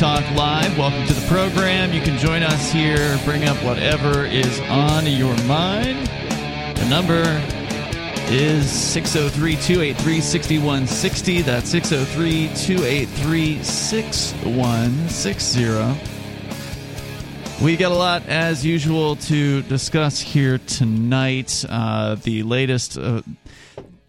Talk Live. Welcome to the program. You can join us here, bring up whatever is on your mind. The number is 603 283 6160. That's 603 283 6160. We got a lot, as usual, to discuss here tonight. Uh, the latest. Uh,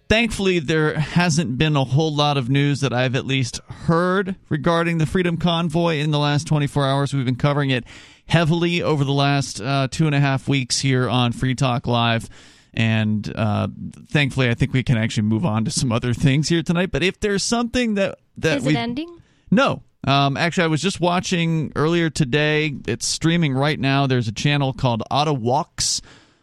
thankfully, there hasn't been a whole lot of news that I've at least heard regarding the Freedom Convoy in the last 24 hours. We've been covering it heavily over the last uh, two and a half weeks here on Free Talk Live. And uh, thankfully, I think we can actually move on to some other things here tonight. But if there's something that that Is it ending? No, um, actually, I was just watching earlier today. It's streaming right now. There's a channel called Otta Walks,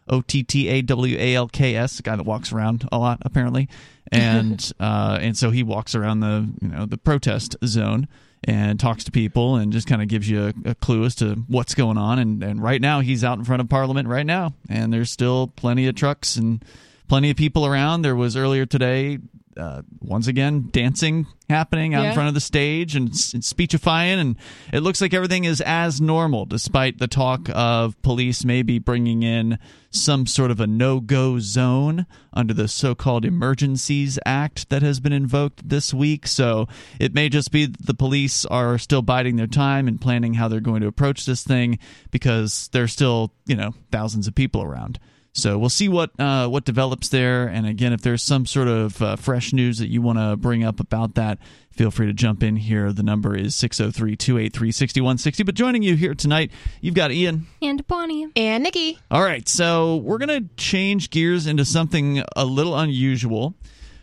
O T T A W A L K S, a guy that walks around a lot apparently, and uh, and so he walks around the you know the protest zone and talks to people and just kind of gives you a, a clue as to what's going on. And and right now he's out in front of Parliament right now, and there's still plenty of trucks and plenty of people around. There was earlier today uh, once again dancing happening out Yeah. in front of the stage and, and speechifying and it looks like everything is as normal despite the talk of police maybe bringing in some sort of a no-go zone under the so-called emergencies act that has been invoked this week so it may just be that the police are still biding their time and planning how they're going to approach this thing because there's still you know thousands of people around so we'll see what uh, what develops there. And again, if there's some sort of uh, fresh news that you want to bring up about that, feel free to jump in here. The number is 603 283 6160. But joining you here tonight, you've got Ian. And Bonnie. And Nikki. All right, so we're going to change gears into something a little unusual.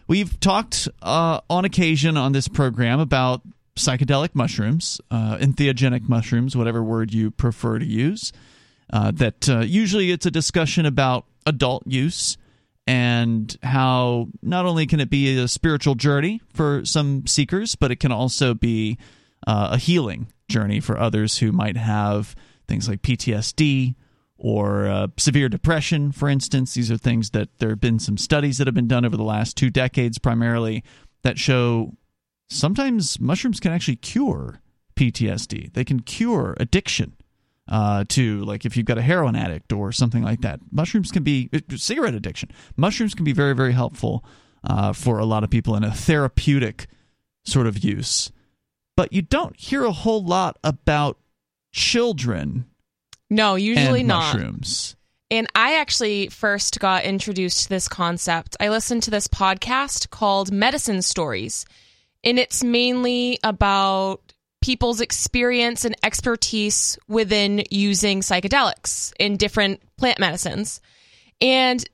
We've talked uh, on occasion on this program about psychedelic mushrooms, uh, entheogenic mushrooms, whatever word you prefer to use. Uh, that uh, usually it's a discussion about adult use and how not only can it be a spiritual journey for some seekers, but it can also be uh, a healing journey for others who might have things like PTSD or uh, severe depression, for instance. These are things that there have been some studies that have been done over the last two decades, primarily, that show sometimes mushrooms can actually cure PTSD. They can cure addiction uh, to like if you've got a heroin addict or something like that. Mushrooms can be uh, cigarette addiction. Mushrooms can be very very helpful uh, for a lot of people in a therapeutic sort of use. But you don't hear a whole lot about children No, usually not. mushrooms. And I actually first got introduced to this concept. I listened to this podcast called Medicine Stories, and it's mainly about people's experience and expertise within using psychedelics in different plant medicines. And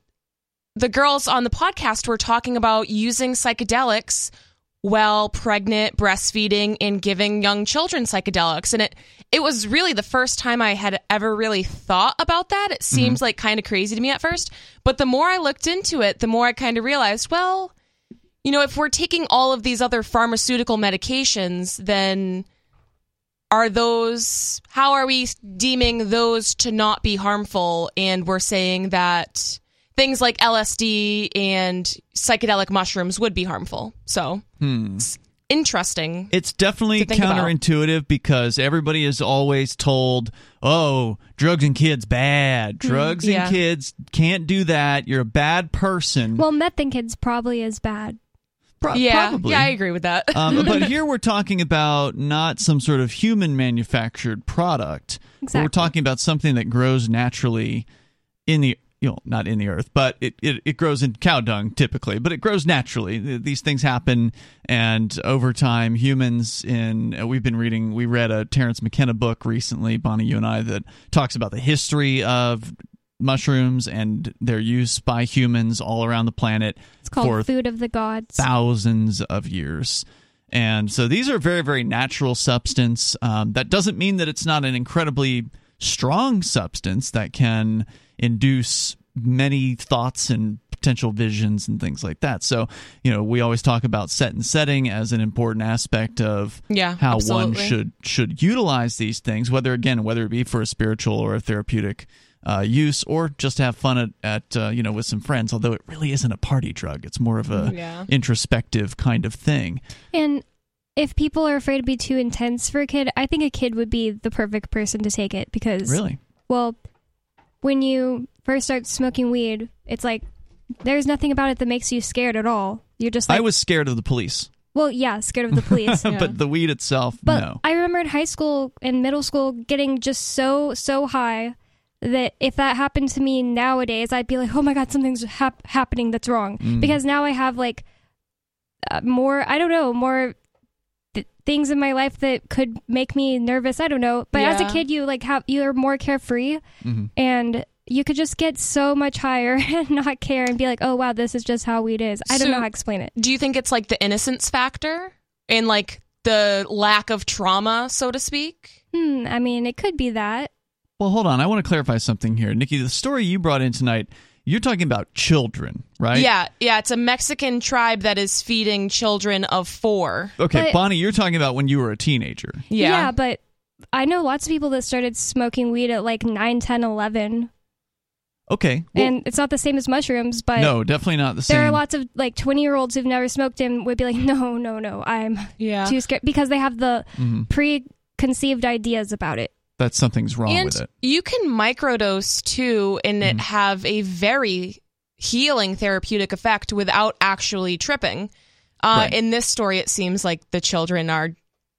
the girls on the podcast were talking about using psychedelics while pregnant, breastfeeding, and giving young children psychedelics. And it it was really the first time I had ever really thought about that. It mm-hmm. seems like kind of crazy to me at first. But the more I looked into it, the more I kind of realized, well, you know, if we're taking all of these other pharmaceutical medications, then are those how are we deeming those to not be harmful and we're saying that things like LSD and psychedelic mushrooms would be harmful. So, hmm. it's interesting. It's definitely To think about. counterintuitive because everybody is always told, "Oh, drugs and kids bad. Hmm. Drugs yeah. and kids can't do that. You're a bad person." Well, meth and kids probably is bad. Pro- yeah, probably. yeah, I agree with that. um, but here we're talking about not some sort of human manufactured product. but We're talking about something that grows naturally in the you know not in the earth, but it, it, it grows in cow dung typically, but it grows naturally. These things happen, and over time, humans in uh, we've been reading. We read a Terence McKenna book recently, Bonnie, you and I, that talks about the history of mushrooms and their use by humans all around the planet. It's called for food of the gods. thousands of years. And so these are very, very natural substance. Um, that doesn't mean that it's not an incredibly strong substance that can induce many thoughts and potential visions and things like that. So, you know, we always talk about set and setting as an important aspect of Yeah, how one should should utilize these things, whether again, whether it be for a spiritual or a therapeutic uh, use, or just have fun at, at uh, you know with some friends. Although it really isn't a party drug; it's more of a Yeah. introspective kind of thing. And if people are afraid to be too intense for a kid, I think a kid would be the perfect person to take it because Really? well, when you first start smoking weed, it's like there's nothing about it that makes you scared at all. You're just like, I was scared of the police, well, yeah, scared of the police. Yeah. but the weed itself, But no. I remember in high school and middle school getting just so so high that if that happened to me nowadays, I'd be like, oh my god, something's hap- happening that's wrong Mm. because now I have like uh, more I don't know more th- things in my life that could make me nervous. I don't know, but as a kid, you like have you're more carefree Mhm. and. You could just get so much higher and not care and be like, oh wow, this is just how weed is. I don't know how to explain it. Do you think it's like the innocence factor and like the lack of trauma, so to speak? Hmm, I mean, it could be that. Well, hold on. I want to clarify something here. Nikki, the story you brought in tonight, you're talking about children, right? Yeah, yeah. It's a Mexican tribe that is feeding children of four. Okay, But- Bonnie, you're talking about when you were a teenager. Yeah. but I know lots of people that started smoking weed at like 9, 10, 11. Okay. Well, and it's not the same as mushrooms, but no, definitely not the same. there are lots of like 20 year olds who've never smoked and would be like, no, no, no, I'm yeah. too scared because they have the Mhm. preconceived ideas about it. That something's wrong and with it. you can microdose too and it have a very healing therapeutic effect without actually tripping. Uh, Right. In this story, it seems like the children are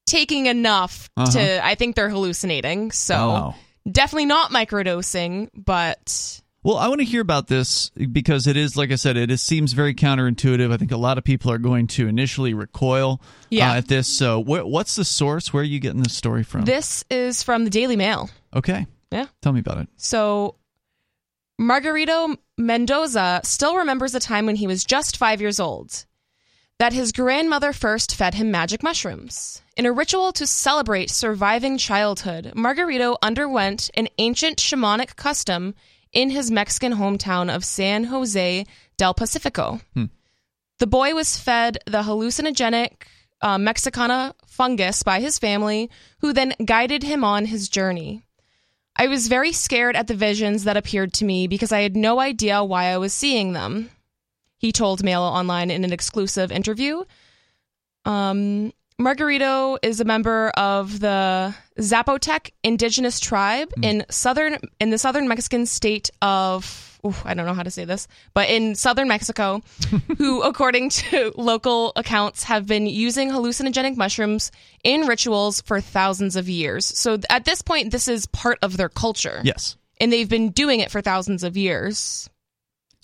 taking enough Uh-huh. to, I think they're hallucinating. So Oh, definitely not microdosing, but Well, I want to hear about this because it is, like I said, it is, seems very counterintuitive. I think a lot of people are going to initially recoil Yeah. uh, at this. So, wh- what's the source? Where are you getting this story from? this is from the Daily Mail. okay. Yeah. Tell me about it. So, Margarito Mendoza still remembers a time when he was just five years old that his grandmother first fed him magic mushrooms. In a ritual to celebrate surviving childhood, Margarito underwent an ancient shamanic custom in his Mexican hometown of San Jose del Pacifico. The boy was fed the hallucinogenic uh, Mexicana fungus by his family, who then guided him on his journey. I was very scared at the visions that appeared to me because I had no idea why I was seeing them. He told Mail Online in an exclusive interview. Um, Margarito is a member of the Zapotec indigenous tribe hmm. in southern in the southern Mexican state of ooh, I don't know how to say this, but in southern Mexico, who, according to local accounts, have been using hallucinogenic mushrooms in rituals for thousands of years. So at this point, this is part of their culture, Yes. and they've been doing it for thousands of years.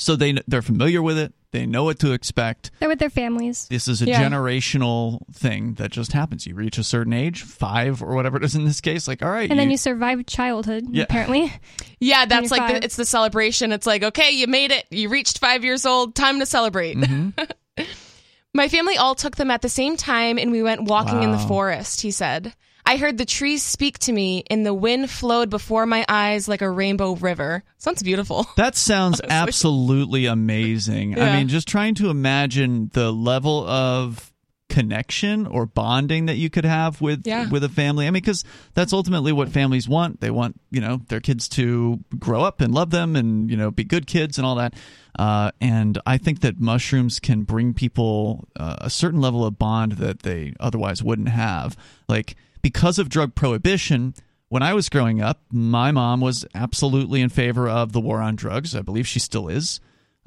So they they're familiar with it. They know what to expect. They're with their families. This is a Yeah. generational thing that just happens. You reach a certain age, five or whatever it is in this case. Like, all right, And then you survive childhood, Yeah. apparently. Yeah, that's like the, it's the celebration. It's like, okay, you made it. You reached five years old. Time to celebrate. Mm-hmm. My family all took them at the same time, and we went walking in the forest. He said, "I heard the trees speak to me, and the wind flowed before my eyes like a rainbow river." Sounds beautiful. That sounds absolutely amazing. I mean, just trying to imagine the level of connection or bonding that you could have with Yeah. with a family. I mean, because that's ultimately what families want. They want you know their kids to grow up and love them, and you know be good kids and all that. Uh, and I think that mushrooms can bring people uh, a certain level of bond that they otherwise wouldn't have. Like because of drug prohibition, when I was growing up, my mom was absolutely in favor of the war on drugs. I believe she still is,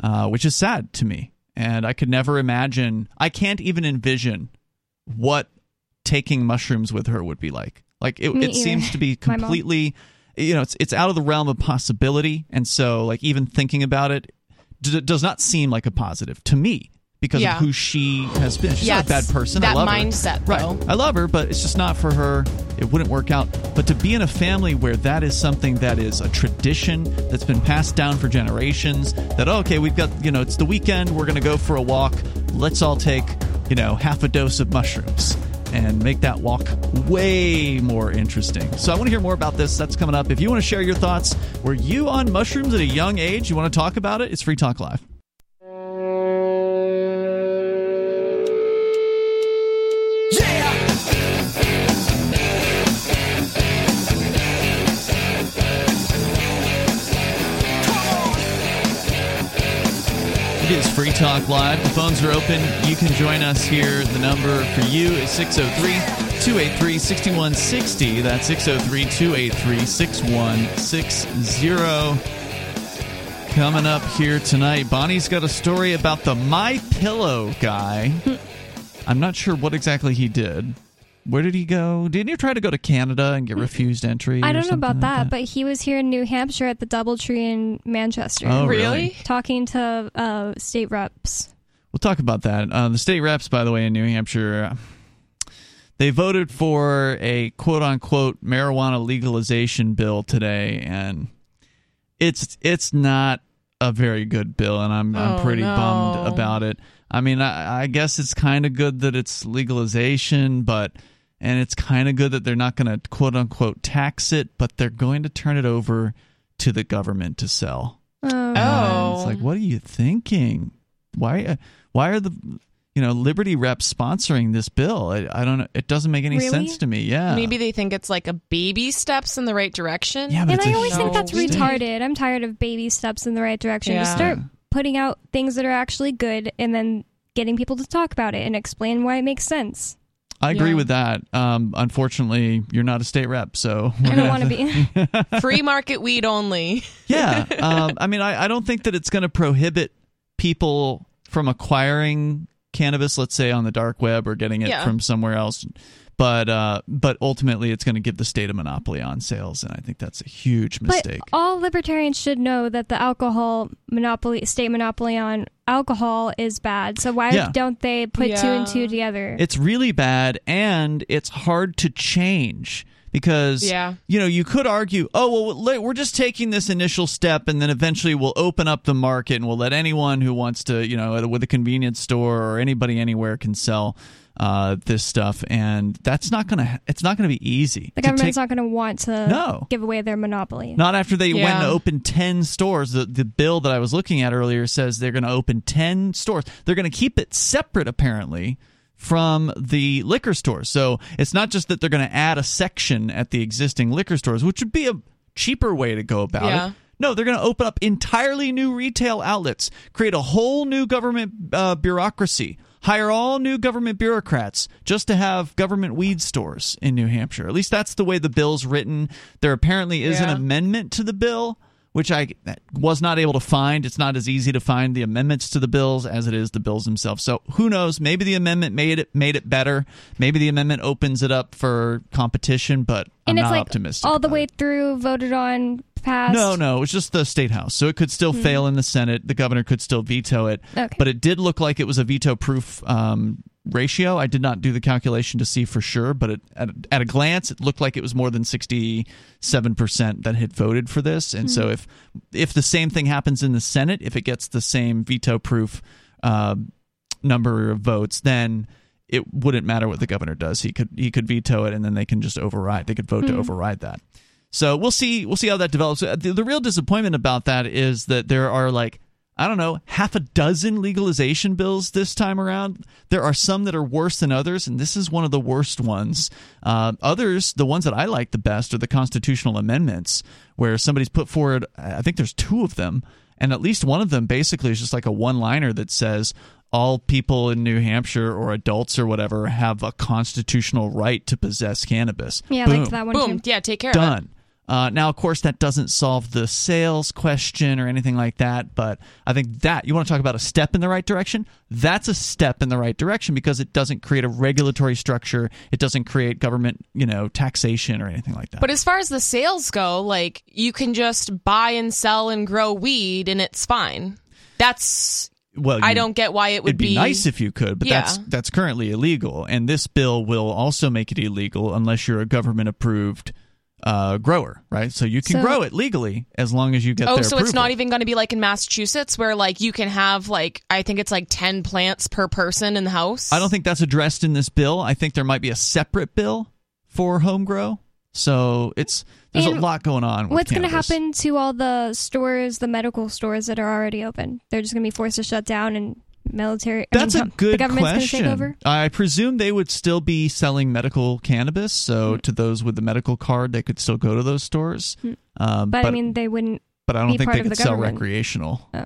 uh, which is sad to me. And I could never imagine, I can't even envision what taking mushrooms with her would be like. Like it, it seems to be completely, you know, it's it's out of the realm of possibility. And so, like even thinking about it d- does not seem like a positive to me because Yeah. of who she has been. She's Yeah, not a bad person. I that love her. mindset, Right. though. I love her, but it's just not for her. It wouldn't work out. But to be in a family where that is something that is a tradition that's been passed down for generations, that, oh, okay, we've got, you know, it's the weekend, we're going to go for a walk. Let's all take, you know, half a dose of mushrooms and make that walk way more interesting. So I want to hear more about this. That's coming up. If you want to share your thoughts, were you on mushrooms at a young age? You want to talk about it? It's Free Talk Live. Talk Live. The phones are open. You can join us here. The number for you is 603 283 6160. That's 603 283 6160. Coming up here tonight, Bonnie's got a story about the My Pillow guy. Hmm. I'm not sure what exactly he did. Where did he go? Didn't he try to go to Canada and get refused entry? I don't know about like that, but he was here in New Hampshire at the DoubleTree in Manchester. Oh, really? Really? Talking to uh, state reps. We'll talk about that. Uh, the state reps, by the way, in New Hampshire, uh, they voted for a quote unquote marijuana legalization bill today, and it's it's not a very good bill, and I'm I'm Oh, pretty no. bummed about it. I mean, I, I guess it's kind of good that it's legalization, but and it's kind of good that they're not going to quote unquote tax it, but they're going to turn it over to the government to sell. Oh. And it's like, what are you thinking? Why? uh, Why are the you know Liberty reps sponsoring this bill? I, I don't know. It doesn't make any Really? sense to me. Yeah, Maybe they think it's like a baby steps in the right direction. Yeah, but And it's I a always think that's huge thing. retarded. I'm tired of baby steps in the right direction. Just start putting out things that are actually good and then getting people to talk about it and explain why it makes sense. I agree Yeah. with that. Um, unfortunately, you're not a state rep, so I don't want to be. Free market weed only. yeah. Um, I mean, I, I don't think that it's going to prohibit people from acquiring cannabis, let's say on the dark web or getting it Yeah. from somewhere else. But uh, but ultimately, it's going to give the state a monopoly on sales, and I think that's a huge mistake. But all libertarians should know that the alcohol monopoly, state monopoly on alcohol is bad. So why Yeah. don't they put two and two together? It's really bad and it's hard to change because Yeah. you know you could argue oh well we're just taking this initial step and then eventually we'll open up the market and we'll let anyone who wants to you know with a convenience store or anybody anywhere can sell uh, this stuff and that's not gonna it's not gonna be easy the government's take- not going to want to No. give away their monopoly. not after they went and opened 10 stores. The, the bill that I was looking at earlier says they're going to open 10 stores. They're going to keep it separate, apparently, from the liquor stores. So it's not just that they're going to add a section at the existing liquor stores, which would be a cheaper way to go about Yeah. it. No, they're going to open up entirely new retail outlets, create a whole new government uh, bureaucracy, hire all new government bureaucrats just to have government weed stores in New Hampshire. At least that's the way the bill's written. There apparently is an amendment to the bill, which I was not able to find. It's not as easy to find the amendments to the bills as it is the bills themselves. So who knows? Maybe the amendment made it made it better. Maybe the amendment opens it up for competition, but I'm and it's not like optimistic. all the way it. through, voted on, passed. No, no, it's just the state house. So it could still fail in the Senate. The governor could still veto it. Okay. But it did look like it was a veto proof um, ratio. I did not do the calculation to see for sure, but it, at, at a glance, it looked like it was more than 67% that had voted for this. And so if if the same thing happens in the Senate, if it gets the same veto proof uh, number of votes, then it wouldn't matter what the governor does. He could he could veto it, and then they can just override. They could vote to override that. So we'll see. We'll see how that develops. Uh, The, the real disappointment about that is that there are like I don't know half a dozen legalization bills this time around. There are some that are worse than others, and this is one of the worst ones. Uh, others, the ones that I like the best, are the constitutional amendments, where somebody's put forward. I think there's two of them, and at least one of them basically is just like a one-liner that says all people in New Hampshire or adults or whatever have a constitutional right to possess cannabis. Yeah, I liked that one Boom. too. Yeah, take care of it. done. Uh, now, of course, that doesn't solve the sales question or anything like that, but I think that you want to talk about a step in the right direction. That's a step in the right direction because it doesn't create a regulatory structure. It doesn't create government, you know, taxation or anything like that. But as far as the sales go, like you can just buy and sell and grow weed and it's fine. That's well, I you- don't get why it would It'd be, nice if you could, but Yeah. that's that's currently illegal, and this bill will also make it illegal unless you're a government approved uh, grower, right? So you can So- grow it legally as long as you get Oh, so it's not even going to be like in Massachusetts where like you can have like I think it's like 10 plants per person in the house. I don't think that's addressed in this bill. I think there might be a separate bill for home grow. So it's there's a lot going on. With What's going to happen to all the stores, the medical stores that are already open? They're just going to be forced to shut down and military. I That's mean, a good question. take over. I presume they would still be selling medical cannabis. So Hmm. to those with the medical card, they could still go to those stores. Um, But, I mean, they wouldn't. but I don't think they could the sell recreational. Oh.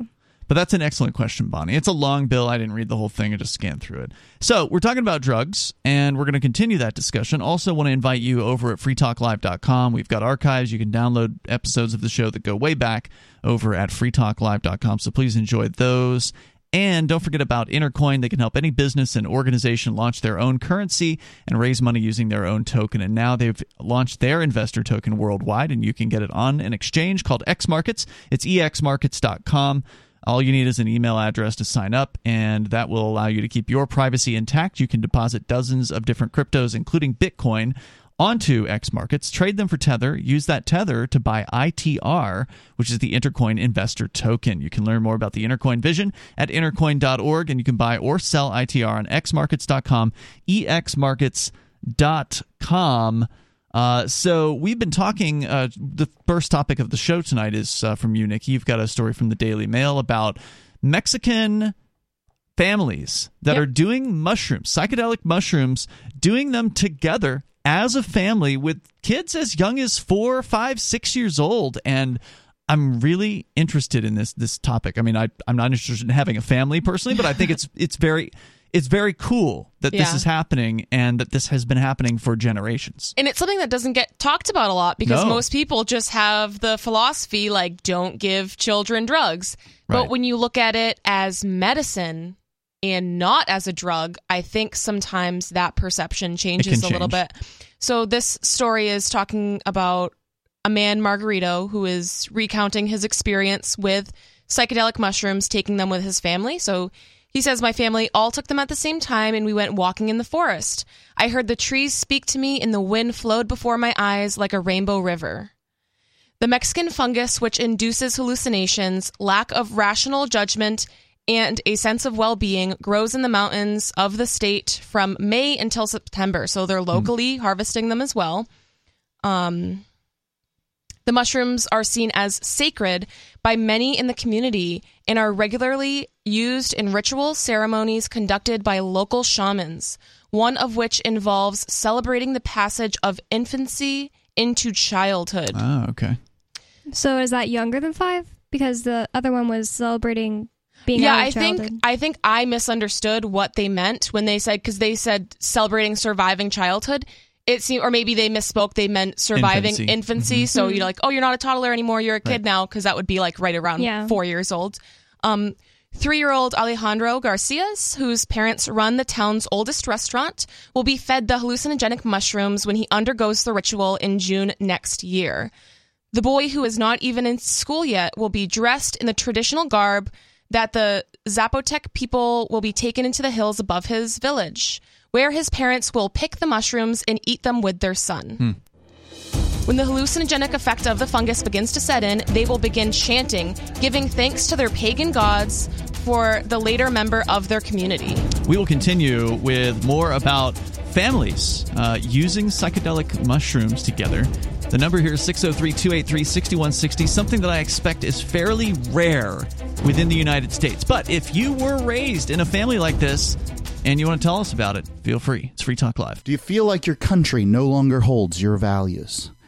But that's an excellent question, Bonnie. It's a long bill. I didn't read the whole thing. I just scanned through it. So, we're talking about drugs, and we're going to continue that discussion. Also, want to invite you over at freetalklive.com. We've got archives. You can download episodes of the show that go way back over at freetalklive.com. So, please enjoy those. And don't forget about Intercoin. They can help any business and organization launch their own currency and raise money using their own token. And now they've launched their investor token worldwide, and you can get it on an exchange called X Markets. It's exmarkets.com. All you need is an email address to sign up, and that will allow you to keep your privacy intact. You can deposit dozens of different cryptos, including Bitcoin, onto X Markets, trade them for Tether, use that Tether to buy ITR, which is the Intercoin Investor Token. You can learn more about the Intercoin vision at intercoin.org, and you can buy or sell ITR on xmarkets.com, exmarkets.com. Uh, so we've been talking. Uh, the first topic of the show tonight is uh, from you, Nikki. You've got a story from the Daily Mail about Mexican families that Yep. are doing mushrooms, psychedelic mushrooms, doing them together as a family with kids as young as four, five, six years old, and. I'm really interested in this this topic. I mean, I I'm not interested in having a family personally, but I think it's it's very it's very cool that this is happening and that this has been happening for generations. And it's something that doesn't get talked about a lot because No. most people just have the philosophy like, don't give children drugs. Right. But when you look at it as medicine and not as a drug, I think sometimes that perception changes a little change. bit. So this story is talking about a man, Margarito, who is recounting his experience with psychedelic mushrooms, taking them with his family. So he says, My family all took them at the same time, and we went walking in the forest. I heard the trees speak to me, and the wind flowed before my eyes like a rainbow river. The Mexican fungus, which induces hallucinations, lack of rational judgment, and a sense of well being, grows in the mountains of the state from May until September. So they're locally harvesting them as well. Um, the mushrooms are seen as sacred by many in the community and are regularly used in ritual ceremonies conducted by local shamans, one of which involves celebrating the passage of infancy into childhood. Oh, okay. So is that younger than five? Because the other one was celebrating being yeah, I of think. I think I misunderstood what they meant when they said because they said celebrating surviving childhood. It seemed, or maybe they misspoke. They meant surviving Infancy. infancy. So you're like, oh, you're not a toddler anymore. You're a kid Right. now because that would be like right around Yeah. four years old. Um, Three-year-old Alejandro Garcias, whose parents run the town's oldest restaurant, will be fed the hallucinogenic mushrooms when he undergoes the ritual in June next year. The boy, who is not even in school yet, will be dressed in the traditional garb that the Zapotec people will be taken into the hills above his village, where his parents will pick the mushrooms and eat them with their son. Hmm. When the hallucinogenic effect of the fungus begins to set in, they will begin chanting, giving thanks to their pagan gods for the later member of their community. We will continue with more about families uh, using psychedelic mushrooms together. The number here is 603 283 6160, something that I expect is fairly rare within the United States. But if you were raised in a family like this and you want to tell us about it, feel free. It's Free Talk Live. Do you feel like your country no longer holds your values?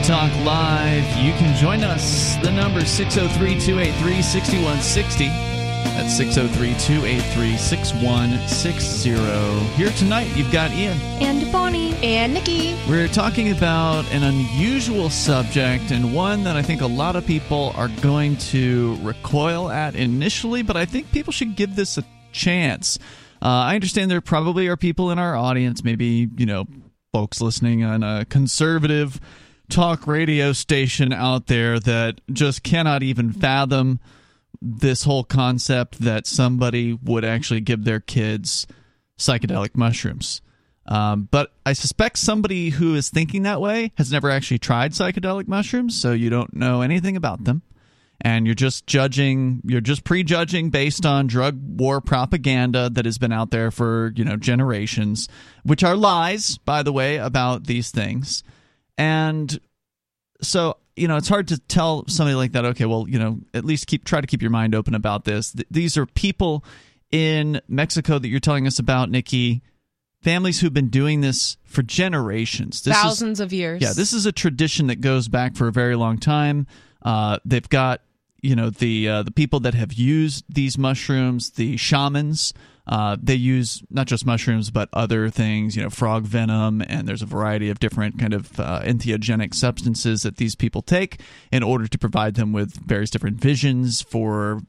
Free Talk Live. You can join us. The number 603 283 6160. That's 603 283 6160. Here tonight, you've got Ian. and Bonnie. And Nikki. We're talking about an unusual subject and one that I think a lot of people are going to recoil at initially, but I think people should give this a chance. Uh, I understand there probably are people in our audience, maybe, you know, folks listening on a conservative talk radio station out there that just cannot even fathom this whole concept that somebody would actually give their kids psychedelic mushrooms. Um, but I suspect somebody who is thinking that way has never actually tried psychedelic mushrooms, so you don't know anything about them. And you're just judging, you're just prejudging based on drug war propaganda that has been out there for, you know, generations, which are lies, by the way, about these things. And so, you know, it's hard to tell somebody like that, okay, well, you know, at least keep, try to keep your mind open about this. Th- these are people in Mexico that you're telling us about, Nikki, families who've been doing this for generations. This Thousands is, of years. Yeah, this is a tradition that goes back for a very long time. Uh, they've got you know the uh, the people that have used these mushrooms, the shamans. Uh, they use not just mushrooms but other things, you know, frog venom, and there's a variety of different kind of uh, entheogenic substances that these people take in order to provide them with various different visions for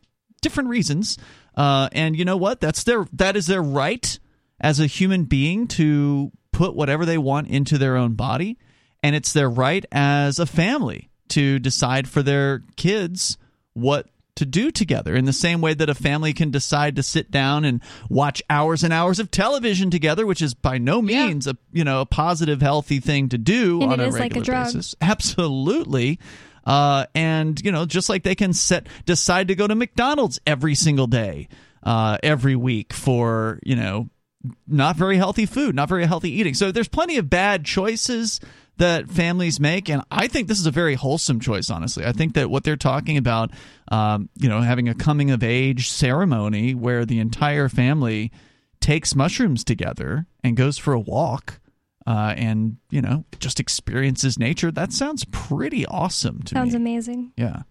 different reasons. Uh, and you know what? That's their that is their right as a human being to put whatever they want into their own body, and it's their right as a family to decide for their kids what to do together in the same way that a family can decide to sit down and watch hours and hours of television together which is by no Yeah. means a you know a positive healthy thing to do And on it a is like a regular drug. basis absolutely uh, and you know just like they can set decide to go to mcdonald's every single day uh, every week for you know not very healthy food, not very healthy eating. So there's plenty of bad choices that families make, and I think this is a very wholesome choice. Honestly, I think that what they're talking about, um, you know, having a coming of age ceremony where the entire family takes mushrooms together and goes for a walk. Uh, and you know, just experiences nature. That sounds pretty awesome to Sounds me. amazing. Yeah.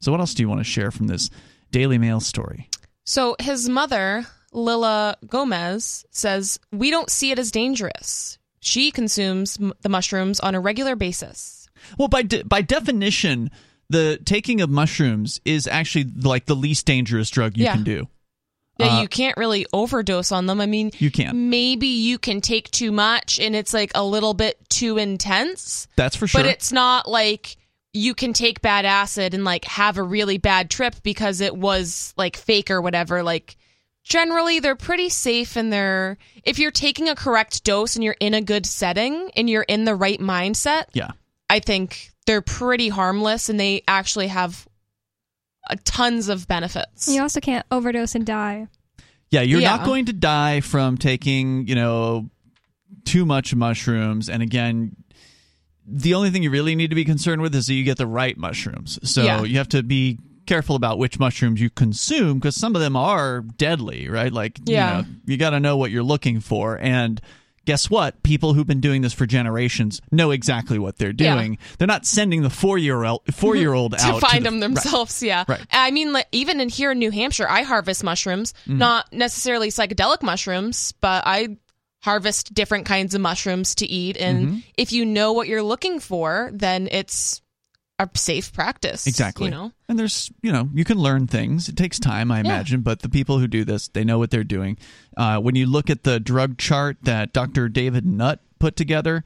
So, what else do you want to share from this Daily Mail story? So his mother, Lila Gomez, says, We don't see it as dangerous. She consumes m- the mushrooms on a regular basis. Well, by de- by definition, the taking of mushrooms is actually like the least dangerous drug you Yeah. can do. Yeah, Uh, you can't really overdose on them. I mean, You can't. maybe you can take too much and it's like a little bit too intense, That's for sure. but it's not like you can take bad acid and like have a really bad trip because it was like fake or whatever. Like generally they're pretty safe and they're if you're taking a correct dose and you're in a good setting and you're in the right mindset, yeah. I think they're pretty harmless and they actually have uh, tons of benefits. You also can't overdose and die. Yeah, you're Yeah. not going to die from taking, you know, too much mushrooms. And again, the only thing you really need to be concerned with is that you get the right mushrooms. So Yeah. you have to be careful about which mushrooms you consume because some of them are deadly, right? Like, Yeah. you know, you got to know what you're looking for. And guess what? People who've been doing this for generations know exactly what they're Yeah. doing. They're not sending the four year old four year old out to find the- them Right. themselves. Yeah. Right. I mean, like, even in here in New Hampshire, I harvest mushrooms, Mm-hmm. not necessarily psychedelic mushrooms, but I harvest different kinds of mushrooms to eat. And Mm-hmm. if you know what you're looking for, then it's a safe practice. Exactly. You know? And there's, you know, you can learn things. It takes time, I imagine, but the people who do this, they know what they're doing. Uh, when you look at the drug chart that Dr. David Nutt put together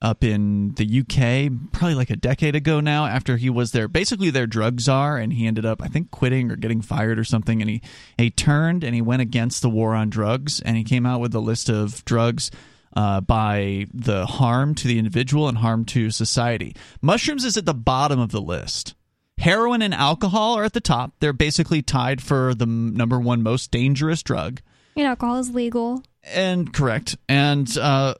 up in the UK, probably like a decade ago now, after he was their basically their drug czar, and he ended up, I think, quitting or getting fired or something, and he he turned and he went against the war on drugs, and he came out with a list of drugs uh, by the harm to the individual and harm to society. Mushrooms is at the bottom of the list. Heroin and alcohol are at the top. They're basically tied for the m- number one most dangerous drug. And alcohol is legal. And correct. And uh,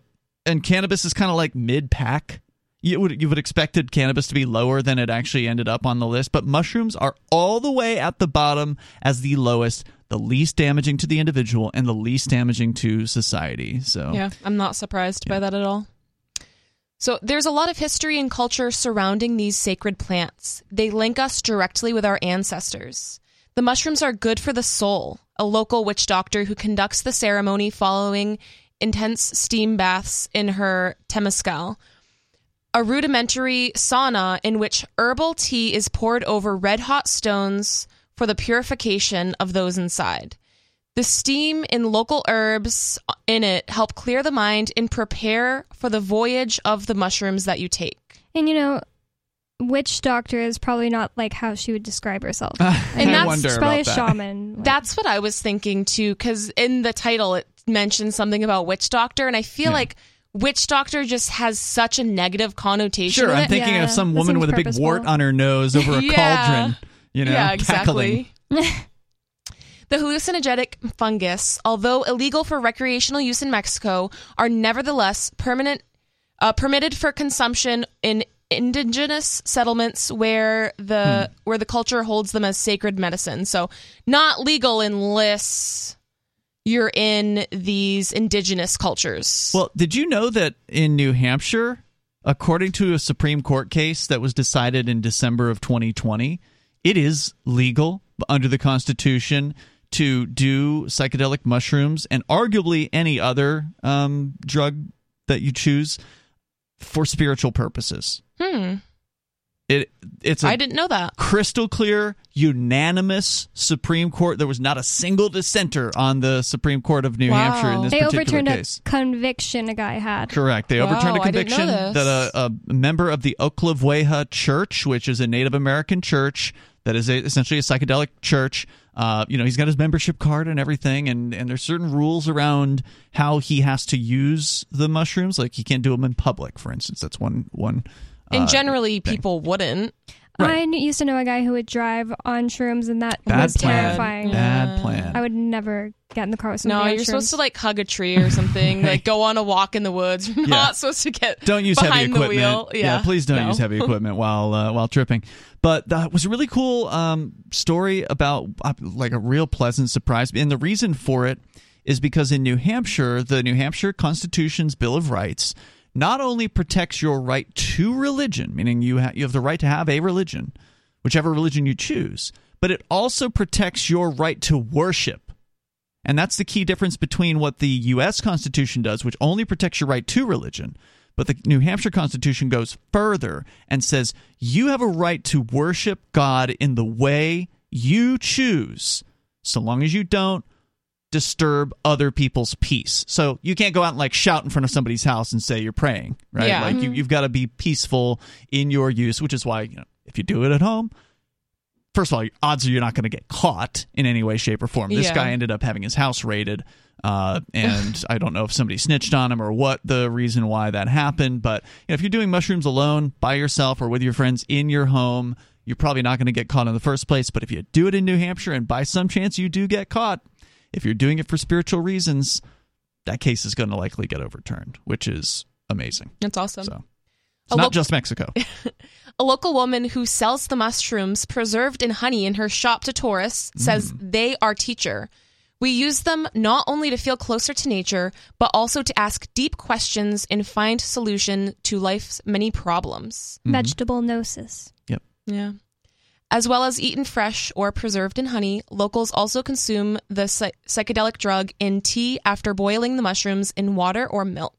and cannabis is kind of like mid pack. You would you would expected cannabis to be lower than it actually ended up on the list, but mushrooms are all the way at the bottom as the lowest, the least damaging to the individual and the least damaging to society. So Yeah, I'm not surprised by that at all. So, there's a lot of history and culture surrounding these sacred plants. They link us directly with our ancestors. The mushrooms are good for the soul, a local witch doctor who conducts the ceremony following intense steam baths in her temescal, a rudimentary sauna in which herbal tea is poured over red hot stones for the purification of those inside. The steam and local herbs in it help clear the mind and prepare for the voyage of the mushrooms that you take. And you know, witch doctor is probably not like how she would describe herself. And I that's wonder She's probably about a that. shaman. like- That's what I was thinking too, because in the title it mentions something about witch doctor, and I feel Yeah. like witch doctor just has such a negative connotation. Sure, I'm it. thinking Yeah, of some woman seems with a big wart on her nose over a Yeah. cauldron. You know, yeah, cackling. exactly. the hallucinogenic fungus, although illegal for recreational use in Mexico, are nevertheless permanent uh, permitted for consumption in indigenous settlements where the Hmm. where the culture holds them as sacred medicine. So not legal unless you're in these indigenous cultures. Well, did you know that in New Hampshire, according to a Supreme Court case that was decided in December of 2020, it is legal under the Constitution to do psychedelic mushrooms and arguably any other um, drug that you choose for spiritual purposes. hmm. It it's a I didn't know that. crystal clear, unanimous Supreme Court. There was not a single dissenter on the Supreme Court of New Wow. Hampshire in this they particular overturned case. a conviction a guy had. Correct. They overturned a Wow, I didn't know conviction that a, a member of the Oklevueha Church, which is a Native American church that is a, essentially a psychedelic church, uh, you know, he's got his membership card and everything, and, and there's certain rules around how he has to use the mushrooms. Like he can't do them in public, for instance. That's one one. And uh, generally, people wouldn't. Right. I used to know a guy who would drive on shrooms, and that Bad was plan. terrifying. Bad plan. I would never get in the car with No, somebody. on you're supposed to like hug a tree or something, like go on a walk in the woods. You're Yeah. not supposed to get don't use heavy behind the equipment. wheel. Yeah, please don't No. use heavy equipment while uh, while tripping. But that was a really cool um, story about uh, like a real pleasant surprise, and the reason for it is because in New Hampshire, the New Hampshire Constitution's Bill of Rights not only protects your right to religion, meaning you ha- you have the right to have a religion, whichever religion you choose, but it also protects your right to worship. And that's the key difference between what the U.S. Constitution does, which only protects your right to religion. But the New Hampshire Constitution goes further and says you have a right to worship God in the way you choose, so long as you don't disturb other people's peace. So you can't go out and like shout in front of somebody's house and say you're praying, right? Yeah. Like you, you've got to be peaceful in your use, which is why you know if you do it at home, first of all, odds are you're not going to get caught in any way, shape, or form. This Yeah. guy ended up having his house raided, uh, and I don't know if somebody snitched on him or what the reason why that happened. But you know, if you're doing mushrooms alone, by yourself, or with your friends in your home, you're probably not going to get caught in the first place. But if you do it in New Hampshire, and by some chance you do get caught, if you're doing it for spiritual reasons, that case is going to likely get overturned, which is amazing. That's awesome. So it's A not lo- just Mexico. A local woman who sells the mushrooms preserved in honey in her shop to tourists says hmm. they are teacher. We use them not only to feel closer to nature, but also to ask deep questions and find solution to life's many problems. Mm-hmm. vegetable gnosis. Yep. Yeah. As well as eaten fresh or preserved in honey, locals also consume the psy- psychedelic drug in tea after boiling the mushrooms in water or milk.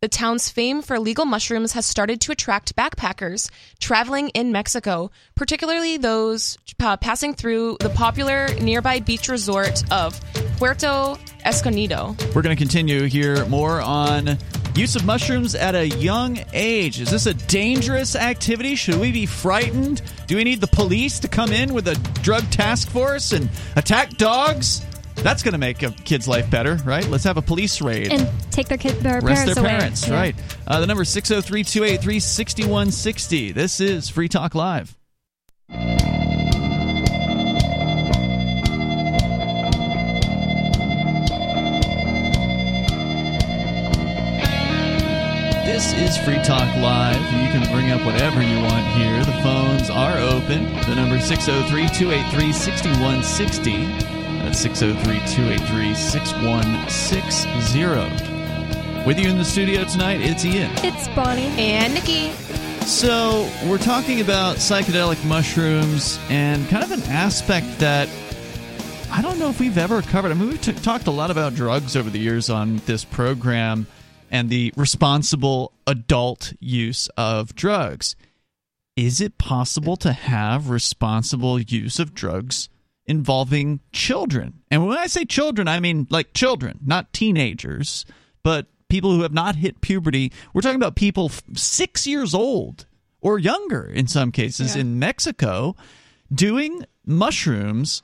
The town's fame for legal mushrooms has started to attract backpackers traveling in Mexico, particularly those uh, passing through the popular nearby beach resort of Puerto Escondido. We're going to continue here more on use of mushrooms at a young age. Is this a dangerous activity? Should we be frightened? Do we need the police to come in with a drug task force and attack dogs? That's going to make a kid's life better, right? Let's have a police raid. And take their kid, their Arrest parents their away. parents, Yeah. right? Uh, the number is 603 283 6160. This is Free Talk Live. This is Free Talk Live. You can bring up whatever you want here. The phones are open. The number is 603 283 6160. That's 603 283 6160. With you in the studio tonight, it's Ian. It's Bonnie. And Nikki. So, we're talking about psychedelic mushrooms and kind of an aspect that I don't know if we've ever covered. I mean, we've t- talked a lot about drugs over the years on this program and the responsible adult use of drugs. Is it possible to have responsible use of drugs involving children? And when I say children, I mean like children, not teenagers, but people who have not hit puberty. We're talking about people six years old or younger in some cases Yeah. in Mexico doing mushrooms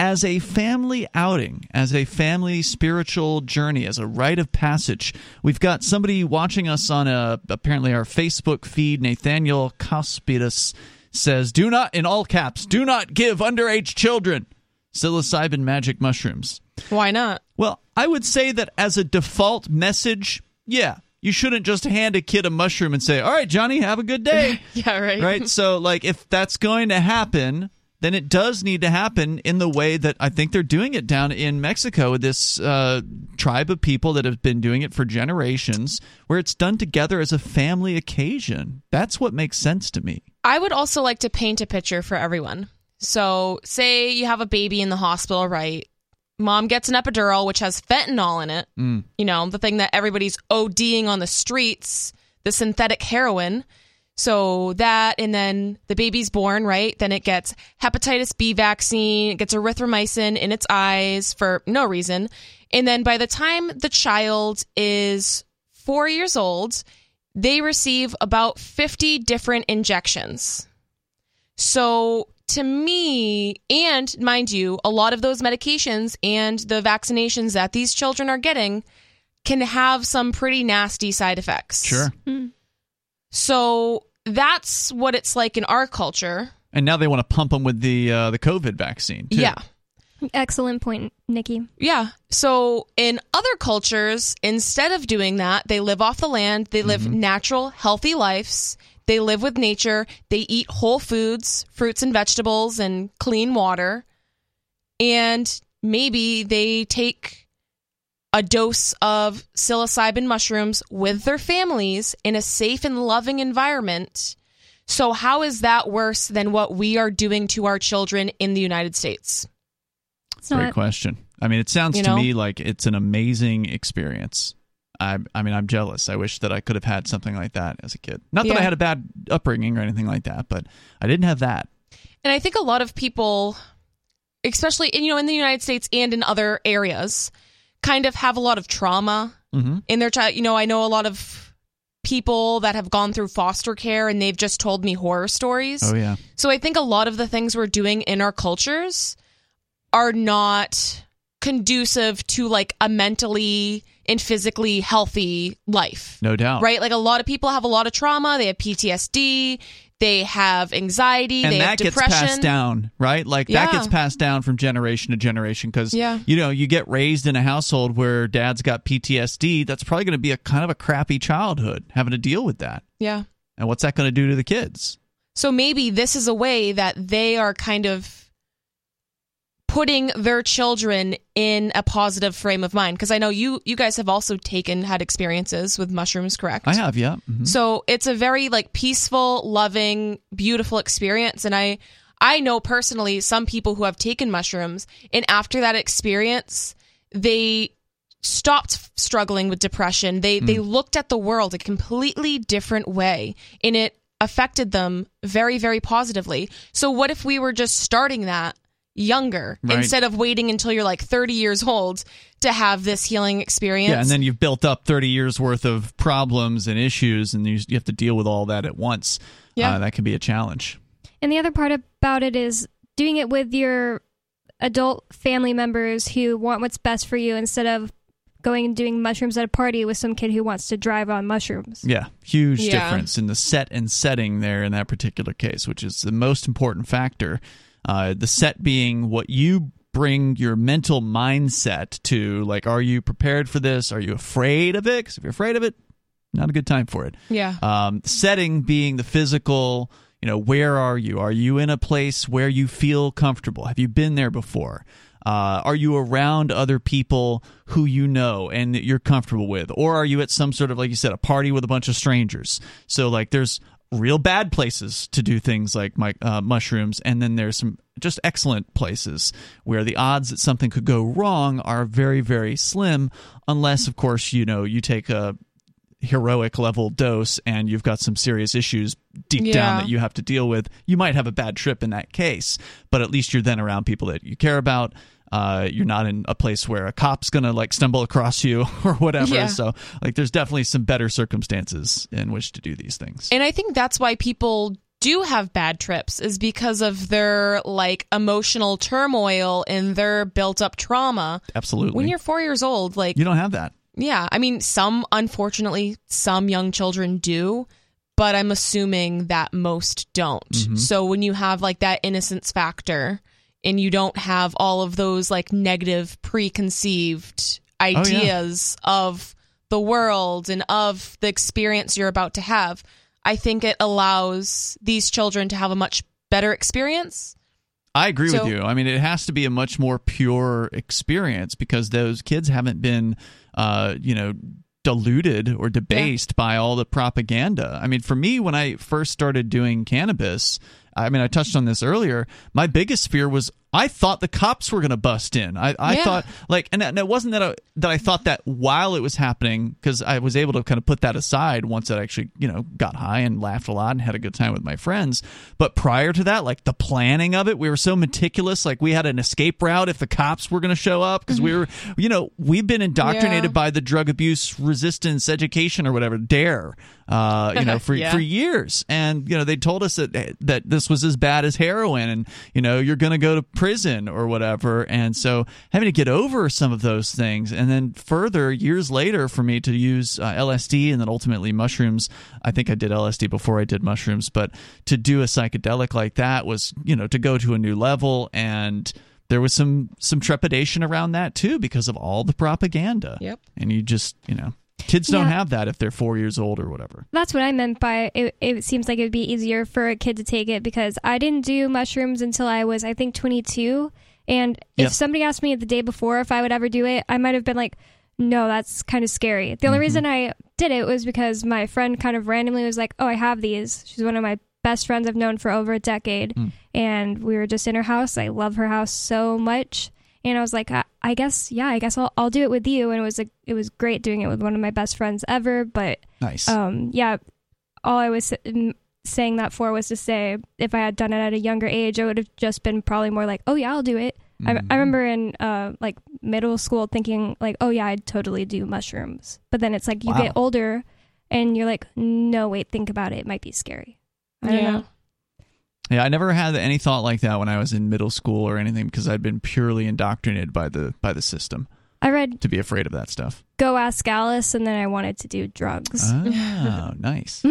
as a family outing, as a family spiritual journey, as a rite of passage. We've got somebody watching us on a apparently our Facebook feed. Nathaniel Cospidas says, "Do not, in all caps, do not give underage children psilocybin magic mushrooms." Why not? Well, I would say that as a default message, yeah, you shouldn't just hand a kid a mushroom and say, "All right, Johnny, have a good day." Yeah, right. right? So, like, if that's going to happen, then it does need to happen in the way that I think they're doing it down in Mexico with this uh, tribe of people that have been doing it for generations, where it's done together as a family occasion. That's what makes sense to me. I would also like to paint a picture for everyone. So, say you have a baby in the hospital, right? Mom gets an epidural, which has fentanyl in it. Mm. You know, the thing that everybody's ODing on the streets, the synthetic heroin. So that, and then the baby's born, right? Then it gets hepatitis B vaccine, it gets erythromycin in its eyes for no reason. And then by the time the child is four years old, they receive about 50 different injections. So to me, and mind you, a lot of those medications and the vaccinations that these children are getting can have some pretty nasty side effects. Sure. Hmm. So that's what it's like in our culture. And now they want to pump them with the uh, the COVID vaccine. Too. Yeah. Excellent point, Nikki. Yeah. So in other cultures, instead of doing that, they live off the land, they live natural, healthy lives. They live with nature, they eat whole foods, fruits and vegetables, and clean water. And maybe they take a dose of psilocybin mushrooms with their families in a safe and loving environment. So, how is that worse than what we are doing to our children in the United States? It's Great not. question. I mean, it sounds You to know? me like it's an amazing experience. I, I mean, I'm jealous. I wish that I could have had something like that as a kid. Not that I had a bad upbringing or anything like that, but I didn't have that. And I think a lot of people, especially in, you know in the United States and in other areas, kind of have a lot of trauma hmm in their child. You know, I know a lot of people that have gone through foster care and they've just told me horror stories. Oh yeah. So I think a lot of the things we're doing in our cultures are not conducive to like a mentally and physically healthy life. No doubt. Right? Like a lot of people have a lot of trauma, they have PTSD, they have anxiety, and they that have gets passed down, right? Like that gets passed down from generation to generation because Yeah. you know you get raised in a household where dad's got PTSD. That's probably going to be a kind of a crappy childhood having to deal with that. Yeah. And what's that going to do to the kids? So maybe this is a way that they are kind of putting their children in a positive frame of mind because I know you you guys have also taken had experiences with mushrooms, correct? I have, yeah. Mhm. So it's a very like peaceful, loving, beautiful experience and I I know personally some people who have taken mushrooms and after that experience they stopped struggling with depression. They they looked at the world a completely different way and it affected them very very positively. So what if we were just starting that younger Right. instead of waiting until you're like 30 years old to have this healing experience? Yeah, and then you've built up 30 years worth of problems and issues, and you, you have to deal with all that at once. Yeah. Uh, that can be a challenge. And the other part about it is doing it with your adult family members who want what's best for you instead of going and doing mushrooms at a party with some kid who wants to drive on mushrooms. Yeah, huge Yeah. difference in the set and setting there in that particular case, which is the most important factor. Uh, the set being what you bring your mental mindset to. Like, are you prepared for this? Are you afraid of it? Because if you're afraid of it, not a good time for it. yeah. Um, setting being the physical, you know, where are you? Are you in a place where you feel comfortable? Have you been there before? Uh, are you around other people who you know and that you're comfortable with? Or are you at some sort of, like you said, a party with a bunch of strangers? So, like, there's real bad places to do things like my, uh, mushrooms, and then there's some just excellent places where the odds that something could go wrong are very, very slim, unless, of course, you know, you take a heroic level dose and you've got some serious issues deep Yeah. down that you have to deal with, you might have a bad trip in that case. But at least you're then around people that you care about. Uh, you're not in a place where a cop's gonna like stumble across you or whatever. Yeah. So like, there's definitely some better circumstances in which to do these things. And I think that's why people do have bad trips is because of their like emotional turmoil and their built up trauma. Absolutely. When you're 4 years old, like you don't have that. yeah, I mean some unfortunately some young children do, but I'm assuming that most don't. Mm-hmm. So when you have like that innocence factor and you don't have all of those like negative preconceived Oh, yeah. ideas of the world and of the experience you're about to have, I think it allows these children to have a much better experience. I agree So- with you. I mean, it has to be a much more pure experience because those kids haven't been, uh, you know, diluted or debased by all the propaganda. I mean, for me, when I first started doing cannabis, I mean, I touched on this earlier. My biggest fear was I thought the cops were going to bust in. I, I Yeah. thought like, and it wasn't that I, that I thought that while it was happening because I was able to kind of put that aside once I actually you know got high and laughed a lot and had a good time with my friends. But prior to that, like the planning of it, we were so meticulous. Like we had an escape route if the cops were going to show up because we were, you know, we've been indoctrinated Yeah. by the drug abuse resistance education or whatever dare uh you know for Yeah. for years and you know they told us that that this was as bad as heroin and you know you're going to go to prison or whatever. And so having to get over some of those things. And then further years later for me to use uh, LSD and then ultimately mushrooms I think I did LSD before I did mushrooms but to do a psychedelic like that was you know to go to a new level. And there was some some trepidation around that too because of all the propaganda. Yep. and you just you know kids don't Yeah. have that if they're four years old or whatever That's what I meant by it, it seems like it would be easier for a kid to take it because I didn't do mushrooms until I was, I think, 22. And if Yep. somebody asked me the day before if I would ever do it, I might have been like, no, that's kind of scary. The only Mm-hmm. reason I did it was because my friend kind of randomly was like, oh, I have these. She's one of my best friends I've known for over a decade. Mm. And we were just in her house. I love her house so much. And I was like, I, I guess, yeah, I guess I'll, I'll do it with you. And it was a, it was great doing it with one of my best friends ever. But nice um yeah all i was saying that for was to say if i had done it at a younger age i would have just been probably more like oh yeah i'll do it I, Mm-hmm. I remember in uh like middle school thinking like oh yeah i'd totally do mushrooms but then it's like you Wow. get older and you're like no wait think about it it might be scary i don't Yeah. know Yeah, I never had any thought like that when I was in middle school or anything because I'd been purely indoctrinated by the by the system i read to be afraid of that stuff. go ask alice and then i wanted to do drugs Oh, nice.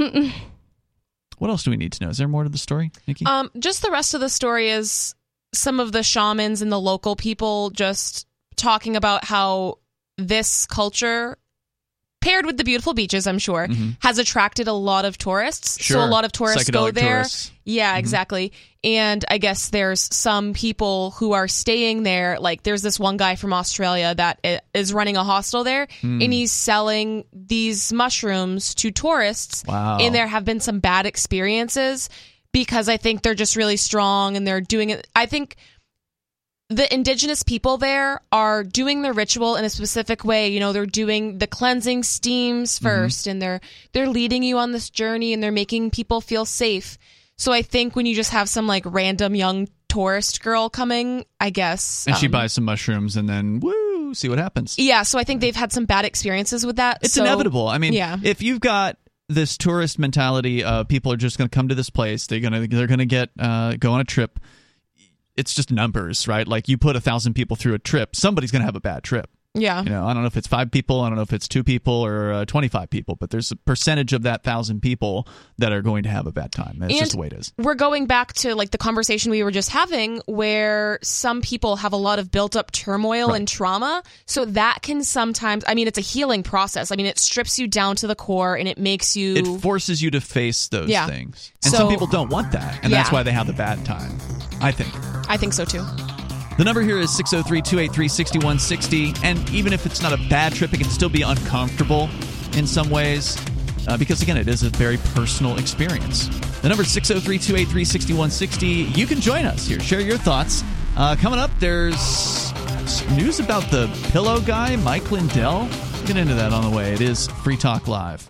What else do we need to know? Is there more to the story, Nikki? Um, just the rest of the story is some of the shamans and the local people just talking about how this culture, paired with the beautiful beaches, I'm sure, has attracted a lot of tourists. So a lot of tourists go there. tourists. Yeah, exactly. And I guess there's some people who are staying there. Like there's this one guy from Australia that is running a hostel there, Hmm. and he's selling these mushrooms to tourists. Wow. And there have been some bad experiences because I think they're just really strong and they're doing it. I think the indigenous people there are doing the ritual in a specific way you know they're doing the cleansing steams 1st and they're they're leading you on this journey and they're making people feel safe so i think when you just have some like random young tourist girl coming i guess and she um, buys some mushrooms and then woo, see what happens. yeah so i think they've had some bad experiences with that It's So- inevitable. I mean, yeah. if you've got this tourist mentality, uh, people are just going to come to this place. They're gonna they're gonna get uh, go on a trip. It's just numbers, right? Like you put a thousand people through a trip, somebody's going to have a bad trip. yeah You know, I don't know if it's five people, I don't know if it's two people or uh, twenty-five people, but there's a percentage of that thousand people that are going to have a bad time. That's And- just the way it is. we're going back to like the conversation we were just having where some people have a lot of built up turmoil and trauma so that can sometimes i mean it's a healing process i mean it strips you down to the core and it makes you It forces you to face those Yeah. things, and So- some people don't want that, and that's why they have the bad time. I think. I think so too The number here is 603 283 6160. And even if it's not a bad trip, it can still be uncomfortable in some ways. Uh, because again, it is a very personal experience. The number is 603 283 6160. You can join us here, share your thoughts. Uh, coming up, there's news about the pillow guy, Mike Lindell. Get into that on the way. It is Free Talk Live.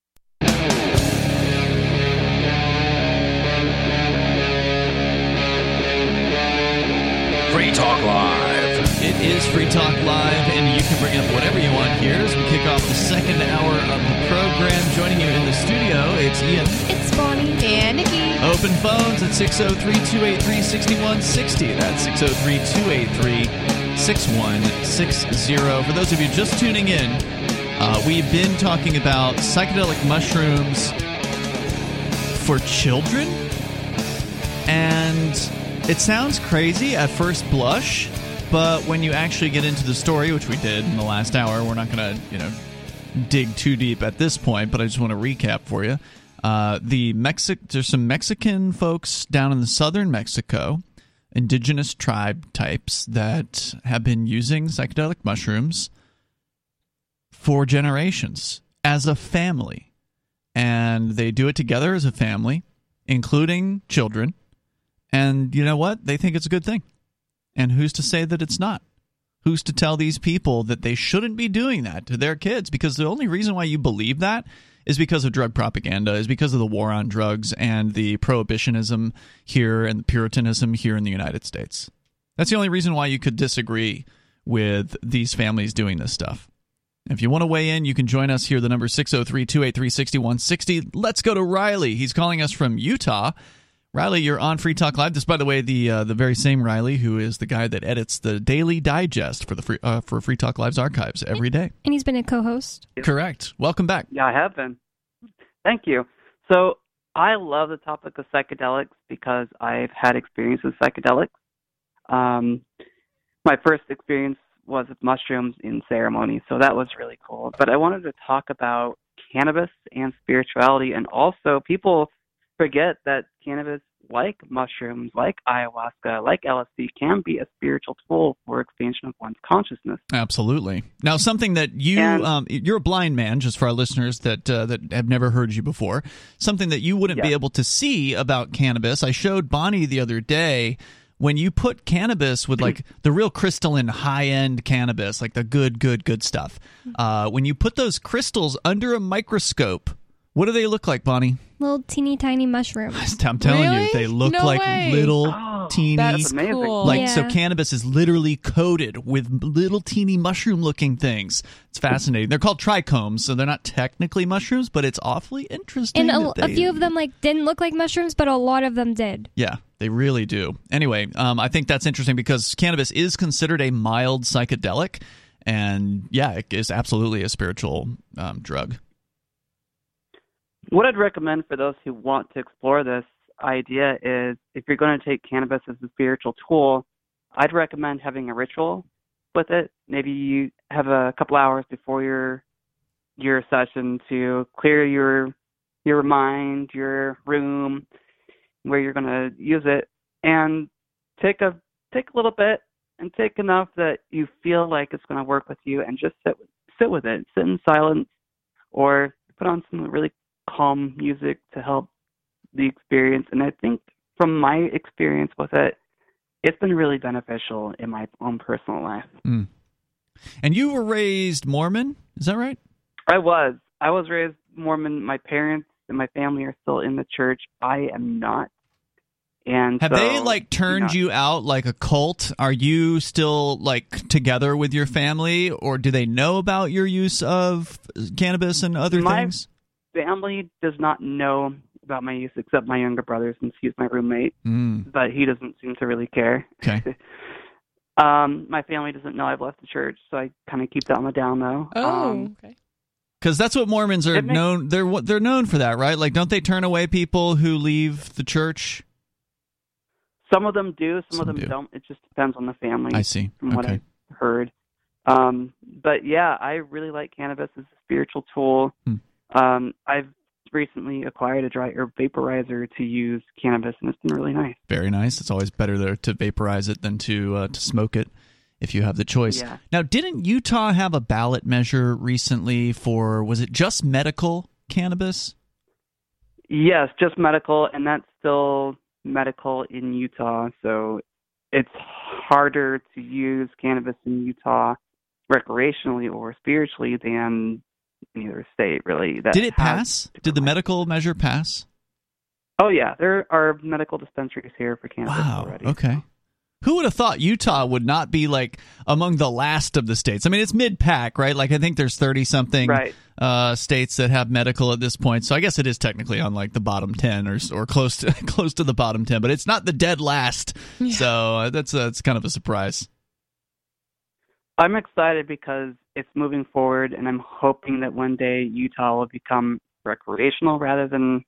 Free Talk Live. It is Free Talk Live, and you can bring up whatever you want here as we kick off the second hour of the program. Joining you in the studio, it's Ian. It's Bonnie. And Nikki. Open phones at 603 283 6160. That's 603 283 6160. For those of you just tuning in, uh, we've been talking about psychedelic mushrooms for children. And it sounds crazy at first blush, but when you actually get into the story, which we did in the last hour, we're not going to, you know, dig too deep at this point, but I just want to recap for you. Uh, the Mexic, there's some Mexican folks down in the southern Mexico, indigenous tribe types that have been using psychedelic mushrooms for generations as a family, and they do it together as a family, including children. And you know what? They think it's a good thing. And who's to say that it's not? Who's to tell these people that they shouldn't be doing that to their kids? Because the only reason why you believe that is because of drug propaganda, is because of the war on drugs and the prohibitionism here and the puritanism here in the United States. That's the only reason why you could disagree with these families doing this stuff. If you want to weigh in, you can join us here. The number 603 283 6160. Let's go to Riley. He's calling us from Utah. Riley, you're on Free Talk Live. This, by the way, the uh, the very same Riley who is the guy that edits the daily digest for the free, uh, for Free Talk Live's archives every day. And he's been a co-host. Correct. Welcome back. Yeah, I have been. Thank you. So I love the topic of psychedelics because I've had experience with psychedelics. Um, my first experience was with mushrooms in ceremony, so that was really cool. But I wanted to talk about cannabis and spirituality, and also people forget that cannabis, like mushrooms, like ayahuasca, like LSD, can be a spiritual tool for expansion of one's consciousness. Absolutely. Now, something that you And- um, you're a blind man, just for our listeners that uh, that have never heard you before. Something that you wouldn't be able to see about cannabis. I showed Bonnie the other day. When you put cannabis with like the real crystalline high end cannabis, like the good, good, good stuff, uh, when you put those crystals under a microscope, what do they look like, Bonnie? Little teeny tiny mushrooms. I'm telling Really? you, they look No like way. little Oh, teeny That's amazing. cool. like so Yeah. cannabis is literally coated with little teeny mushroom looking things it's fascinating they're called trichomes so they're not technically mushrooms but it's awfully interesting And a, that a they- few of them like didn't look like mushrooms, but a lot of them did. yeah they really do anyway um, i think that's interesting because cannabis is considered a mild psychedelic and yeah it is absolutely a spiritual um, drug What I'd recommend for those who want to explore this idea is if you're going to take cannabis as a spiritual tool, I'd recommend having a ritual with it. Maybe you have a couple hours before your your session to clear your your mind, your room where you're going to use it and take a take a little bit and take enough that you feel like it's going to work with you and just sit sit with it. Sit in silence or put on some really calm music to help the experience. And I think from my experience with it, it's been really beneficial in my own personal life. Mm. and you were raised mormon is that right I was. I was raised Mormon. My parents and my family are still in the church. I am not. And Have so, they like turned know, you out like a cult? Are you still like together with your family, or do they know about your use of cannabis and other My- things? Family does not know about my use except my younger brother since he's my roommate, Mm, but he doesn't seem to really care. okay. Um, my family doesn't know I've left the church, so I kind of keep that on the down low. Oh, Um, okay. Because that's what Mormons are makes- known. They're what they're known for that, right? Like, don't they turn away people who leave the church? some of them do, some, Some of them do. not It just depends on the family. I see. from what Okay. I've heard. Um, but yeah, I really like cannabis as a spiritual tool. Hmm. Um, I've recently acquired a dry herb vaporizer to use cannabis, and it's been really nice. Very nice. It's always better there to vaporize it than to uh, to smoke it if you have the choice. Yeah. Now, didn't Utah have a ballot measure recently for was it just medical cannabis? Yes, just medical, and that's still medical in Utah. So it's harder to use cannabis in Utah recreationally or spiritually than any other state, really. That Did it has pass? Did the medical measure pass? Oh yeah, there are medical dispensaries here for cannabis Wow. already. Okay. Who would have thought Utah would not be like among the last of the states? I mean, it's mid pack, right? Like I think there's thirty something Right. uh, states that have medical at this point. So I guess it is technically on like the bottom ten or or close to close to the bottom ten, but it's not the dead last. So uh, that's uh, it's kind of a surprise. I'm excited because it's moving forward, and I'm hoping that one day Utah will become recreational rather than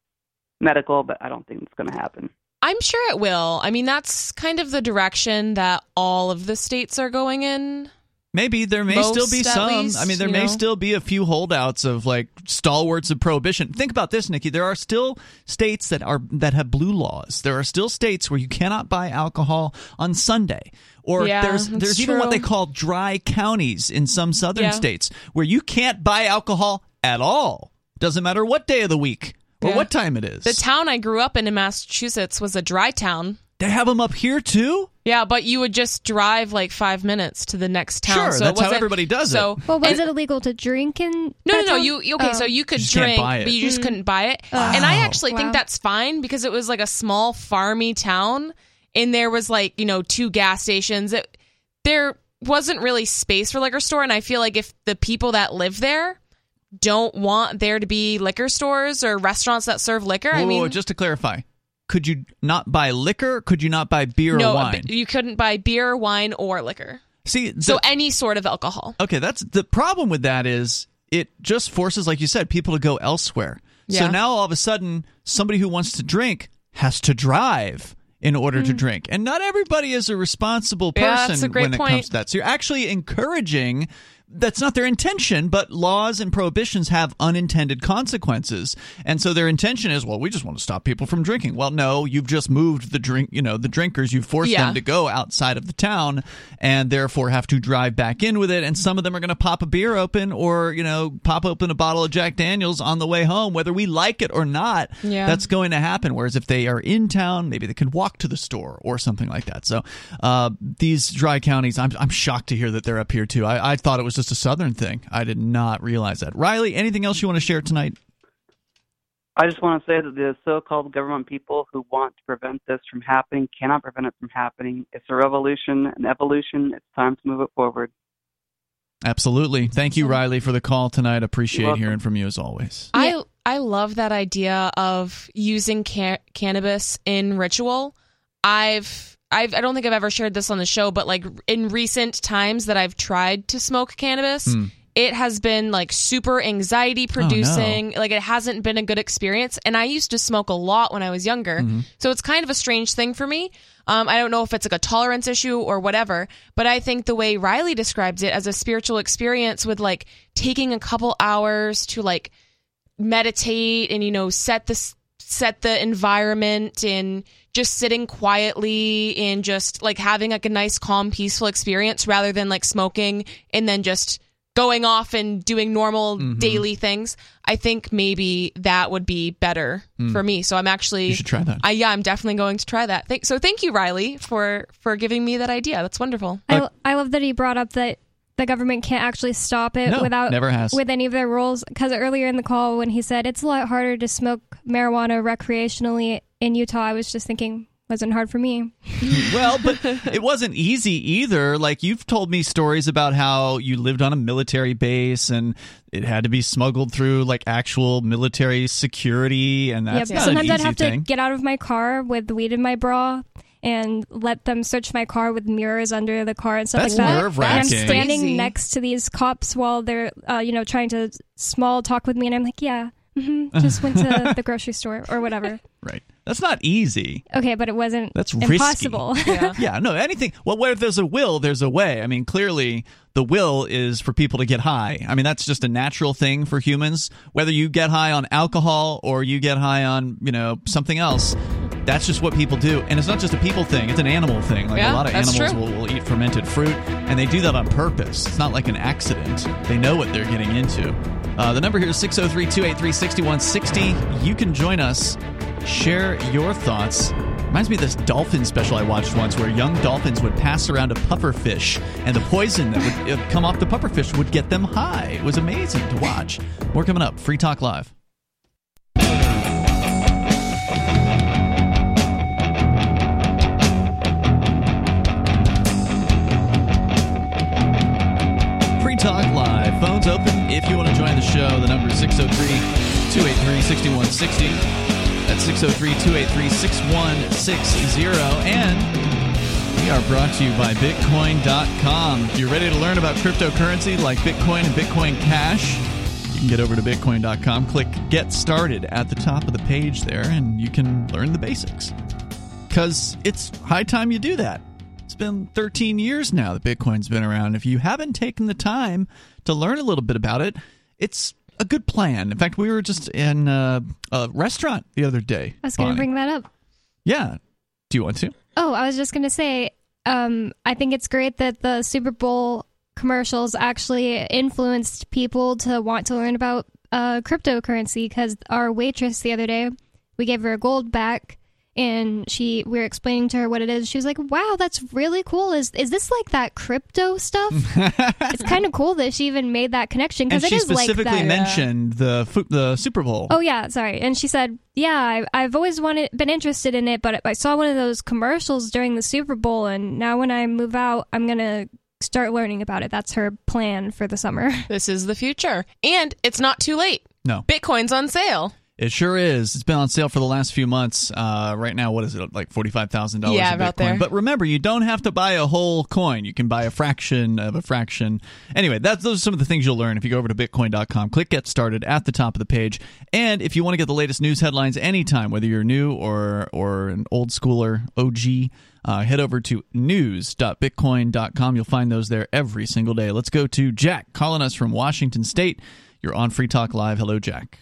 medical, but I don't think it's going to happen. I'm sure it will. I mean, that's kind of the direction that all of the states are going in. Maybe there may Most, still be some. least, I mean, there may know? still be a few holdouts of like stalwarts of prohibition. Think about this, Nikki. There are still states that are that have blue laws. There are still states where you cannot buy alcohol on Sunday. Or Yeah, there's there's even what they call dry counties in some southern Yeah. states where you can't buy alcohol at all. Doesn't matter what day of the week or Yeah. what time it is. The town I grew up in in Massachusetts was a dry town. They have them up here too. Yeah, but you would just drive like five minutes to the next town. Sure, so that's how everybody does it. so, Well, was it illegal to drink in? No, that no, no. town? You you- okay? Oh. So you could You drink, but you just mm. couldn't buy it. Wow. And I actually Wow. think that's fine because it was like a small farmy town, and there was like you know two gas stations. It, there wasn't really space for liquor store, and I feel like if the people that live there don't want there to be liquor stores or restaurants that serve liquor, I Whoa, mean, just to clarify, could you not buy liquor? Could you not buy beer no, or wine? you couldn't buy beer, wine, or liquor. See, the, So any sort of alcohol. okay, that's the problem with that is it just forces, like you said, people to go elsewhere. So now all of a sudden, somebody who wants to drink has to drive in order to drink, and not everybody is a responsible Mm. Yeah, person that's a when it point. comes to that. So you're actually encouraging. That's not their intention, but laws and prohibitions have unintended consequences. And so their intention is, well, we just want to stop people from drinking. Well, no, you've just moved the drink, you know, the drinkers, you've forced Yeah. them to go outside of the town and therefore have to drive back in with it. And some of them are going to pop a beer open or, you know, pop open a bottle of Jack Daniels on the way home, whether we like it or not. Yeah. That's going to happen. Whereas if they are in town, maybe they can walk to the store or something like that. So uh, these dry counties, I'm, I'm shocked to hear that they're up here too. I, I thought it was just a southern thing. I did not realize that. Riley, anything else you want to share tonight? I just want to say that the so-called government people who want to prevent this from happening cannot prevent it from happening. It's a revolution, an evolution. It's time to move it forward. Absolutely. Thank you, Riley, for the call tonight. Appreciate hearing from you as always. I I love that idea of using ca- cannabis in ritual. I've I've I don't think I've ever shared this on the show, but like in recent times that I've tried to smoke cannabis, Hmm. it has been like super anxiety producing. Like it hasn't been a good experience. And I used to smoke a lot when I was younger, so it's kind of a strange thing for me. Um, I don't know if it's like a tolerance issue or whatever, but I think the way Riley describes it as a spiritual experience with like taking a couple hours to like meditate and you know set the set the environment and just sitting quietly and just like having like a nice calm peaceful experience rather than like smoking and then just going off and doing normal Mm-hmm. daily things i think maybe that would be better for me so i'm actually Mm. You should try that. I, yeah i'm definitely going to try that Thank, so thank you riley for for giving me that idea that's wonderful I, I love that he brought up that the government can't actually stop it No, without never has. with any of their rules. Because earlier in the call, when he said it's a lot harder to smoke marijuana recreationally in Utah, I was just thinking, wasn't hard for me. well, but it wasn't easy either. Like you've told me stories about how you lived on a military base and it had to be smuggled through like actual military security, and that's yep. not Sometimes an I'd have thing. to get out of my car with the weed in my bra and let them search my car with mirrors under the car and stuff That's like that. nerve-wracking. And I'm standing Crazy. next to these cops while they're, uh, you know, trying to small talk with me, and I'm like, yeah, hmm just went to the grocery store or whatever. right. That's not easy. Okay, but it wasn't That's risky. impossible. Yeah. Yeah, no, anything. Well, where there's a will, there's a way. I mean, clearly, the will is for people to get high. I mean, that's just a natural thing for humans. Whether you get high on alcohol or you get high on, you know, something else, that's just what people do. And it's not just a people thing; it's an animal thing. Like Yeah, a lot of animals will, will eat fermented fruit, and they do that on purpose. It's not like an accident. They know what they're getting into. Uh, the number here is 603 283 6160. You can join us, share your thoughts. Reminds me of this dolphin special I watched once where young dolphins would pass around a pufferfish, and the poison that would uh, come off the pufferfish would get them high. It was amazing to watch. More coming up. Free Talk Live. Free Talk Live. Phones open if you want to join the show. The number is 603 283 6160. That's 603 283 6160. And we are brought to you by Bitcoin.com. If you're ready to learn about cryptocurrency like Bitcoin and Bitcoin Cash, you can get over to Bitcoin.com, click Get Started at the top of the page there, and you can learn the basics. Because it's high time you do that. It's been 13 years now that Bitcoin's been around. If you haven't taken the time to learn a little bit about it, it's a good plan. In fact, we were just in uh, a restaurant the other day. I was going to bring that up. Yeah. Do you want to? Oh, I was just going to say, um, I think it's great that the Super Bowl commercials actually influenced people to want to learn about uh, cryptocurrency because our waitress the other day, we gave her a gold back. And she, we were explaining to her what it is. She was like, "Wow, that's really cool. Is is this like that crypto stuff? it's kind of cool that she even made that connection because it she is like specifically that." mentioned the fu- the Super Bowl. Oh yeah, sorry. And she said, "Yeah, I, I've always wanted, been interested in it, but I saw one of those commercials during the Super Bowl, and now when I move out, I'm gonna start learning about it. That's her plan for the summer." This is the future. And it's not too late. No. Bitcoin's on sale. It sure is. It's been on sale for the last few months. Uh, right now, what is it like forty five thousand dollars? Yeah, about Bitcoin. there. But remember, you don't have to buy a whole coin. You can buy a fraction of a fraction. Anyway, that's those are some of the things you'll learn if you go over to Bitcoin.com. Click Get Started at the top of the page, and if you want to get the latest news headlines anytime, whether you're new or or an old schooler OG. Uh, head over to news.bitcoin.com. You'll find those there every single day. Let's go to Jack calling us from Washington State. You're on Free Talk Live. Hello, Jack.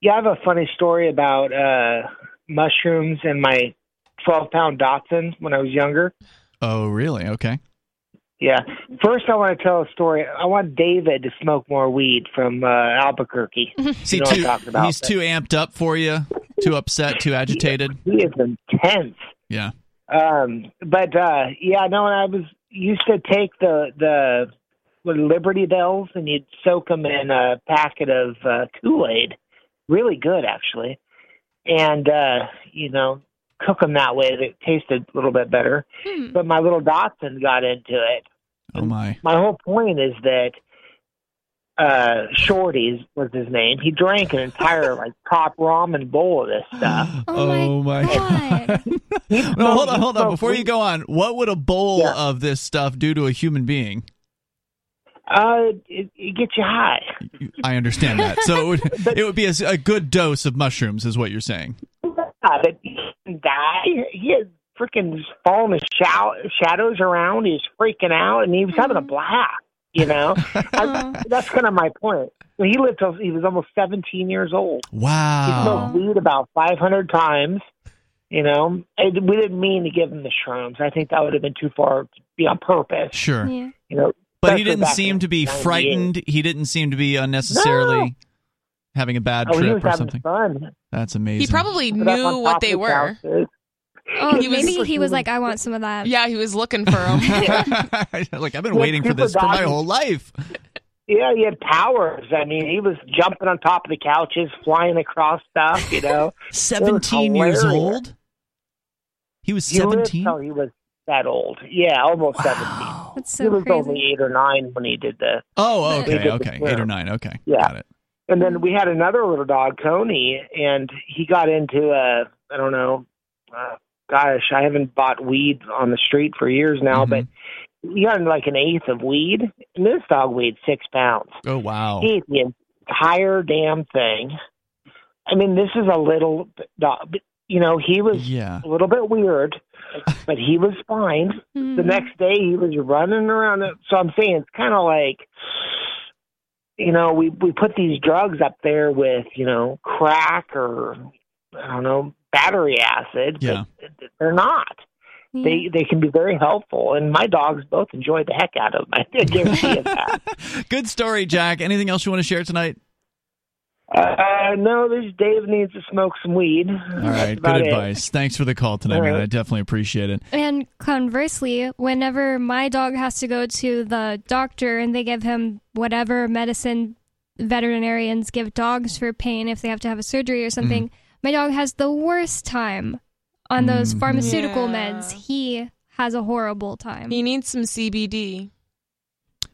Yeah, I have a funny story about uh, mushrooms and my 12 pound dachshund when I was younger. Oh, really? Okay. Yeah. First, I want to tell a story. I want David to smoke more weed from uh, Albuquerque. See, You know too, about, he's but- too amped up for you, too upset, too agitated. He is intense. Yeah. Um, but uh, yeah, no, and I was used to take the the what, Liberty Bells and you'd soak them in a packet of uh, Kool Aid. Really good, actually. And uh, you know, cook them that way. They tasted a little bit better. Hmm. But my little dachshund got into it. Oh my. My whole point is that uh Shorty's was his name. He drank an entire like top ramen bowl of this stuff. Oh, my God. He No, hold on, hold on. Before you go on, what would a bowl Yeah. of this stuff do to a human being? Uh, it, it gets you high. I understand that. So it would, it would be a, a good dose of mushrooms, is what you're saying. Yeah, but he didn't die. He had freaking falling his shou- shadows around. He was freaking out, and he was having a blast. You know, I, that's kind of my point. He lived till he was almost 17 years old. Wow. He smoked weed about 500 times. You know, and we didn't mean to give him the shrooms. I think that would have been too far to be on purpose. Sure. Yeah. You know, But he didn't seem to be frightened. He didn't seem to be unnecessarily No. having a bad Oh, trip or something. fun. That's amazing. He probably But knew what they were. houses. Oh, He was maybe super he was like, "I want some of that." Yeah, he was looking for them. like I've been Yeah, waiting for this for my whole life. Yeah, he had powers. I mean, he was jumping on top of the couches, flying across stuff. You know, Seventeen years old. He was seventeen. till he was that old. Yeah, almost seventeen. That's he was crazy. only eight or nine when he did the. Oh, okay, okay, eight or nine. Okay, Yeah. got it. And then we had another little dog, Coney, and he got into a I don't know, uh, gosh, I haven't bought weed on the street for years now, Mhm. but he got into like an eighth of weed, and this dog weighed six pounds. Oh wow. He ate the entire damn thing. I mean, this is a little dog. You know, he was Yeah. a little bit weird, but he was fine. The Mhm. next day, he was running around. So I'm saying it's kind of like, you know, we we put these drugs up there with you know crack or I don't know battery acid. Yeah. but they're not. Yeah. They they can be very helpful, and my dogs both enjoy the heck out of them. I guarantee you that. Good story, Jack. Anything else you want to share tonight? Uh, no, this Dave needs to smoke some weed. All right, good advice. Thanks for the call tonight, All man. I definitely appreciate it. And conversely, whenever my dog has to go to the doctor and they give him whatever medicine veterinarians give dogs for pain if they have to have a surgery or something, my dog has the worst time on those Mhm. pharmaceutical Yeah. meds. He has a horrible time. He needs some CBD.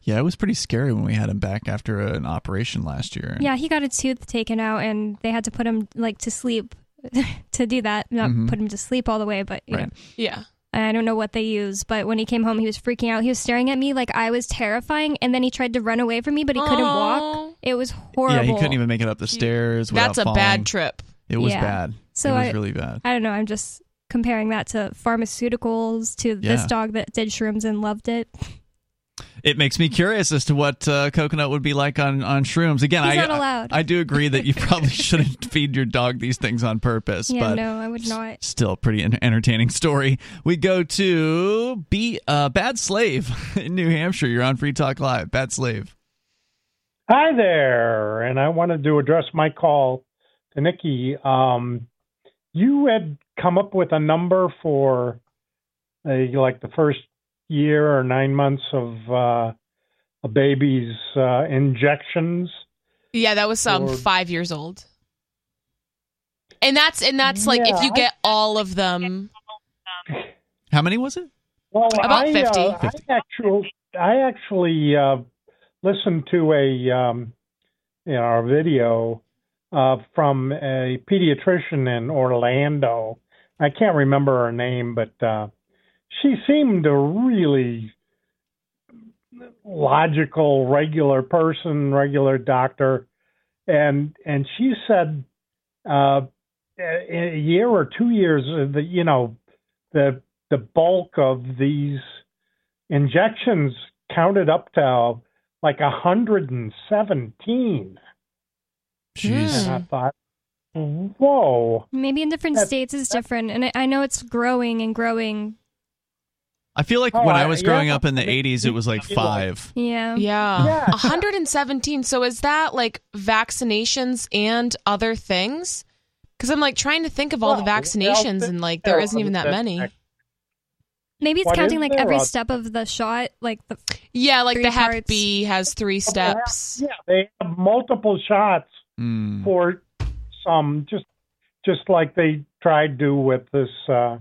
Yeah, it was pretty scary when we had him back after an operation last year. yeah, he got a tooth taken out and they had to put him like to sleep to do that. Not Mhm. put him to sleep all the way, but you Right. know. Yeah. I don't know what they use, but when he came home, he was freaking out. He was staring at me like I was terrifying, and then he tried to run away from me, but he couldn't walk. It was horrible. Yeah, he couldn't even make it up the stairs. without That's a falling. bad trip. It was Yeah. bad. So it was I- really bad. I don't know. I'm just comparing that to pharmaceuticals to this dog that did shrooms and loved it. It makes me curious as to what uh, coconut would be like on, on shrooms. Again, He's I, not allowed. I I do agree that you probably shouldn't feed your dog these things on purpose, Yeah, but no, I would not. still pretty en- entertaining story. We go to be uh, Bad Slave in New Hampshire. You're on Free Talk Live. Bad Slave. Hi there, and I wanted to address my call to Nikki. Um, you had come up with a number for uh, like the first year or nine months of uh, a baby's uh, injections. Yeah, that was um Or- five years old. And that's and that's like if Yeah, you I- get all of them. How many was it? Well, About I, 50. Uh, I actually, I actually uh, listened to a um, you know a video uh, from a pediatrician in Orlando. I can't remember her name, but uh, she seemed a really logical, regular person, regular doctor, and and she said uh, a a year or two years, uh, the you know the the bulk of these injections counted up to like a hundred and seventeen. Jeez. And I thought, whoa. Maybe in different That- states it's different, and I, I know it's growing and growing. I feel like Oh, when I I- was yeah. growing up in the 80s, it was like five. Yeah. Yeah. Yeah. 117. So is that like vaccinations and other things? Because I'm like trying to think of all the Well, vaccinations well, and like there isn't even that many. Maybe it's What counting like there? every Uh, step of the shot, like the Yeah, like the Hep parts. B has three Well, they have- steps. Yeah, they have multiple shots Mm. for some, just just like they tried to with this. Uh,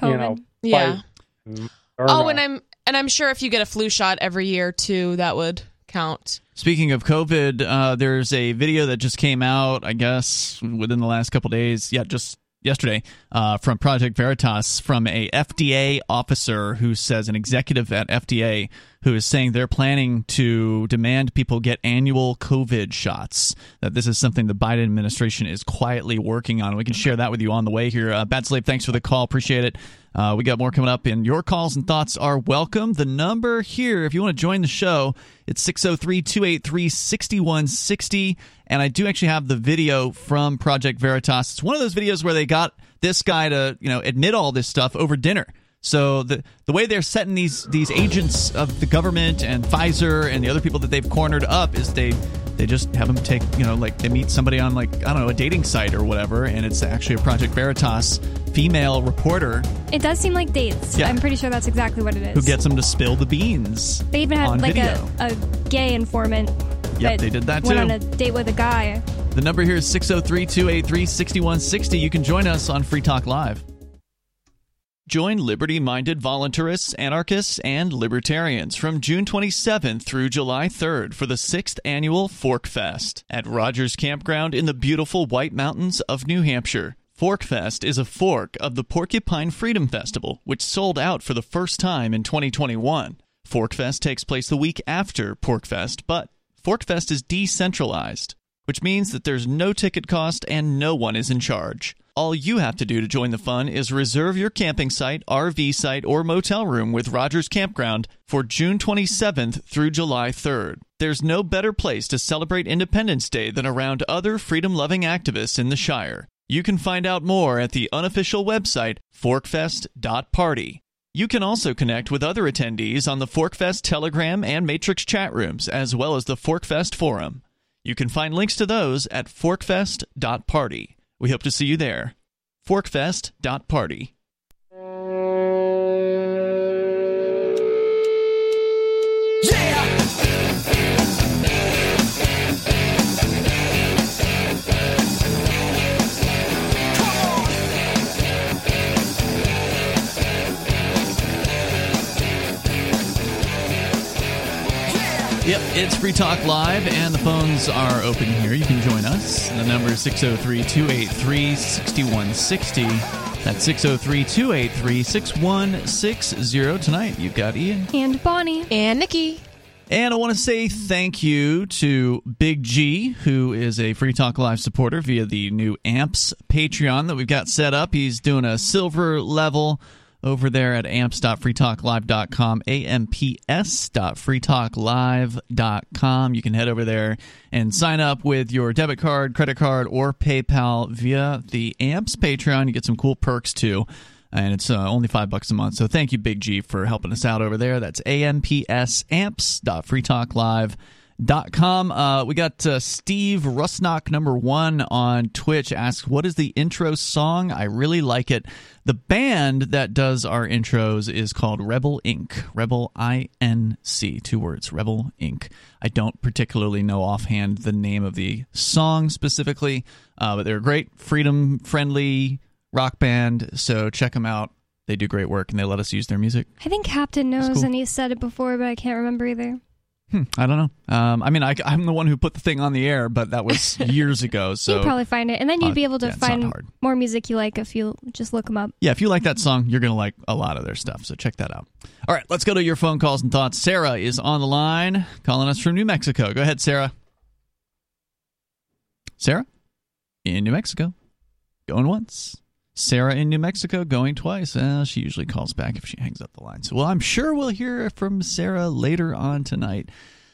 COVID. You know, Yeah. Moderna. Oh, and I'm and I'm sure if you get a flu shot every year too, that would count. Speaking of COVID, uh, there's a video that just came out, I guess, within the last couple days. Yeah, just yesterday, uh, from Project Veritas, from a FDA officer who says, an executive at FDA, who is saying they're planning to demand people get annual COVID shots. That this is something the Biden administration is quietly working on. We can share that with you on the way here. Uh, Bad Slave, thanks for the call. Appreciate it. Uh, we got more coming up, and your calls and thoughts are welcome. The number here, if you want to join the show, it's 603 283 6160. And I do actually have the video from Project Veritas. It's one of those videos where they got this guy to, you know, admit all this stuff over dinner. So the the way they're setting these these agents of the government and Pfizer and the other people that they've cornered up is they they just have them take you know like they meet somebody on like I don't know a dating site or whatever and it's actually a Project Veritas female reporter It does seem like dates. Yeah. I'm pretty sure that's exactly what it is. who gets them to spill the beans. They even had like a, a gay informant. Yep, they did that too. Went too. on a date with a guy. The number here is 603 283 6160. You can join us on Free Talk Live. Join liberty minded voluntarists, anarchists, and libertarians from June 27th through July 3rd for the sixth annual Fork Fest at Rogers Campground in the beautiful White Mountains of New Hampshire. Fork Fest is a fork of the Porcupine Freedom Festival, which sold out for the first time in 2021. Fork Fest takes place the week after Porkfest, but Fork Fest is decentralized, which means that there's no ticket cost and no one is in charge. All you have to do to join the fun is reserve your camping site, RV site, or motel room with Rogers Campground for June 27th through July 3rd. There's no better place to celebrate Independence Day than around other freedom loving activists in the Shire. You can find out more at the unofficial website forkfest.party. You can also connect with other attendees on the Forkfest Telegram and Matrix chat rooms, as well as the Forkfest forum. You can find links to those at forkfest.party. We hope to see you there. Forkfest.party. Yep, it's Free Talk Live, and the phones are open here. You can join us. The number is 603 283 6160. That's 603 283 6160. Tonight, you've got Ian. And Bonnie. And Nikki. And I want to say thank you to Big G, who is a Free Talk Live supporter via the new AMPS Patreon that we've got set up. He's doing a silver level over there at amps.freetalklive.com, amps.freetalklive.com. You can head over there and sign up with your debit card, credit card, or PayPal via the AMPS Patreon. You get some cool perks too. And it's uh, only five bucks a month. So thank you, Big G, for helping us out over there. That's ampsamps.freetalklive.com Dot com. Uh, we got uh, Steve Rusnock number one on Twitch asks, "What is the intro song? I really like it. The band that does our intros is called Rebel Inc. Rebel I N C. Two words. Rebel Inc. I don't particularly know offhand the name of the song specifically, uh, but they're a great freedom friendly rock band. So check them out. They do great work and they let us use their music. I think Captain knows, cool. and he said it before, but I can't remember either. Hmm, I don't know. Um, I mean, I, am the one who put the thing on the air, but that was years ago. So you'd probably find it, and then you'd uh, be able to yeah, find more music you like if you just look them up. Yeah, if you like that song, you're going to like a lot of their stuff. So check that out. All right, let's go to your phone calls and thoughts. Sarah is on the line, calling us from New Mexico. Go ahead, Sarah. Sarah, in New Mexico, going once. Sarah in New Mexico going twice. Uh, she usually calls back if she hangs up the line. So, well, I'm sure we'll hear from Sarah later on tonight.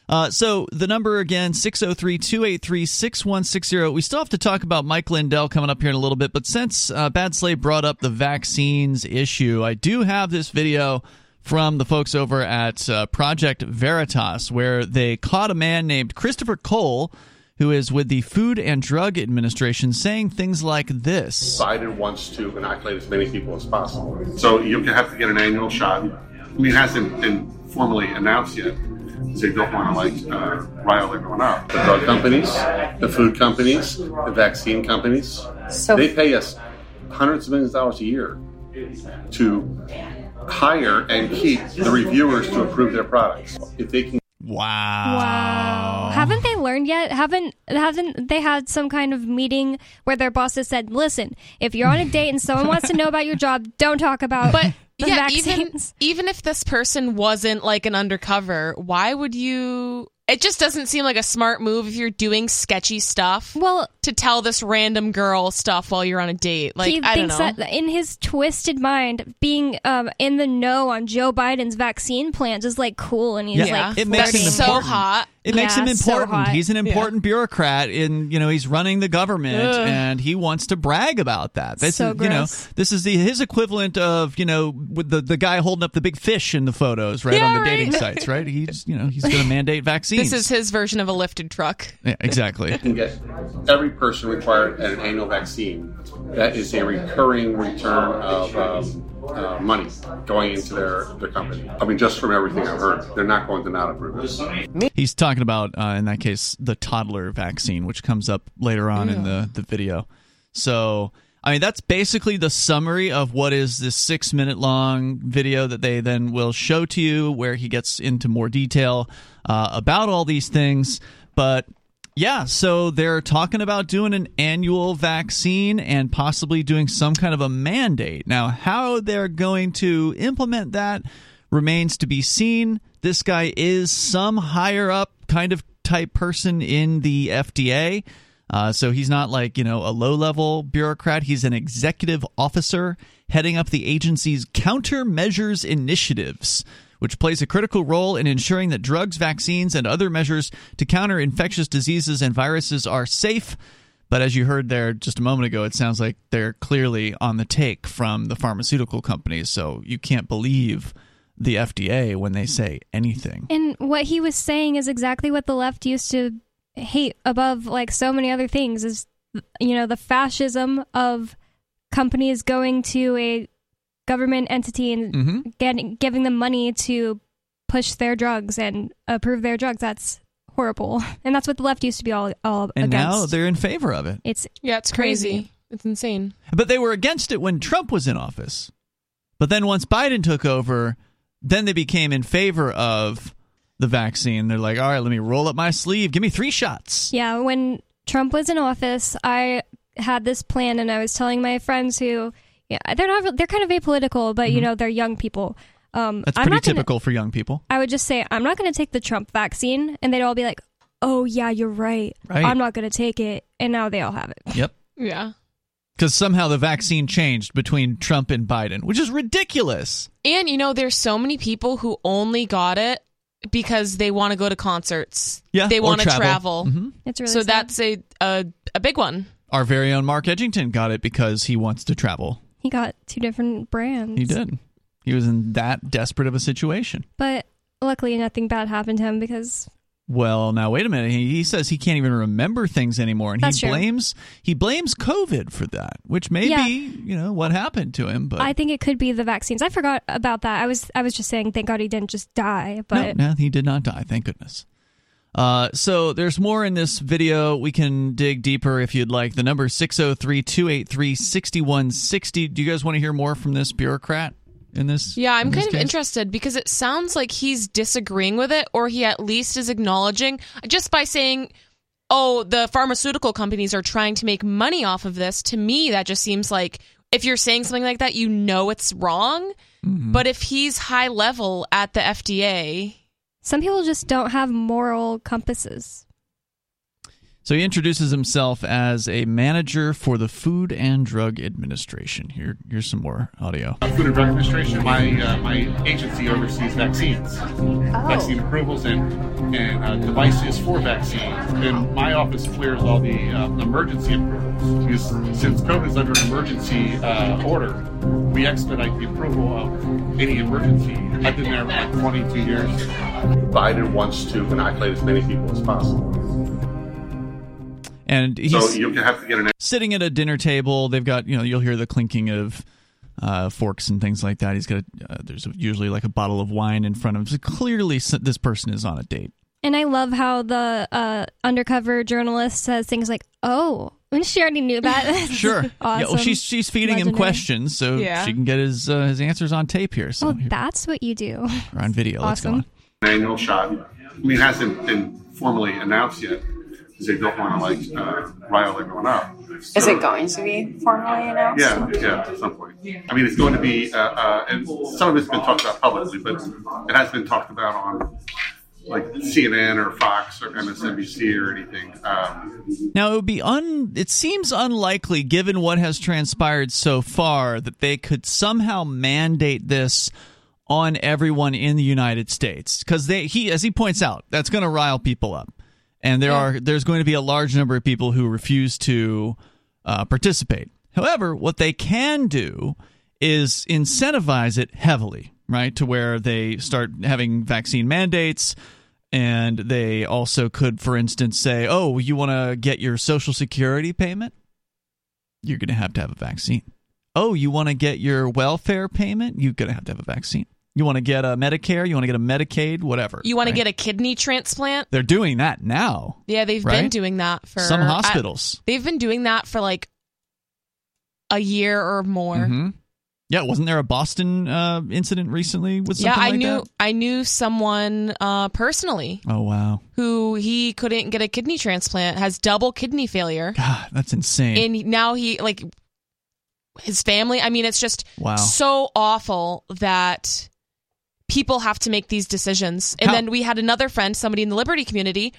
Uh, so the number again, 603-283-6160. We still have to talk about Mike Lindell coming up here in a little bit, but since uh, Bad Slave brought up the vaccines issue, I do have this video from the folks over at uh, Project Veritas where they caught a man named Christopher Cole who is with the Food and Drug Administration saying things like this. Biden wants to inoculate as many people as possible. So you have to get an annual shot. I mean, it hasn't been formally announced yet. They don't want to like uh, rile everyone up. The drug companies, the food companies, the vaccine companies, So- they pay us hundreds of millions of dollars a year to hire and keep the reviewers to approve their products. If they can Wow. Wow. Haven't they learned yet? Haven't haven't they had some kind of meeting where their bosses said, "Listen, if you're on a date and someone wants to know about your job, don't talk about But the yeah, even vaccines." even if this person wasn't like an undercover, why would you? It just doesn't seem like a smart move if you're doing sketchy stuff. Well, to tell this random girl stuff while you're on a date, like he I don't thinks know. that in his twisted mind, being um, in the know on Joe Biden's vaccine plans is like cool, and he's Yeah. like It makes him so hot. It makes Yeah, him important. hot. he's an important bureaucrat in you know he's running the government Ugh. and he wants to brag about that. This So is you know this is the his equivalent of you know with the the guy holding up the big fish in the photos right Yeah, on the right. dating sites right. He's you know he's going to mandate vaccines. This is his version of a lifted truck. yeah, exactly. can get every person required an annual vaccine, that is a recurring return of um, uh, money going into their, their company. I mean, just from everything I've heard, they're not going to not approve this. He's talking about uh, in that case the toddler vaccine, which comes up later on in the the video. So I mean, that's basically the summary of what is this six minute long video that they then will show to you, where he gets into more detail uh, about all these things. But yeah, so they're talking about doing an annual vaccine and possibly doing some kind of a mandate. Now, how they're going to implement that remains to be seen. This guy is some higher up kind of type person in the FDA. Uh, so he's not like, you know, a low level bureaucrat. He's an executive officer heading up the agency's countermeasures initiatives, which plays a critical role in ensuring that drugs, vaccines, and other measures to counter infectious diseases and viruses are safe. But as you heard there just a moment ago, it sounds like they're clearly on the take from the pharmaceutical companies. So you can't believe the FDA when they say anything. And what he was saying is exactly what the left used to hate above like so many other things is you know the fascism of companies going to a government entity and Mm-hmm. getting giving them money to push their drugs and approve their drugs that's horrible and that's what the left used to be all all And against now they're in favor of it. it's Yeah, it's crazy. Crazy. It's insane. But they were against it when Trump was in office. But then once Biden took over, then they became in favor of the vaccine. They're like, all right, let me roll up my sleeve. Give me three shots. Yeah, when Trump was in office, I had this plan, and I was telling my friends who, yeah, they're not, they're kind of apolitical, but you know, they're young people. Um, Mm-hmm. That's I'm pretty not gonna- typical for young people. I would just say, I'm not going to take the Trump vaccine, and they'd all be like, "Oh yeah, you're right. Right. I'm not going to take it," and now they all have it. Yep. Yeah. Because somehow the vaccine changed between Trump and Biden, which is ridiculous. And you know, there's so many people who only got it because they want to go to concerts. Yeah, They want to travel. travel. Mhm. It's really So sad. that's a, a a big one. Our very own Mark Edgington got it because he wants to travel. He got two different brands. He did. He was in that desperate of a situation. but luckily nothing bad happened to him because Well, now wait a minute. He, he says he can't even remember things anymore, and That's he true. blames he blames COVID for that, which may Yeah. be you know what happened to him. But I think it could be the vaccines. I forgot about that. I was I was just saying, thank God he didn't just die. no, But no, he did not die. Thank goodness. Uh, so there's more in this video. We can dig deeper if you'd like. The number 603-283-6160. Do you guys want to hear more from this bureaucrat in this? Yeah, I'm this kind of case? interested because it sounds like he's disagreeing with it, or he at least is acknowledging just by saying, "Oh, the pharmaceutical companies are trying to make money off of this." To me, that just seems like if you're saying something like that, you know it's wrong. Mm-hmm. But if he's high level at the FDA, some people just don't have moral compasses. So he introduces himself as a manager for the Food and Drug Administration. Here, here's some more audio. Food and Drug Administration. My uh, my agency oversees vaccines, vaccine approvals, and and uh, devices for vaccines. And my office clears all the uh, emergency approvals because since COVID is under an emergency uh, order, we expedite the approval of any emergency. I've been there for like 22 years. Biden wants to inoculate as many people as possible. And he's So you have to get an sitting at a dinner table. They've got, you know, you'll hear the clinking of uh, forks and things like that. He's got, uh, there's usually like a bottle of wine in front of him. So clearly, this person is on a date. And I love how the uh, undercover journalist says things like, "Oh, and she already knew that." Sure. awesome. Yeah, well, she's she's feeding him questions so Yeah. she can get his uh, his answers on tape here. So Oh, here, that's what you do. or on video. Let's go awesome. on. annual shot. I mean, it hasn't been formally announced yet because they don't want to like uh, rile everyone up. Is it going to be formally announced? Yeah, yeah, at some point. I mean, it's going to be, uh, uh, and some of it's been talked about publicly, but it has been talked about on like CNN or Fox or MSNBC or anything. Um, Now it would be un. It seems unlikely, given what has transpired so far, that they could somehow mandate this on everyone in the United States, because they he, as he points out, that's going to rile people up, and there are there's going to be a large number of people who refuse to uh, participate. However, what they can do is incentivize it heavily, right? To where they start having vaccine mandates. And they also could, for instance, say, oh, you want to get your Social Security payment? You're going to have to have a vaccine. Oh, you want to get your welfare payment? You're going to have to have a vaccine. You want to get a Medicare? You want to get a Medicaid? Whatever. you want right? to get a kidney transplant. They're doing that now. Yeah, they've been doing that for Some I- hospitals. they've been doing that for like a year or more. hmm Yeah, wasn't there a Boston uh, incident recently with something Yeah, I like knew that? I knew someone uh, personally Oh wow, who he couldn't get a kidney transplant, has double kidney failure, God, that's insane. and now he like his family. I mean, it's just Wow. so awful that people have to make these decisions. And How- then we had another friend, somebody in the Liberty community.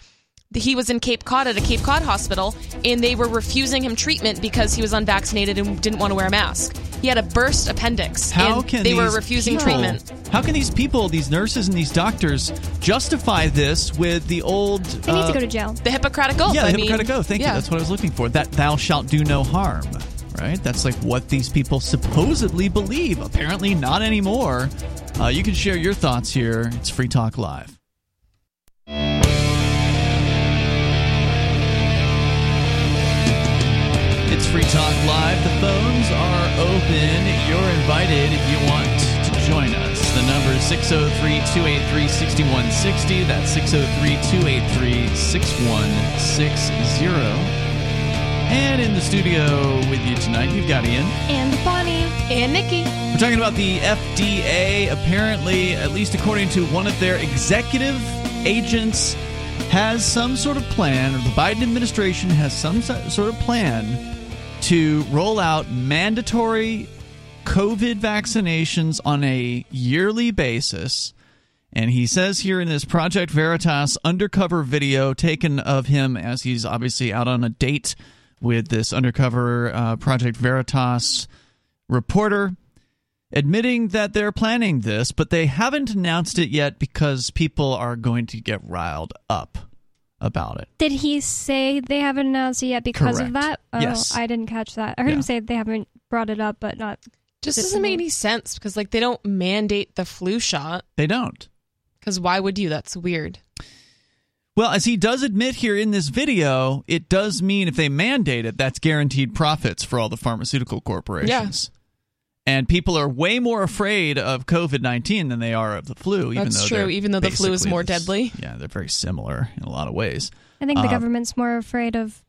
He was in Cape Cod at a Cape Cod hospital, and they were refusing him treatment because he was unvaccinated and didn't want to wear a mask. He had a burst appendix, How and can they were refusing people- treatment. How can these people, these nurses and these doctors, justify this with the old? They need uh, to go to jail. The Hippocratic Oath. Yeah, the I Hippocratic mean, Oath. Thank yeah. you. That's what I was looking for. That thou shalt do no harm. Right? That's like what these people supposedly believe. Apparently, not anymore. Uh, you can share your thoughts here. It's Free Talk Live. It's Free Talk Live. The phones are open. You're invited if you want to join us. The number is 603 283 6160. That's 603 283 6160. And in the studio with you tonight, you've got Ian. And Bonnie. And Nikki. We're talking about the FDA. Apparently, at least according to one of their executive agents, has some sort of plan, or the Biden administration has some sort of plan to roll out mandatory COVID vaccinations on a yearly basis. And he says here in this Project Veritas undercover video taken of him as he's obviously out on a date with this undercover uh, Project Veritas reporter, admitting that they're planning this, but they haven't announced it yet because people are going to get riled up about it. Did he say they haven't announced it yet because Correct. of that? Oh, Yes. I didn't catch that. I heard Yeah. him say they haven't brought it up, but not. Just doesn't make any sense because like they don't mandate the flu shot. They don't. Because why would you? That's weird. Well, as he does admit here in this video, it does mean if they mandate it, that's guaranteed profits for all the pharmaceutical corporations. Yes. And people are way more afraid of COVID 19 than they are of the flu. Even That's though true, even though the flu is more this- deadly. Yeah, they're very similar in a lot of ways. I think the Uh, government's more afraid of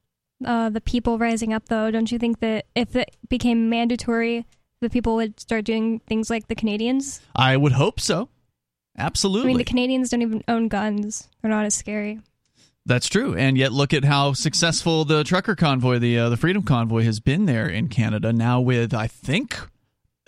uh, the people rising up, though. Don't you think that if it became mandatory, the people would start doing things like the Canadians? I would hope so. Absolutely. I mean, the Canadians don't even own guns; they're not as scary. That's true, and yet look at how successful the trucker convoy, the uh, the Freedom Convoy, has been there in Canada. Now, with I think,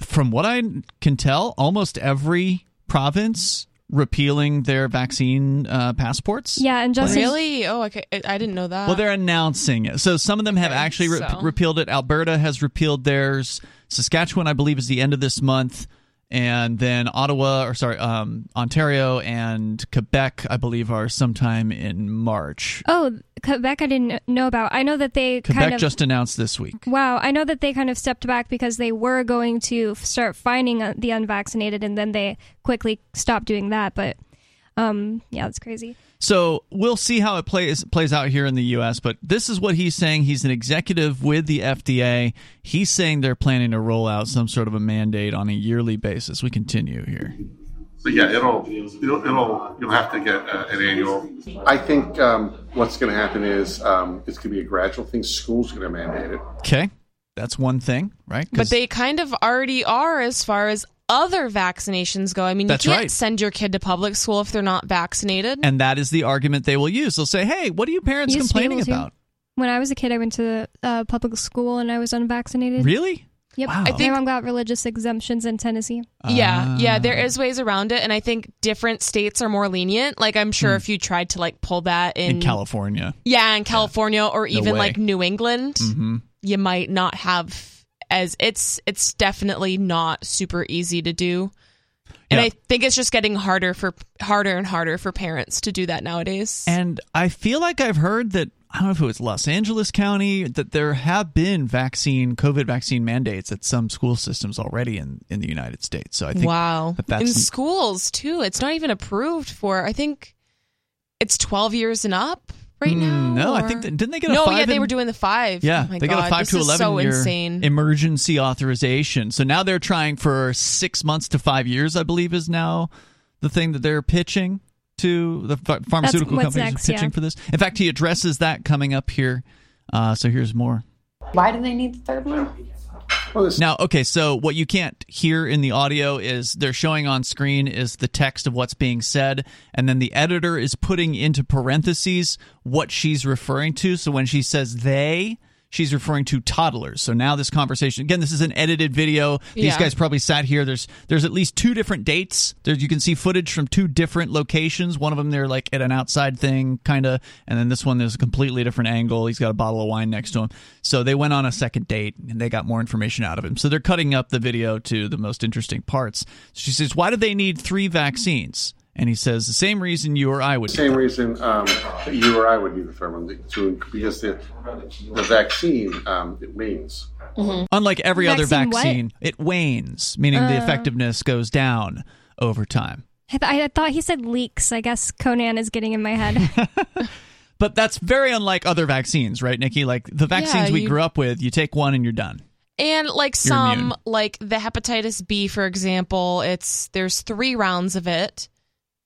from what I can tell, almost every province repealing their vaccine uh, passports. Yeah, and Justin, really? Oh, okay. I, I didn't know that. Well, they're announcing it. So some of them have actually re- so- repealed it. Alberta has repealed theirs. Saskatchewan, I believe, is the end of this month. And then Ottawa, or sorry, um, Ontario and Quebec, I believe, are sometime in March. oh Quebec, I didn't know about. I know that they Quebec kind of just announced this week. Wow, I know that they kind of stepped back because they were going to start finding uh, the unvaccinated, and then they quickly stopped doing that. But um, yeah, it's crazy. So we'll see how it plays plays out here in the U.S. But this is what he's saying. He's an executive with the FDA. He's saying they're planning to roll out some sort of a mandate on a yearly basis. We continue here. So yeah, it'll it'll, it'll you'll have to get uh, an annual. I think um, what's going to happen is um, it's going to be a gradual thing. Schools are going to mandate it. Okay, that's one thing, right? But they kind of already are as far as other vaccinations go. I mean, you can't right. send your kid to public school if they're not vaccinated. and that is the argument they will use. They'll say, "Hey, what are you parents Used to be complaining able to. about? When I was a kid, I went to uh, public school and I was unvaccinated. Really? Yep. Wow. I think My mom got religious exemptions in Tennessee. yeah, Ah. yeah, there is ways around it, and I think different states are more lenient. Like I'm sure if you tried to like pull that in, Hmm. in California." yeah, in California or even way. like New England, hmm you might not have as it's it's definitely not super easy to do. And Yeah. I think it's just getting harder for harder and harder for parents to do that nowadays. And I feel like I've heard that I don't know if it was Los Angeles County that there have been vaccine COVID vaccine mandates at some school systems already in in the United States. So I think wow. that that's in schools too. It's not even approved for I think it's 12 years and up right now. no, I think that, didn't they get a No, five yeah, they and- were doing the 5. Yeah, oh my they God, got a five this to eleven so year insane. emergency authorization. So now they're trying for six months to five years. I believe is now the thing that they're pitching to the ph- pharmaceutical what's companies next, pitching yeah. for this. In fact, he addresses that coming up here. Uh, so here's more. Why do they need the third one? Now, okay, so what you can't hear in the audio is they're showing on screen is the text of what's being said, and then the editor is putting into parentheses what she's referring to. So when she says they, she's referring to toddlers. So now this conversation again, this is an edited video. These Yeah. guys probably sat here. There's there's at least two different dates. There's you can see footage from two different locations. One of them they're like at an outside thing, kind of, and then this one there's a completely different angle. He's got a bottle of wine next to him. So they went on a second date and they got more information out of him. So they're cutting up the video to the most interesting parts. She says, "Why do they need three vaccines?" And he says, "The same reason you or I would." Same reason um, you or I would need the third one to, because the the vaccine um, it wanes. Unlike every other Vaccine what? it wanes, meaning the Uh. effectiveness goes down over time. I, th- I thought he said leaks. I guess Conan is getting in my head. But that's very unlike other vaccines, right, Nikki? Like the vaccines we you- grew up with, you take one and you're done. And like You're some, immune. like the hepatitis B, for example, it's there's three rounds of it.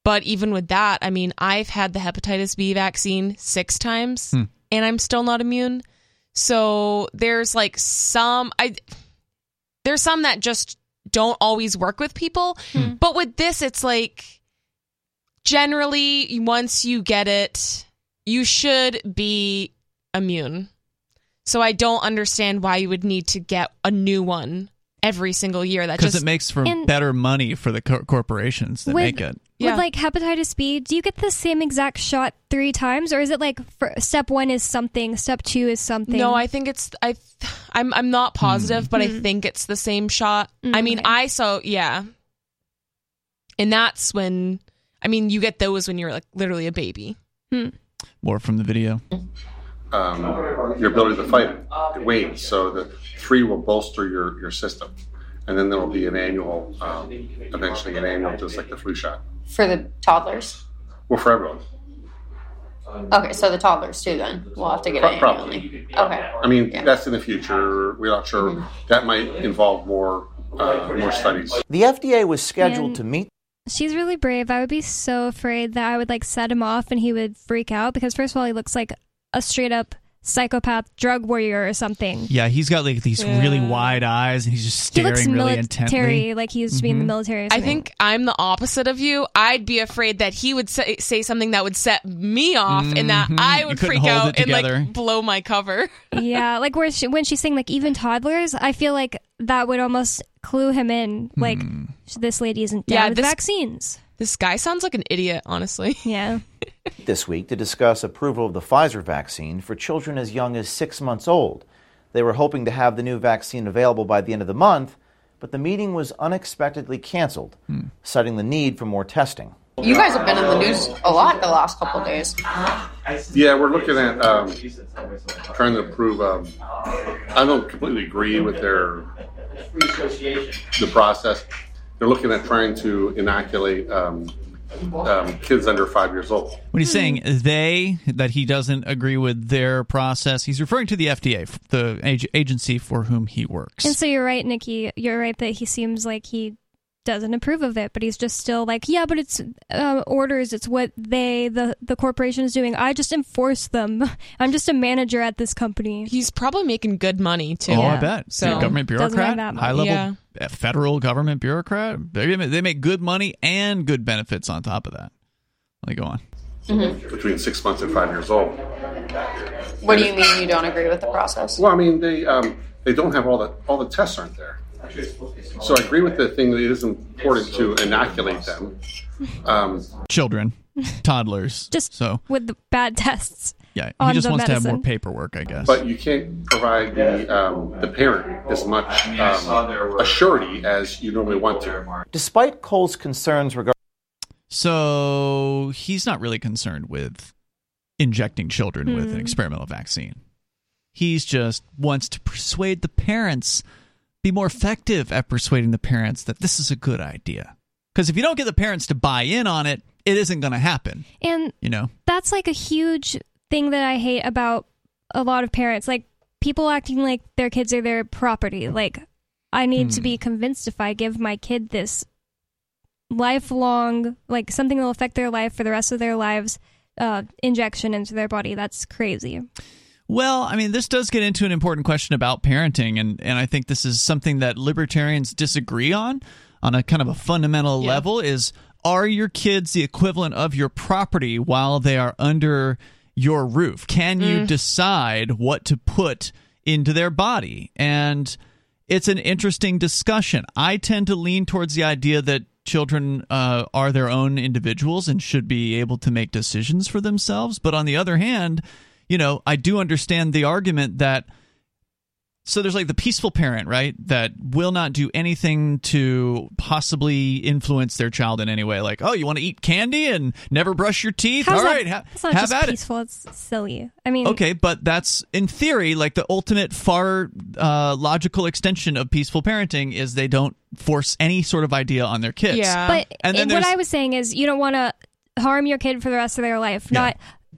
But even with that, I mean, I've had the hepatitis B vaccine six times, Hmm. and I'm still not immune. So there's like some I there's some that just don't always work with people. But with this, it's like generally once you get it, you should be immune. So I don't understand why you would need to get a new one every single year. That Because it makes for And- better money for the cor- corporations that With- make it. Yeah. With like hepatitis B, do you get the same exact shot three times, or is it like for, step one is something, step two is something? No, I think it's I. I'm I'm not positive, but I think it's the same shot. I mean, Mm, okay. I so yeah, and that's when I mean you get those when you're like literally a baby. More from the video. Um, your ability to fight it, it wanes. So the three will bolster your, your system, and then there will be an annual, um, eventually an annual, just like the flu shot. For the toddlers. Well, for everyone. Okay, so the toddlers too. Then we'll have to get Pro- it probably. annually. Okay. I mean, Yeah. that's in the future. We're not sure. That might involve more uh, more studies. The FDA was scheduled And- to meet She's really brave. I would be so afraid that I would like set him off and he would freak out because first of all, he looks like a straight up psychopath drug warrior or something. Yeah, he's got like these really wide eyes and he's just staring He looks really military, intently. like he used to be in the military. I think I'm the opposite of you. I'd be afraid that he would say, say something that would set me off, and that Mhm. I would freak out and like blow my cover. yeah, like where she, when she's saying like even toddlers, I feel like that would almost clue him in. Like Hmm. this lady isn't down Yeah, with this- vaccines. This guy sounds like an idiot, honestly. Yeah. this week to discuss approval of the Pfizer vaccine for children as young as six months old. They were hoping to have the new vaccine available by the end of the month, but the meeting was unexpectedly canceled, citing the need for more testing. You guys have been in the news a lot the last couple of days. Yeah, we're looking at um, trying to approve. Um, I don't completely agree with their the process. They're looking at trying to inoculate um, um, kids under five years old. When he's saying they, that he doesn't agree with their process, he's referring to the FDA, the ag- agency for whom he works. And so you're right, Nikki. You're right that he seems like he doesn't approve of it, but he's just still like, yeah, but it's uh, orders. It's what they, the the corporation, is doing. I just enforce them. I'm just a manager at this company. He's probably making good money too. Oh, I bet. So So, government bureaucrat, high level Yeah. uh, federal government bureaucrat. They, they make good money and good benefits on top of that. Like, go on. between six months and five years old. What do you mean you don't agree with the process? Well, I mean, they um, they don't have all the all the tests aren't there. So I agree with the thing that it is important to inoculate them. Um, Children, toddlers. Just so with the bad tests. yeah, he just the wants to have more paperwork, I guess. but you can't provide the um, the parent as much um, a surety as you normally want to. Despite Cole's concerns regarding So he's not really concerned with injecting children with an experimental vaccine. He's just wants to persuade the parents, be more effective at persuading the parents that this is a good idea. Because if you don't get the parents to buy in on it, it isn't going to happen. And You know, that's like a huge thing that I hate about a lot of parents. Like people acting like their kids are their property. Like I need to be convinced if I give my kid this lifelong, like something that will affect their life for the rest of their lives, uh, injection into their body. That's crazy. Well, I mean, this does get into an important question about parenting, and, and I think this is something that libertarians disagree on, on a kind of a fundamental Yeah. level. Is are your kids the equivalent of your property while they are under your roof? Can you Mm. decide what to put into their body? And it's an interesting discussion. I tend to lean towards the idea that children uh, are their own individuals and should be able to make decisions for themselves. But on the other hand, you know, I do understand the argument that. So there's like the peaceful parent, right? That will not do anything to possibly influence their child in any way. Like, oh, you want to eat candy and never brush your teeth? How's All that- right, ha- It's not have just at it. peaceful. It's silly. I mean, Okay, but that's in theory like the ultimate far uh, logical extension of peaceful parenting is they don't force any sort of idea on their kids. Yeah but and then what I was saying is, you don't want to harm your kid for the rest of their life. Not,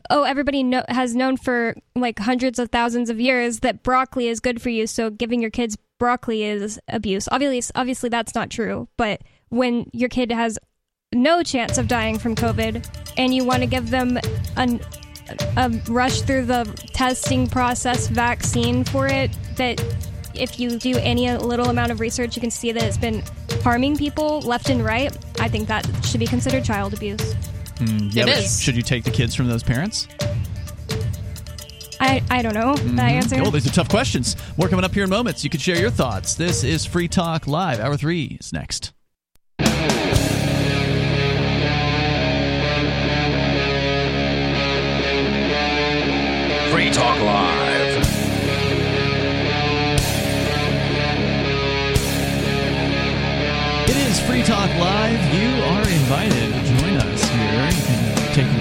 oh, everybody know, has known for like hundreds of thousands of years that broccoli is good for you, so giving your kids broccoli is abuse. Obviously, obviously that's not true. But when your kid has no chance of dying from COVID, and you want to give them an a rush through the testing process vaccine for it that if you do any little amount of research you can see that it's been harming people left and right i think that should be considered child abuse Hmm, yeah, It but is. Should you take the kids from those parents? i, I don't know that answer Oh, these are tough questions. More coming up here in moments. You can share your thoughts. This is Free Talk Live. Hour three is next. Free Talk Live. It is Free Talk Live. You are invited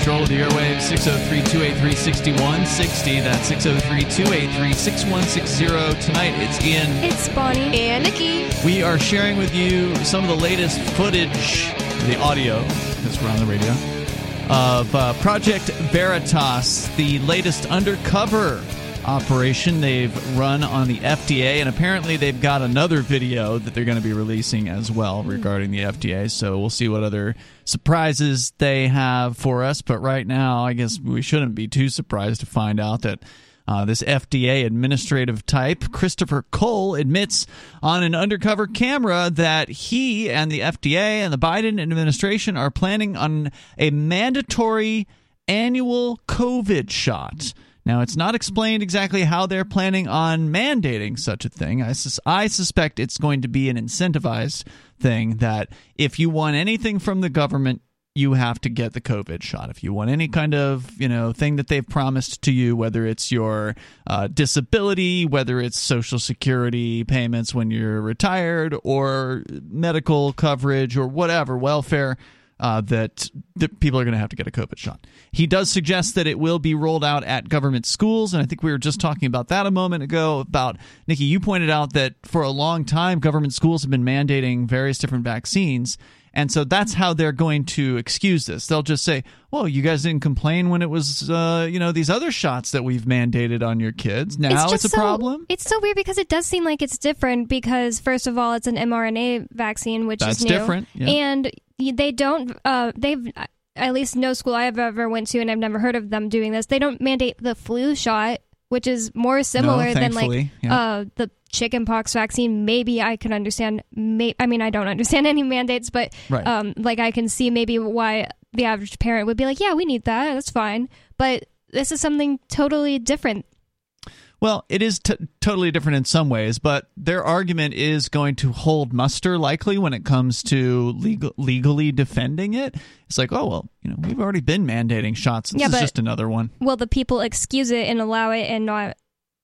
control of the airwaves 603 283 6160. That's 603 283 6160. Tonight it's Ian. It's Bonnie. And Nikki. We are sharing with you some of the latest footage, the audio, because we're on the radio, of uh, Project Veritas, the latest undercover operation they've run on the FDA. And apparently they've got another video that they're going to be releasing as well regarding the FDA. So we'll see what other surprises they have for us. But right now, I guess we shouldn't be too surprised to find out that. Uh, this FDA administrative type, Christopher Cole, admits on an undercover camera that he and the FDA and the Biden administration are planning on a mandatory annual COVID shot. Now, it's not explained exactly how they're planning on mandating such a thing. I, sus- I suspect it's going to be an incentivized thing that if you want anything from the government, you have to get the COVID shot. If you want any kind of you know thing that they've promised to you, whether it's your uh, disability, whether it's Social Security payments when you're retired, or medical coverage, or whatever welfare. Uh, that, that people are going to have to get a COVID shot. He does suggest that it will be rolled out at government schools, and I think we were just talking about that a moment ago. About Nikki, you pointed out that for a long time, government schools have been mandating various different vaccines, and so that's how they're going to excuse this. They'll just say, "Well, you guys didn't complain when it was, uh, you know, these other shots that we've mandated on your kids. Now it's, just a so- problem." It's so weird because it does seem like it's different because first of all, it's an mRNA vaccine, which That's is new, different, yeah. and they don't. Uh, they've at least no school I have ever went to, and I've never heard of them doing this. They don't mandate the flu shot, which is more similar than like yeah. uh, the chickenpox vaccine. Maybe I can understand. May- I mean, I don't understand any mandates, but Right. um, like I can see maybe why the average parent would be like, "Yeah, we need that. That's fine." But this is something totally different. Well, it is t- totally different in some ways, but their argument is going to hold muster likely when it comes to legal- legally defending it. It's like, oh well, you know, we've already been mandating shots. This Yeah, is but- just another one. Will the people excuse it and allow it and not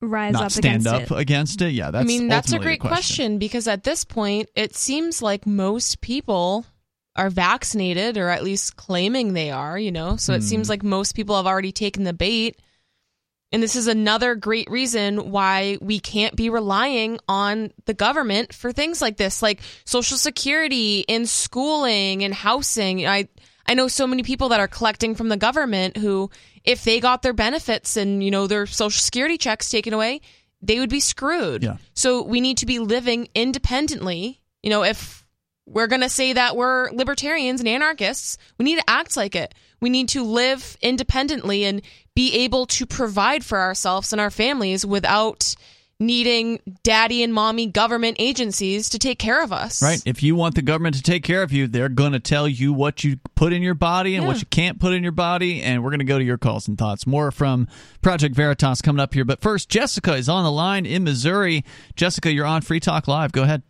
rise Not up stand against up it? against it. Yeah, that's. I mean, that's a great the question. because at this point, it seems like most people are vaccinated or at least claiming they are, you know? So it Hmm. seems like most people have already taken the bait. And this is another great reason why we can't be relying on the government for things like this, like social security and schooling and housing. I I know so many people that are collecting from the government who if they got their benefits and, you know, their social security checks taken away, they would be screwed. Yeah. So we need to be living independently. You know, if we're going to say that we're libertarians and anarchists. We need to act like it. We need to live independently and be able to provide for ourselves and our families without needing daddy and mommy government agencies to take care of us. Right. If you want the government to take care of you, they're going to tell you what you put in your body and Yeah. what you can't put in your body. And we're going to go to your calls and thoughts. More from Project Veritas coming up here. But first, Jessica is on the line in Missouri. Jessica, you're on Free Talk Live. Go ahead.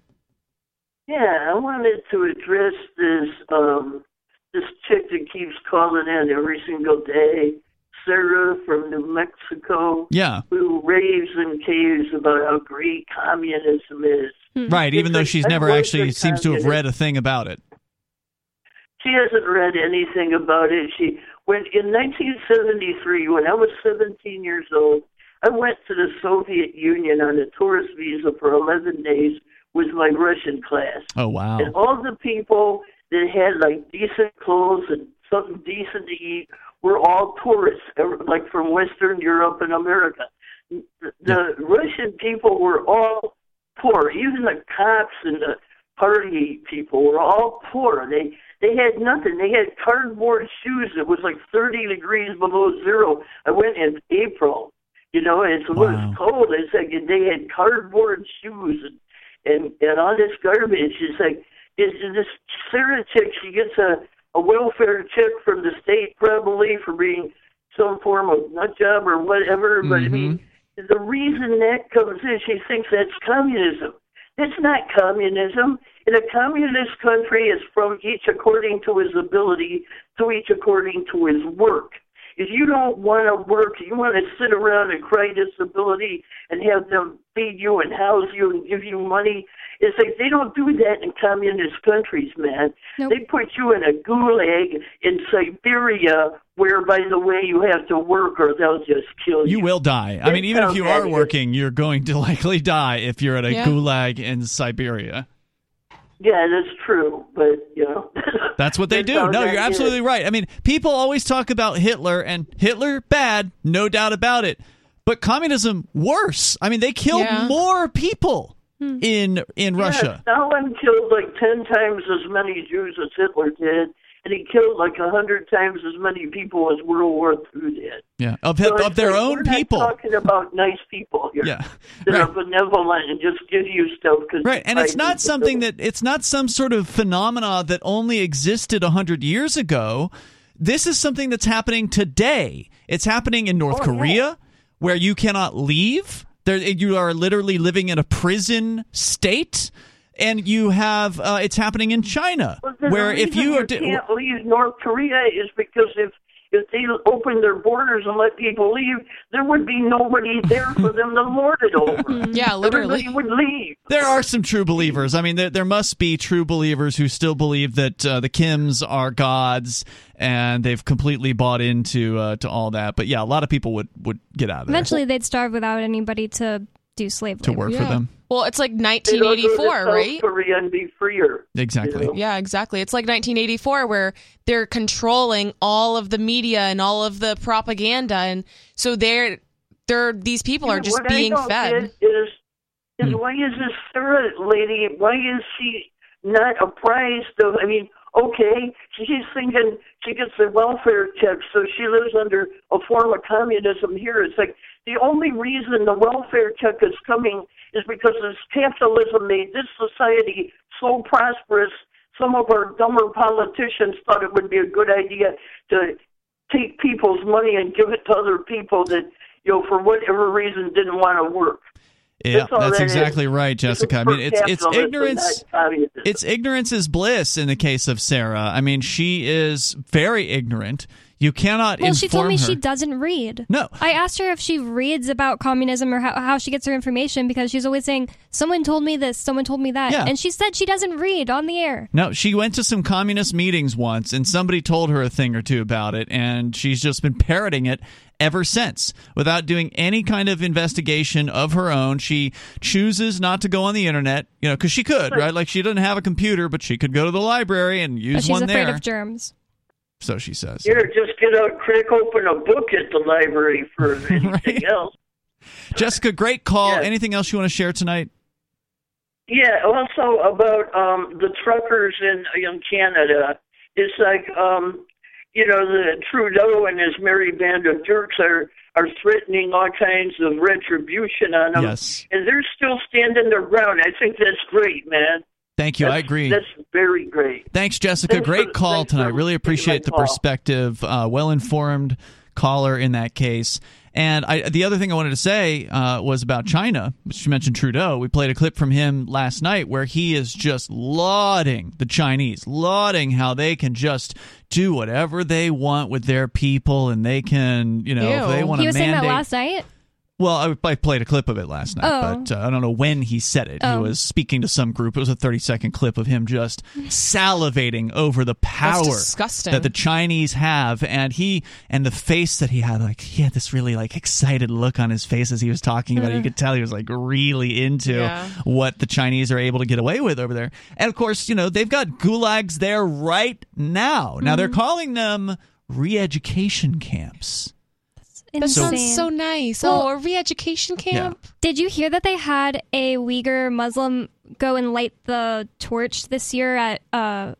Yeah, I wanted to address this um this chick that keeps calling in every single day, Sarah from New Mexico, Yeah. who raves and caves about how great communism is. Hmm. Right. Even though like, she's never actually seems to have read a thing about it. She hasn't read anything about it. She when in 1973, when I was 17 years old, I went to the Soviet Union on a tourist visa for 11 days with my Russian class. Oh, wow. And all the people that had like decent clothes and something decent to eat were all tourists, like from Western Europe and America. The, the Russian people were all poor. Even the cops and the party people were all poor. They they had nothing. They had cardboard shoes. It was like 30 degrees below zero. I went in April, you know, and so it was cold. It's like they had cardboard shoes and and and all this garbage. It's like is this Sarah chick? She gets a a welfare check from the state probably for being some form of nut job or whatever. But I mm-hmm. mean, the reason that comes in, she thinks that's communism. It's not communism. In a communist country, it's from each according to his ability, to each according to his work. If you don't want to work, you want to sit around and cry disability and have them feed you and house you and give you money. It's like they don't do that in communist countries, man. They put you in a gulag in Siberia where, by the way, you have to work or they'll just kill you. You will die. I mean, even if you are working, you're going to likely die if you're at a Yeah. gulag in Siberia. Yeah, that's true, but you know. That's what they do. No, you're absolutely right. I mean, people always talk about Hitler and Hitler bad, no doubt about it. But communism worse. I mean, they killed Yeah. more people hmm. in in Yeah, Russia. Stalin killed like ten times as many Jews as Hitler did, and he killed like a hundred times as many people as World War II did. Yeah, of So of their like, own we're not talking about nice people here. Yeah, that are benevolent and just give you stuff Right, and it's not something that it's not some sort of phenomena that only existed a hundred years ago. This is something that's happening today. It's happening in North oh, Korea, where you cannot leave. There, you are literally living in a prison state, and you have uh, it's happening in China, Well, where if reason you are. can't leave North Korea is because if if they opened their borders and let people leave, there would be nobody there for them to lord it over. yeah, literally. Everybody would leave. There are some true believers. I mean, there, there must be true believers who still believe that uh, the Kims are gods, and they've completely bought into uh, to all that. But yeah, a lot of people would would get out of there Eventually, they'd starve without anybody to do slave to labor. work for them. Well, it's like They don't go to 1984, South right? Korea and be freer. Exactly. Yeah, exactly. It's like 1984 where they're controlling all of the media and all of the propaganda and so they're they're these people are just what being I don't fed. get Is, is Hmm. why is this third lady? Why is she not apprised of? I mean, okay, she's thinking she gets a welfare check, so she lives under a form of communism here. It's like the only reason the welfare check is coming is because this capitalism made this society so prosperous. Some of our dumber politicians thought it would be a good idea to take people's money and give it to other people that, you know, for whatever reason didn't want to work. Yeah, That's that's that exactly is. right, Jessica. I mean, it's it's ignorance. It's ignorance is bliss in the case of Sarah. I mean, she is very ignorant. You cannot Well, she told me her. she doesn't read. No. I asked her if she reads about communism or how, how she gets her information because she's always saying, someone told me this, someone told me that. Yeah. And she said she doesn't read on the air. No, she went to some communist meetings once and somebody told her a thing or two about it and she's just been parroting it ever since without doing any kind of investigation of her own. She chooses not to go on the internet, you know, cuz she could, right? Like she doesn't have a computer, but she could go to the library and use But she's one afraid there. of germs. So she says. Here, just get a crack open a book at the library for anything else. Jessica, great call. Anything else you want to share tonight? Yeah, also about um the truckers in in Canada. It's like um you know the Trudeau and his merry band of jerks are are threatening all kinds of retribution on them, Yes. and they're still standing their ground. I think that's great, man. Thank you. I agree. That's very great. Thanks, Jessica. Thanks for- Great call tonight. Really appreciate the call. perspective. Uh, well informed caller in that case. And I, the other thing I wanted to say uh, was about China, which you mentioned Trudeau. We played a clip from him last night where he is just lauding the Chinese, lauding how they can just do whatever they want with their people, and they can, you know, if they want he to was saying mandate. that last night. Well, I, I played a clip of it last night, Oh. but uh, I don't know when he said it. He Oh. was speaking to some group. It was a 30 second clip of him just salivating over the power that the Chinese have, and he and the face that he had, like he had this really like excited look on his face as he was talking about it. You Uh. could tell he was like really into Yeah. what the Chinese are able to get away with over there. And of course, you know they've got gulags there right now. Now they're calling them re-education camps. That sounds so nice. Well- oh, a re-education camp. Did you hear that they had a Uyghur Muslim go and light the torch this year at uh,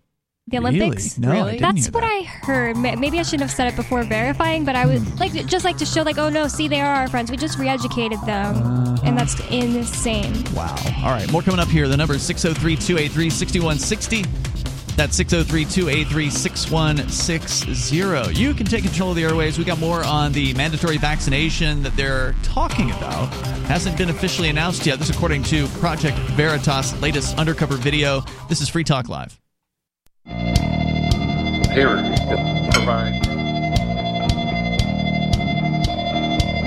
the Really? Olympics? No, I Really? didn't That's hear what that. I heard. Maybe I shouldn't have said it before verifying, but I would Hmm. like just like to show like, oh no, see, they are our friends. We just re-educated them, Uh-huh. and that's insane. Wow. All right, more coming up here. The number is 603 283 6160. That's 603 283 6160. You can take control of the airways. We got more on the mandatory vaccination that they're talking about. Hasn't been officially announced yet. This, according to Project Veritas' latest undercover video. This is Free Talk Live.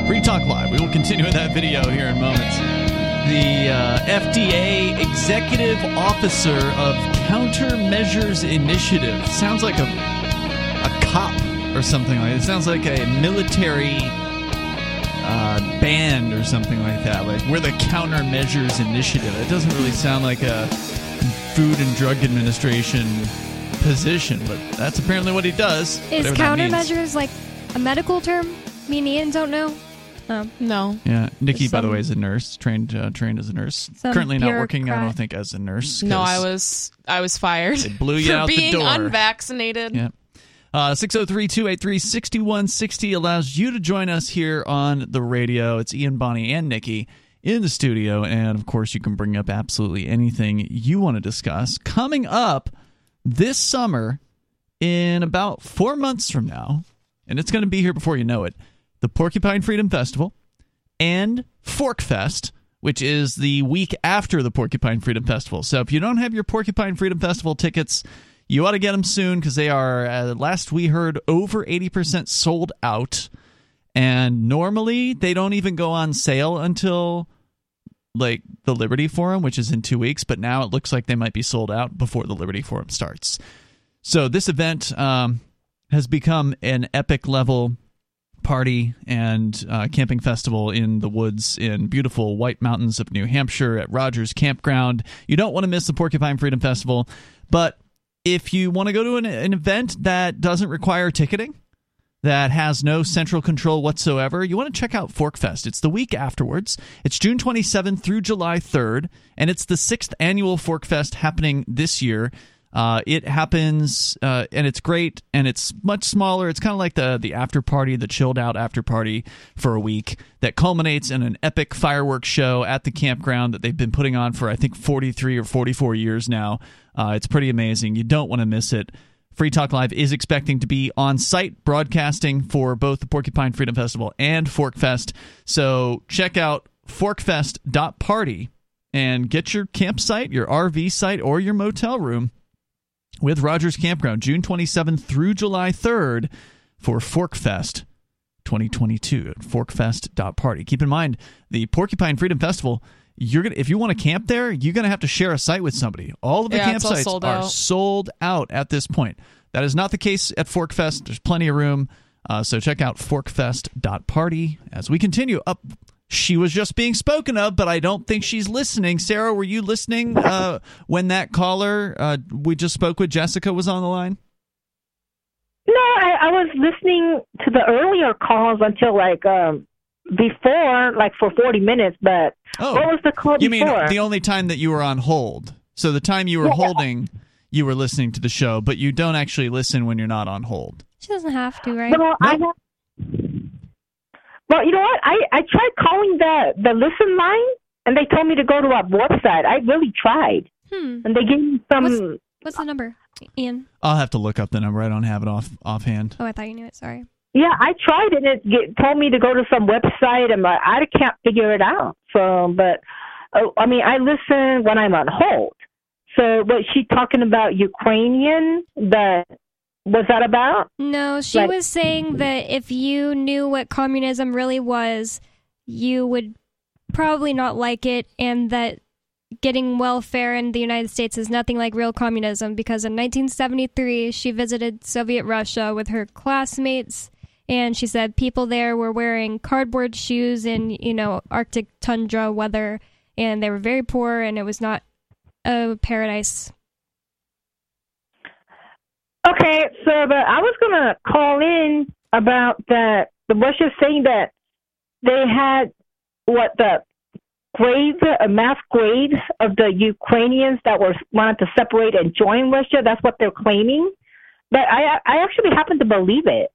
Free Talk Live. We will continue with that video here in moments. The uh, FDA Executive Officer of Countermeasures Initiative sounds like a a cop or something like. that. It sounds like a military uh, band or something like that. Like we're the Countermeasures Initiative. It doesn't really sound like a Food and Drug Administration position, but that's apparently what he does. Is whatever that means. countermeasures like a medical term? Me and Ian don't know. No. Yeah, Nikki, by the way, is a nurse, trained uh, trained as a nurse. Some Currently not working, I don't think, as a nurse. No, I was I was fired. They blew you for out the being door. unvaccinated. Yeah. Uh, 603 283 6160 allows you to join us here on the radio. It's Ian, Bonnie, and Nikki in the studio. And of course, you can bring up absolutely anything you want to discuss. Coming up this summer, in about four months from now, and it's going to be here before you know it, the Porcupine Freedom Festival and Forkfest, which is the week after the Porcupine Freedom Festival. So if you don't have your Porcupine Freedom Festival tickets, you ought to get them soon because they are, uh, last we heard, over 80% sold out. And normally they don't even go on sale until like the Liberty Forum, which is in two weeks, but now it looks like they might be sold out before the Liberty Forum starts. So this event um, has become an epic level party and uh, camping festival in the woods in beautiful White Mountains of New Hampshire at Rogers Campground. You don't want to miss the Porcupine Freedom Festival, but if you want to go to an, an event that doesn't require ticketing, that has no central control whatsoever, you want to check out Forkfest. It's the week afterwards. It's June 27th through July 3rd, and it's the sixth annual Forkfest happening this year. Uh, it happens, uh, and it's great, and it's much smaller. It's kind of like the the after party, the chilled out after party for a week that culminates in an epic fireworks show at the campground that they've been putting on for I think 43 or 44 years now. Uh, it's pretty amazing. You don't want to miss it. Free Talk Live is expecting to be on site broadcasting for both the Porcupine Freedom Festival and Forkfest. So check out forkfest.party and get your campsite, your RV site, or your motel room with Rogers Campground June 27th through July 3rd for Forkfest 2022 at forkfest.party. Keep in mind, the Porcupine Freedom Festival. You're gonna if you want to camp there, you're gonna have to share a site with somebody. All of the Yeah, campsites sold are sold out at this point. That is not the case at Forkfest. There's plenty of room. Uh, so check out forkfest.party as we continue up. She was just being spoken of, but I don't think she's listening. Sarah, were you listening uh, when that caller uh, we just spoke with, Jessica, was on the line? No, I, I was listening to the earlier calls until like um before, like for 40 minutes, but Oh, what was the call You before? mean the only time that you were on hold? So the time you were Yeah. holding, you were listening to the show, but you don't actually listen when you're not on hold. She doesn't have to, right? Well, I have. Well, you know what? I I tried calling the the listen line, and they told me to go to our website. I really tried, Hmm. and they gave me some. What's the number, Ian? I'll have to look up the number. I don't have it off offhand. Oh, I thought you knew it. Sorry. Yeah, I tried and it get, told me to go to some website, and I, I can't figure it out. So, but uh, I mean, I listen when I'm on hold. So, was she talking about Ukrainian? That was that about? No, she Like- was saying that if you knew what communism really was, you would probably not like it, and that getting welfare in the United States is nothing like real communism because in 1973 she visited Soviet Russia with her classmates and she said people there were wearing cardboard shoes in, you know, Arctic tundra weather and they were very poor and it was not a paradise. Okay, so but I was gonna call in about that. The Russia saying that they had what the grave, a mass grave of the Ukrainians that were wanted to separate and join Russia. That's what they're claiming. But I I actually happen to believe it.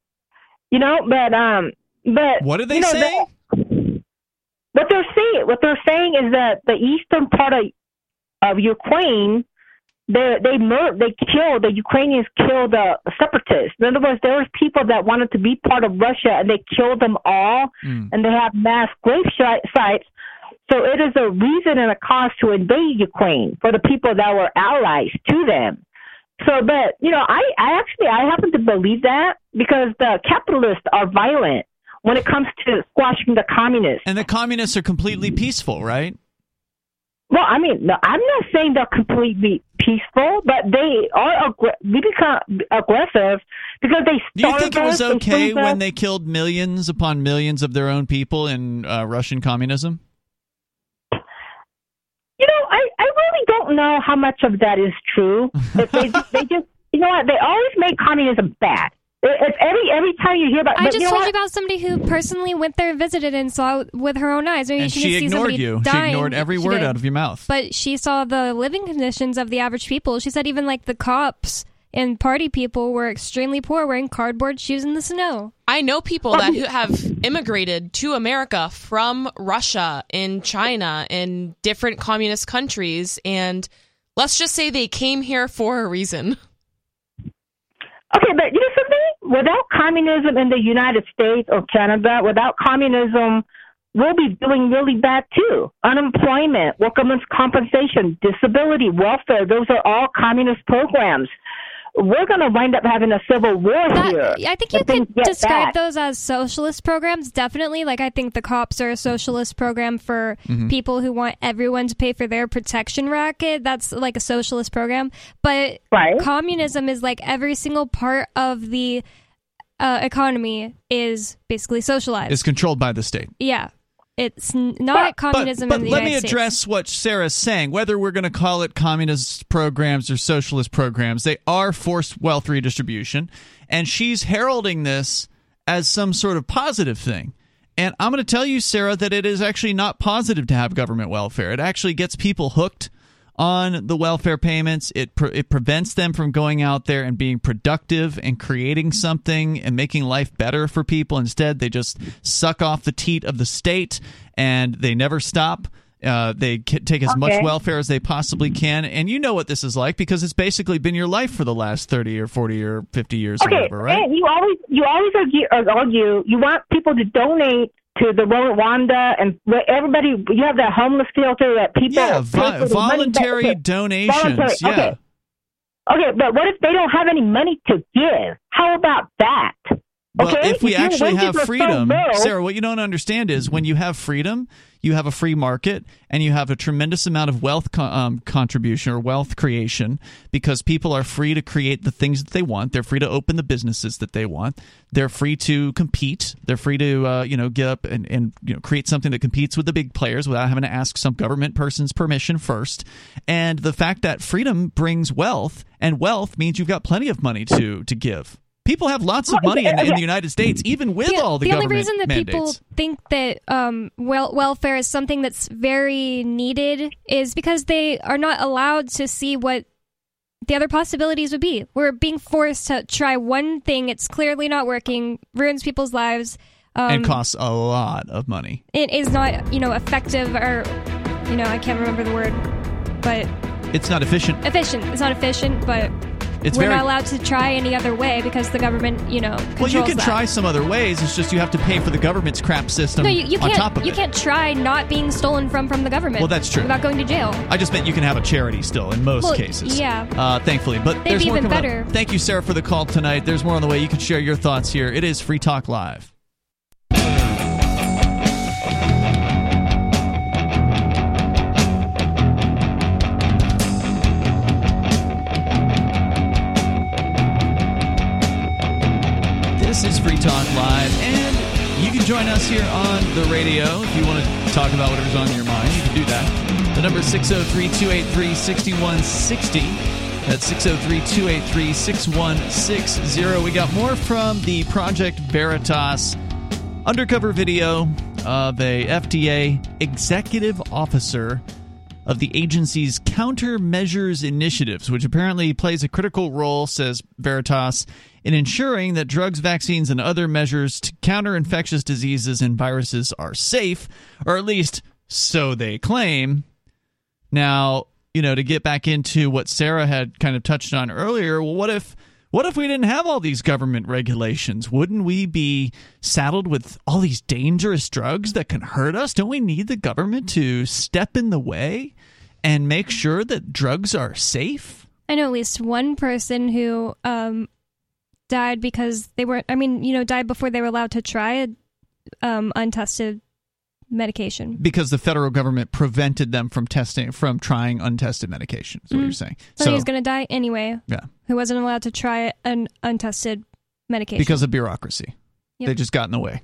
You know, but um, but What did they you know, say? the- what they're saying, what they're saying is that the eastern part of of Ukraine, they they mur- they killed the Ukrainians killed the separatists. In other words, there was people that wanted to be part of Russia, and they killed them all, Hmm. and they have mass grave shi- sites. So it is a reason and a cause to invade Ukraine for the people that were allies to them. So, but you know, I, I actually I happen to believe that because the capitalists are violent when it comes to squashing the communists. And the communists are completely peaceful, right? Well, I mean, no, I'm not saying they're completely peaceful, but they are aggr- we become aggressive because they. Do you think it was okay when us. they killed millions upon millions of their own people in uh, Russian communism? You know, I I really don't know how much of that is true. But they they just you know what they always make communism bad. It- It's every every time you hear about. I just you know told what? you about somebody who personally went there, visited, and saw with her own eyes. I mean, and she, she didn't see ignored somebody you. Dying. She ignored every She word did. out of your mouth. But she saw the living conditions of the average people. She said even like the cops and party people were extremely poor, wearing cardboard shoes in the snow. I know people that who have immigrated to America from Russia and China and different communist countries, and let's just say they came here for a reason. Okay, but you know something? Without communism in the United States or Canada, without communism, we'll be doing really bad too. Unemployment, workers' compensation, disability, welfare, those are all communist programs. We're going to wind up having a civil war here. I think you if things could describe bad. those as socialist programs. Definitely, like I think the cops are a socialist program for Mhm. people who want everyone to pay for their protection racket. That's like a socialist program. But communism is like every single part of the uh, economy is basically socialized. It's controlled by the state. yeah, it's not communism but in the let United me States. address what Sarah's saying. Whether we're going to call it communist programs or socialist programs, they are forced wealth redistribution, and she's heralding this as some sort of positive thing. And I'm going to tell you, Sarah, that it is actually not positive to have government welfare. It actually gets people hooked on the welfare payments. It pre- it prevents them from going out there and being productive and creating something and making life better for people. Instead, they just suck off the teat of the state and they never stop. Uh, they take as much welfare as they possibly can, and you know what this is like because it's basically been your life for the last thirty or forty or fifty years or Okay, whatever, right? and you always you always argue, argue you want people to donate to the Rwanda and everybody you have that homeless shelter that people Yeah, pay vi- money voluntary donations. voluntary, Yeah. Okay. Okay, but what if they don't have any money to give? How about that? Well, okay, if we your actually have so freedom, low- Sarah, what you don't understand is when you have freedom, you have a free market and you have a tremendous amount of wealth co- um, contribution or wealth creation because people are free to create the things that they want. They're free to open the businesses that they want. They're free to compete. They're free to uh, you know get up and, and you know create something that competes with the big players without having to ask some government person's permission first. And the fact that freedom brings wealth and wealth means you've got plenty of money to to give. People have lots of money in, in the United States, even with all the, all the, the only reason that mandates. people think that um, wel- welfare is something that's very needed is because they are not allowed to see what the other possibilities would be. We're being forced to try one thing; it's clearly not working, ruins people's lives, um, and costs a lot of money. It is not, you know, effective or, you know, I can't remember the word, but It's not efficient. efficient. It's not efficient, but. It's we're very- not allowed to try any other way because the government, you know, Well, you can that. try some other ways. It's just you have to pay for the government's crap system No, you, you on can't. top of you it. can't try not being stolen from from the government. Well, that's true. Without going to jail. I just meant you can have a charity still in most Well, cases. yeah. Uh, thankfully, but They'd there's more coming better. Up. Thank you, Sarah, for the call tonight. There's more on the way. You can share your thoughts here. It is Free Talk Live. Free Talk Live, and you can join us here on the radio if you want to talk about whatever's on your mind. You can do that. The number is 603 283 6160. That's 603 283 6160. We got more from the Project Veritas undercover video of a FDA executive officer of the agency's countermeasures initiatives, which apparently plays a critical role, says Veritas, in ensuring that drugs, vaccines, and other measures to counter infectious diseases and viruses are safe, or at least so they claim. Now, you know, to get back into what Sarah had kind of touched on earlier, well, what if what if we didn't have all these government regulations? Wouldn't we be saddled with all these dangerous drugs that can hurt us? Don't we need the government to step in the way and make sure that drugs are safe? I know at least one person who um, died because they weren't. I mean, you know, died before they were allowed to try um, untested medication. Because the federal government prevented them from testing from trying untested medication. Is what you're saying. So, he was going to die anyway. yeah, Who wasn't allowed to try an untested medication because of bureaucracy. Yep. They just got in the way.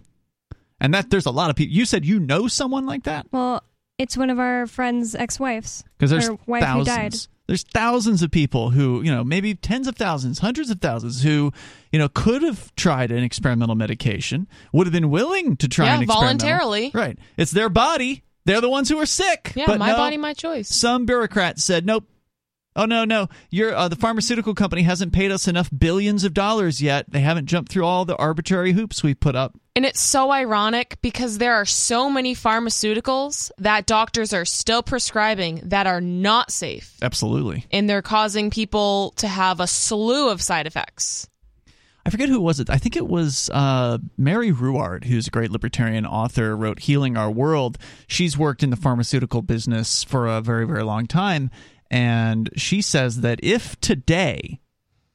And that there's a lot of people. You said you know someone like that? Well, it's one of our friends' ex-wives. because there's Her wife who died. thousands. There's thousands of people who, you know, maybe tens of thousands, hundreds of thousands who, you know, could have tried an experimental medication, would have been willing to try Yeah, an experimental. voluntarily. Right. It's their body. They're the ones who are sick. Yeah, but my no, body, my choice. Some bureaucrat said, "Nope. Oh no, no. You're uh, the pharmaceutical company hasn't paid us enough billions of dollars yet. They haven't jumped through all the arbitrary hoops we put up." And it's so ironic because there are so many pharmaceuticals that doctors are still prescribing that are not safe. Absolutely. And they're causing people to have a slew of side effects. I forget who was it. I think it was uh, Mary Ruwart, who's a great libertarian author, wrote "Healing Our World." She's worked in the pharmaceutical business for a very, very long time, and she says that if today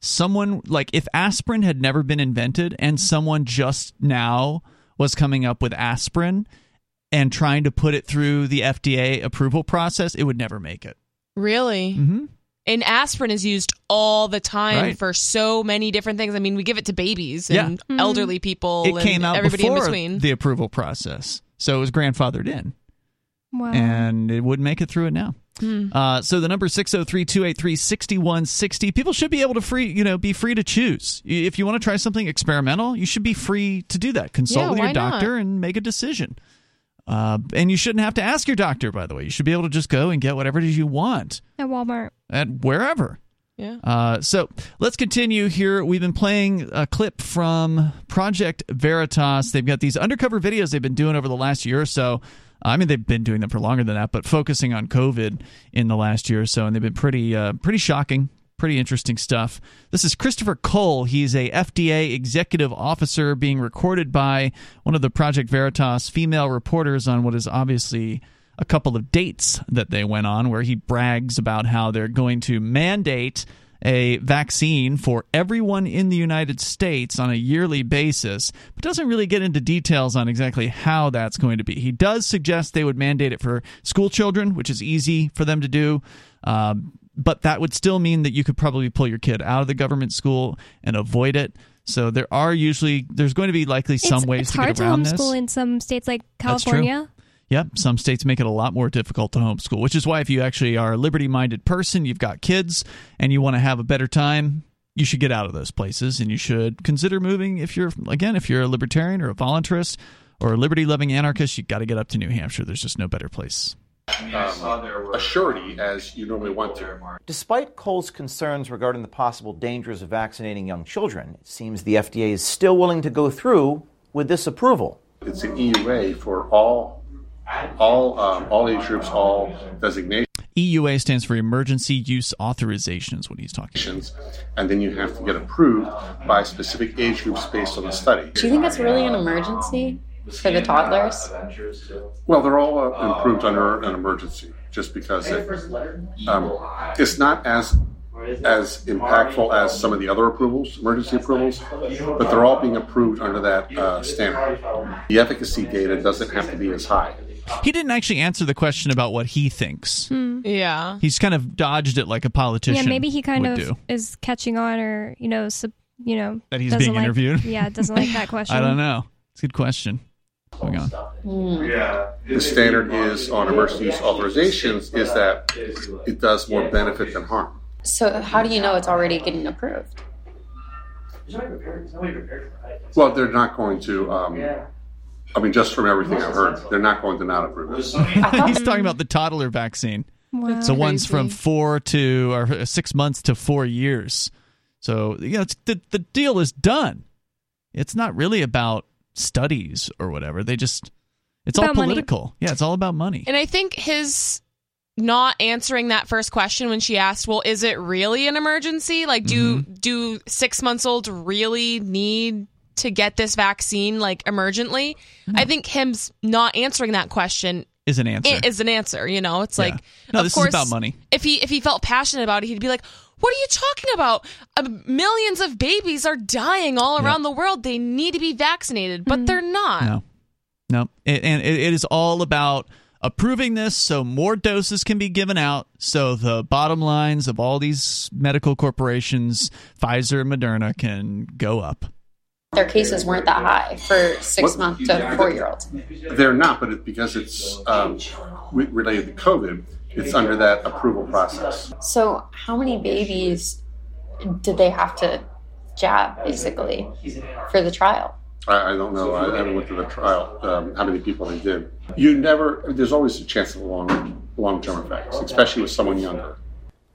someone like if aspirin had never been invented and someone just now was coming up with aspirin and trying to put it through the FDA approval process, it would never make it. Really? Mm-hmm. And aspirin is used all the time Right. for so many different things. I mean, we give it to babies Yeah. and Mm-hmm. elderly people It and came out everybody before in between. the approval process, so it was grandfathered in. Wow. and it wouldn't make it through it now. Hmm. Uh, so the number 603-283-6160. People should be able to free, you know, be free to choose. If you want to try something experimental, you should be free to do that. Consult Yeah, with your why not? doctor and make a decision. Uh, and you shouldn't have to ask your doctor, by the way. You should be able to just go and get whatever it is you want At Walmart. at wherever. Yeah. Uh, so let's continue here. We've been playing a clip from Project Veritas. They've got these undercover videos they've been doing over the last year or so. I mean, they've been doing them for longer than that, but focusing on COVID in the last year or so, and they've been pretty, uh, pretty shocking, pretty interesting stuff. This is Christopher Cole. He's a FDA executive officer being recorded by one of the Project Veritas female reporters on what is obviously a couple of dates that they went on where he brags about how they're going to mandate a vaccine for everyone in the United States on a yearly basis, but doesn't really get into details on exactly how that's going to be. He does suggest they would mandate it for school children, which is easy for them to do. Um, but that would still mean that you could probably pull your kid out of the government school and avoid it. So there are usually there's going to be likely some it's, ways it's to hard get to around homeschool this. in some states like. California. Yep, some states make it a lot more difficult to homeschool, which is why if you actually are a liberty minded person, you've got kids, and you want to have a better time, you should get out of those places and you should consider moving if you're again if you're a libertarian or a voluntarist or a liberty loving anarchist you got to get up to new hampshire there's just no better place um, a surety as you normally want to. Despite Cole's concerns regarding the possible dangers of vaccinating young children, it seems the FDA is still willing to go through with this approval. It's an EUA for all, all, um, all age groups, all designations. EUA stands for Emergency Use Authorizations when he's talking. And then you have to get approved by specific age groups based on the study. Do you think it's really an emergency? for the toddlers? Well, they're all uh, improved under an emergency, just because it, um, it's not as as impactful as some of the other approvals, emergency approvals, but they're all being approved under that uh, standard. The efficacy data doesn't have to be as high. He didn't actually answer the question about what he thinks. Hmm. Yeah, he's kind of dodged it like a politician. Yeah, maybe he kind of do. is catching on, or you know, sub, you know, that he's being like, interviewed. Yeah, doesn't like that question. I don't know. It's a good question. Hang on. Yeah. The standard is on emergency use authorizations is that it does more benefit than harm. So how do you know it's already getting approved? Well, they're not going to. Um, I mean, just from everything I've heard, they're not going to not approve it. He's talking about the toddler vaccine. Wow. So one's from four to or six months to four years. So you know, the the deal is done. It's not really about studies or whatever. They just it's About all money. political. Yeah, it's all about money. And I think his not answering that first question when she asked, "Well, is it really an emergency? Like do Mm-hmm. do 6 months olds really need to get this vaccine like emergently?" I think him's not answering that question Is an answer. i- is an answer, you know. It's like No, of this is about money. If he if he felt passionate about it, he'd be like, "What are you talking about? Uh, millions of babies are dying all Yeah. around the world. They need to be vaccinated, but they're not." No, no, it, and it, it is all about approving this so more doses can be given out. So the bottom lines of all these medical corporations, Pfizer, and Moderna, can go up. Their cases weren't that high for six What- month to four year olds. They're not, but it, because it's um, related to COVID, it's under that approval process. So how many babies did they have to jab basically for the trial? I, I don't know. I, haven't looked at the trial, um, how many people they did. You never, there's always a chance of long, long-term effects, especially with someone younger.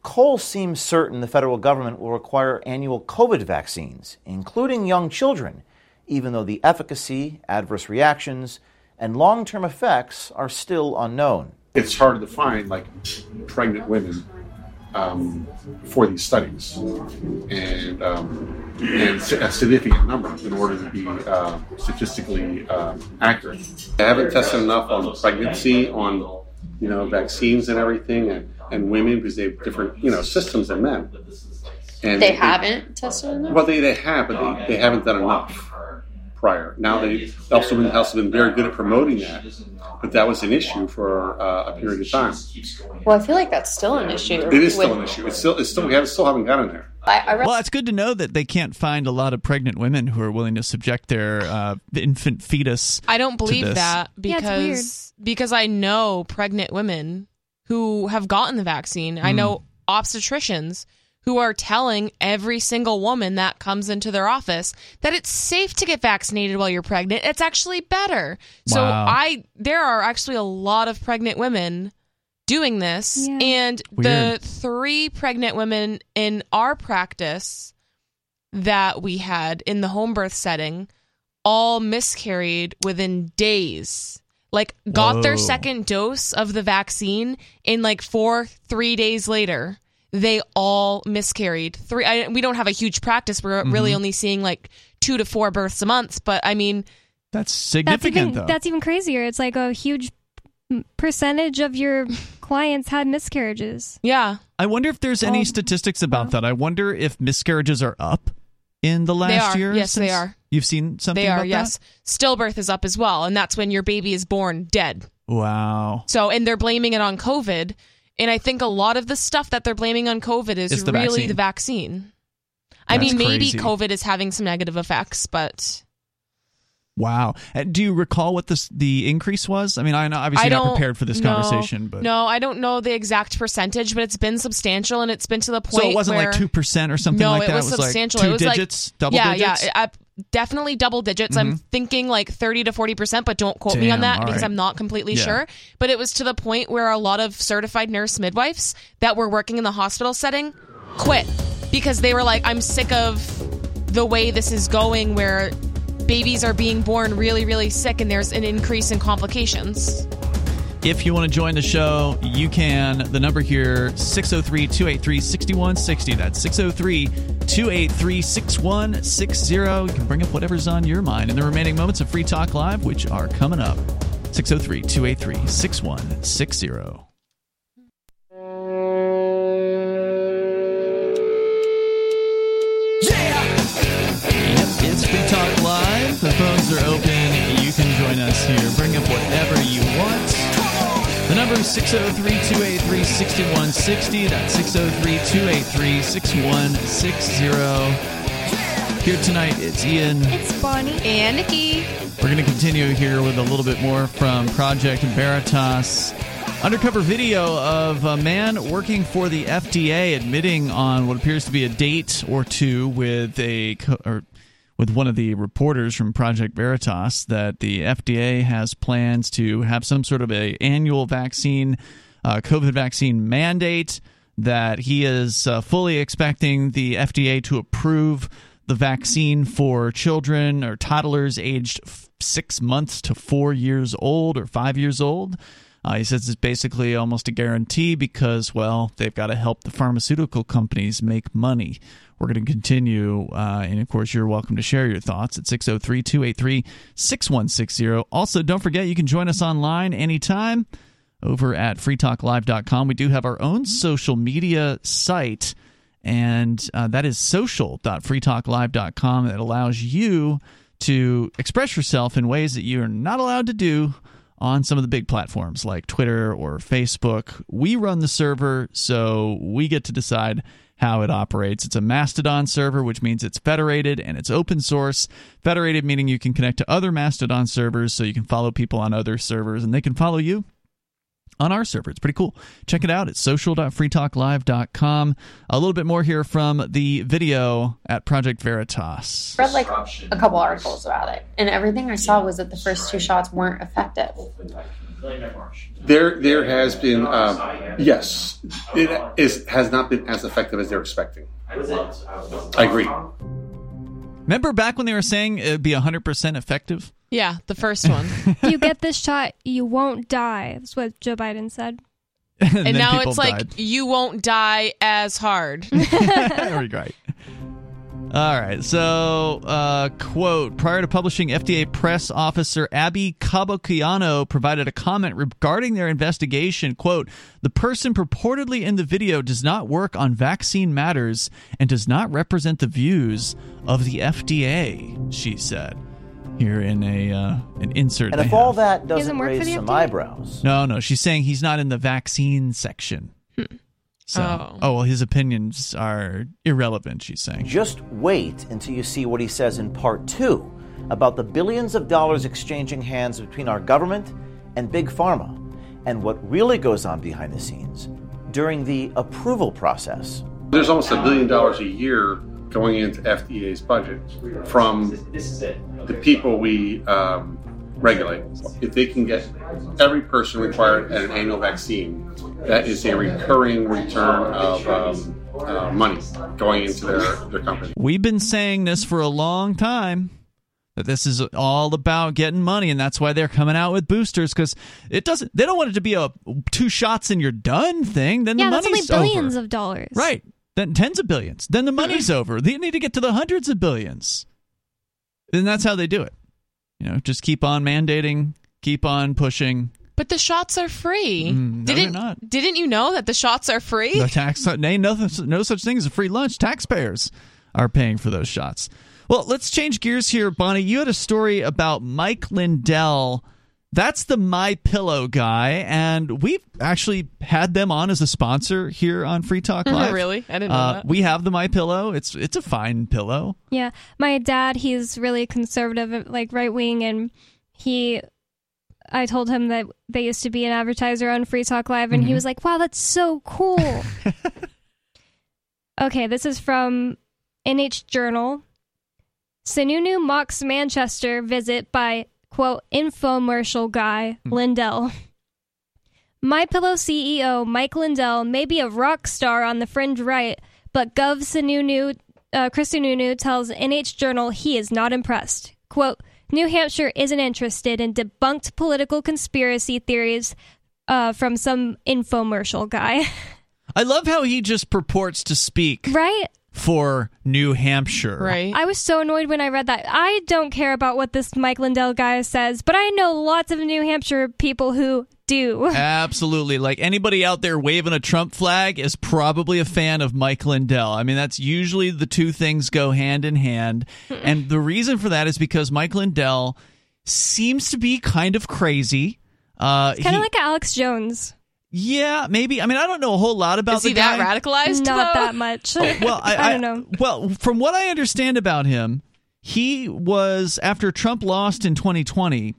Cole seems certain the federal government will require annual COVID vaccines, including young children, even though the efficacy, adverse reactions, and long term effects are still unknown. It's hard to find like pregnant women um, for these studies, and um, and a significant number in order to be uh, statistically um, accurate. I haven't tested enough on pregnancy, on you know vaccines and everything, and, and women because they have different you know systems than men. And They haven't tested enough? Well, they, they have, but they, they haven't done enough prior. Now they also been also been very good at promoting that, but that was an issue for uh, a period of time. Well, I feel like that's still an issue. It is still an issue. It's still it's still we have, still haven't gotten there. I, I read Well, it's good to know that they can't find a lot of pregnant women who are willing to subject their uh, infant fetus. I don't to believe this. that Yeah, because because I know pregnant women who have gotten the vaccine. Hmm. I know obstetricians who are telling every single woman that comes into their office that it's safe to get vaccinated while you're pregnant. It's actually better. So I there are actually a lot of pregnant women doing this Yeah. and Weird. the three pregnant women in our practice that we had in the home birth setting all miscarried within days. Like got their second dose of the vaccine in like 4 3 days later. They all miscarried. Three I, we don't have a huge practice. We're really Mhm. only seeing like 2 to 4 births a month, but I mean That's That's significant, even though. that's even crazier. It's like a huge percentage of your clients had miscarriages. yeah. I wonder if there's any Um, statistics about that. I wonder if miscarriages are up in the last year. Yes, they are. You've seen something They are, yes. Stillbirth is up as well, and that's when your baby is born dead. Wow. So, and they're blaming it on COVID. And I think a lot of the stuff that they're blaming on COVID is It's the really vaccine. the vaccine. I mean, maybe crazy. COVID is having some negative effects, but Wow. Uh, Do you recall what this the increase was? I mean, I know obviously I not prepared for this know- conversation, but no, I don't know the exact percentage, but it's been substantial, and it's been to the point. so it wasn't where, like two percent or something no, like that. it was, like substantial. two it was digits, like, double yeah, digits. yeah, uh, definitely double digits. I'm Mhm. thinking like thirty to forty percent, but don't quote me on that because right. I'm not completely Yeah. sure. But it was to the point where a lot of certified nurse midwives that were working in the hospital setting quit because they were like, I'm sick of the way this is going, where babies are being born really, really sick and there's an increase in complications. If you want to join the show, you can. The number here, 603 283 6160. That's 603 283 6160. You can bring up whatever's on your mind in the remaining moments of Free Talk Live, which are coming up. 603 283 6160. Live. The phones are open. You can join us here. Bring up whatever you want. The number is 603 283 6160. That's 603 283 6160. Here tonight, it's Ian. It's Bonnie. And Nikki. We're going to continue here with a little bit more from Project Veritas. Undercover video of a man working for the FDA admitting on what appears to be a date or two with a co- or with one of the reporters from Project Veritas that the FDA has plans to have some sort of a annual vaccine, uh, COVID vaccine mandate. That he is uh, fully expecting the FDA to approve the vaccine for children or toddlers aged six months to four years old or five years old. Uh, he says it's basically almost a guarantee because, well, they've got to help the pharmaceutical companies make money. We're going to continue. Uh, and of course, you're welcome to share your thoughts at 603 283 6160. Also, don't forget you can join us online anytime over at freetalklive.com. We do have our own social media site, and uh, that is social.freetalklive.com. That allows you to express yourself in ways that you're not allowed to do on some of the big platforms like Twitter or Facebook. We run the server, so we get to decide how it operates. It's a Mastodon server, which means it's federated and it's open source. Federated meaning you can connect to other Mastodon servers, so you can follow people on other servers and they can follow you on our server. It's pretty cool. Check it out at social.freetalklive.com. A little bit more here from the video at Project Veritas. I read like a couple articles about it, and everything I saw was that the first two shots weren't effective. There, there has been, um, yes, it is has not been as effective as they're expecting. I agree. Remember back when they were saying it would be 100% effective? Yeah, the first one. if you get this shot, you won't die. That's what Joe Biden said. and and now people it's like you won't die as hard. Very great. All right. So, uh, quote Prior to publishing, FDA press officer Abby Capobianco provided a comment regarding their investigation. Quote The person purportedly in the video does not work on vaccine matters and does not represent the views of the FDA, she said. Here in a uh, an insert. And they if have. all that doesn't doesn't for raise the some FDA? eyebrows, No, no. She's saying he's not in the vaccine section. So, Oh. oh. well, his opinions are irrelevant. She's saying. just wait until you see what he says in part two about the billions of dollars exchanging hands between our government and Big Pharma, and what really goes on behind the scenes during the approval process. There's almost a billion dollars a year going into FDA's budget from the people we um, regulate. If they can get every person required at an annual vaccine, that is a recurring return of um, uh, money going into their, their company. We've been saying this for a long time that this is all about getting money and that's why they're coming out with boosters because it doesn't they don't want it to be a two shots and you're done thing then yeah, the money's that's only money's billions over. of dollars. right then tens of billions then the money's over they need to get to the hundreds of billions and that's how they do it you know just keep on mandating keep on pushing but the shots are free. Mm, no, they're didn't not. didn't you know that the shots are free? The tax ain't nothing, no such thing as a free lunch. Taxpayers are paying for those shots. Well, let's change gears here, Bonnie. You had a story about Mike Lindell That's the My Pillow guy, and we've actually had them on as a sponsor here on Free Talk Live. Really? I didn't know Uh, that. We have the My Pillow. It's it's a fine pillow. Yeah, my dad, he's really conservative, like right wing, and he. I told him that they used to be an advertiser on Free Talk Live, and he Mhm. was like, "Wow, that's so cool." okay, this is from NH Journal. Sununu mocks Manchester visit by quote infomercial guy Lindell. My Pillow CEO Mike Lindell may be a rock star on the fringe right, but Gov Sununu, uh, Chris Sununu tells NH Journal he is not impressed. Quote, New Hampshire isn't interested in debunked political conspiracy theories uh, from some infomercial guy. I love how he just purports to speak right? For New Hampshire. Right. I was so annoyed when I read that. I don't care about what this Mike Lindell guy says, but I know lots of New Hampshire people who do. Absolutely. Like anybody out there waving a Trump flag is probably a fan of Mike Lindell. I mean, that's usually the two things go hand in hand. and the reason for that is because Mike Lindell seems to be kind of crazy. Uh, Kind of like Alex Jones. Yeah, maybe. I mean, I don't know a whole lot about Is the he that radicalized? Not though? that much. well, I, I don't know. Well, from what I understand about him, he was after Trump lost in 2020,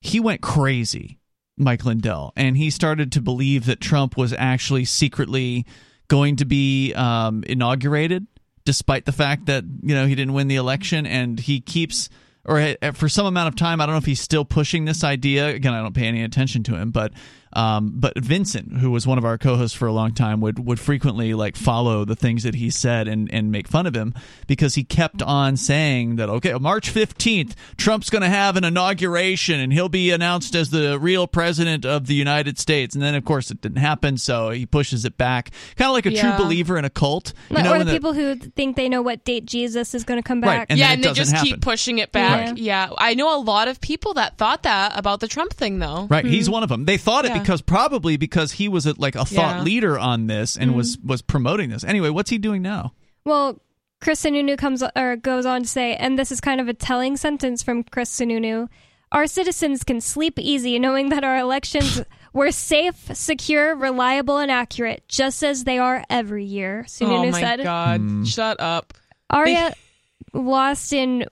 he went crazy, Mike Lindell, and he started to believe that Trump was actually secretly going to be um, inaugurated, despite the fact that you know he didn't win the election, and he keeps. Or uh, for some amount of time, I don't know if he's still pushing this idea. Again, I don't pay any attention to him, but um, but Vincent, who was one of our co-hosts for a long time, would would frequently like follow the things that he said and and make fun of him because he kept on saying that okay, March fifteenth, Trump's going to have an inauguration and he'll be announced as the real president of the United States, and then of course it didn't happen, so he pushes it back, kind of like a Yeah. true believer in a cult, you or know, the the- people who think they know what date Jesus is going to come Right, back. and yeah, then and they just happen. keep pushing it back. Yeah. I know a lot of people that thought that about the Trump thing, though. Right, he's one of them. They thought it Yeah. Because probably because he was a, like a thought Yeah. leader on this and was was promoting this. Anyway, what's he doing now? Well, Chris Sununu comes or goes on to say, and this is kind of a telling sentence from Chris Sununu: "Our citizens can sleep easy knowing that our elections were safe, secure, reliable, and accurate, just as they are every year." Sununu oh my said. god! Hmm. Shut up. Aria lost in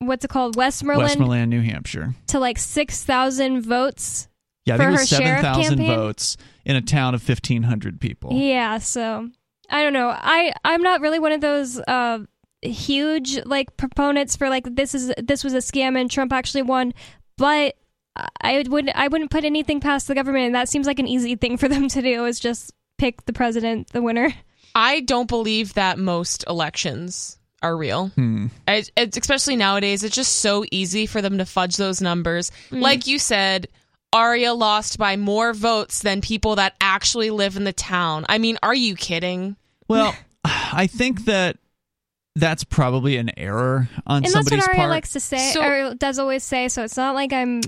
what's it called, Westmoreland, Westmoreland, New Hampshire. to like six thousand votes. Yeah, I for think it was seven sheriff thousand campaign? votes in a town of fifteen hundred people. Yeah, so I don't know. I I'm not really one of those uh huge like proponents for like this is this was a scam and Trump actually won, but I would I wouldn't put anything past the government and that seems like an easy thing for them to do is just pick the president the winner. I don't believe that most elections are real. Hmm. It's, it's especially nowadays. It's just so easy for them to fudge those numbers. Mm. Like you said, Aria lost by more votes than people that actually live in the town. I mean, are you kidding? Well, I think that that's probably an error on and that's somebody's what Aria part. likes to say So- or does always say, so it's not like I'm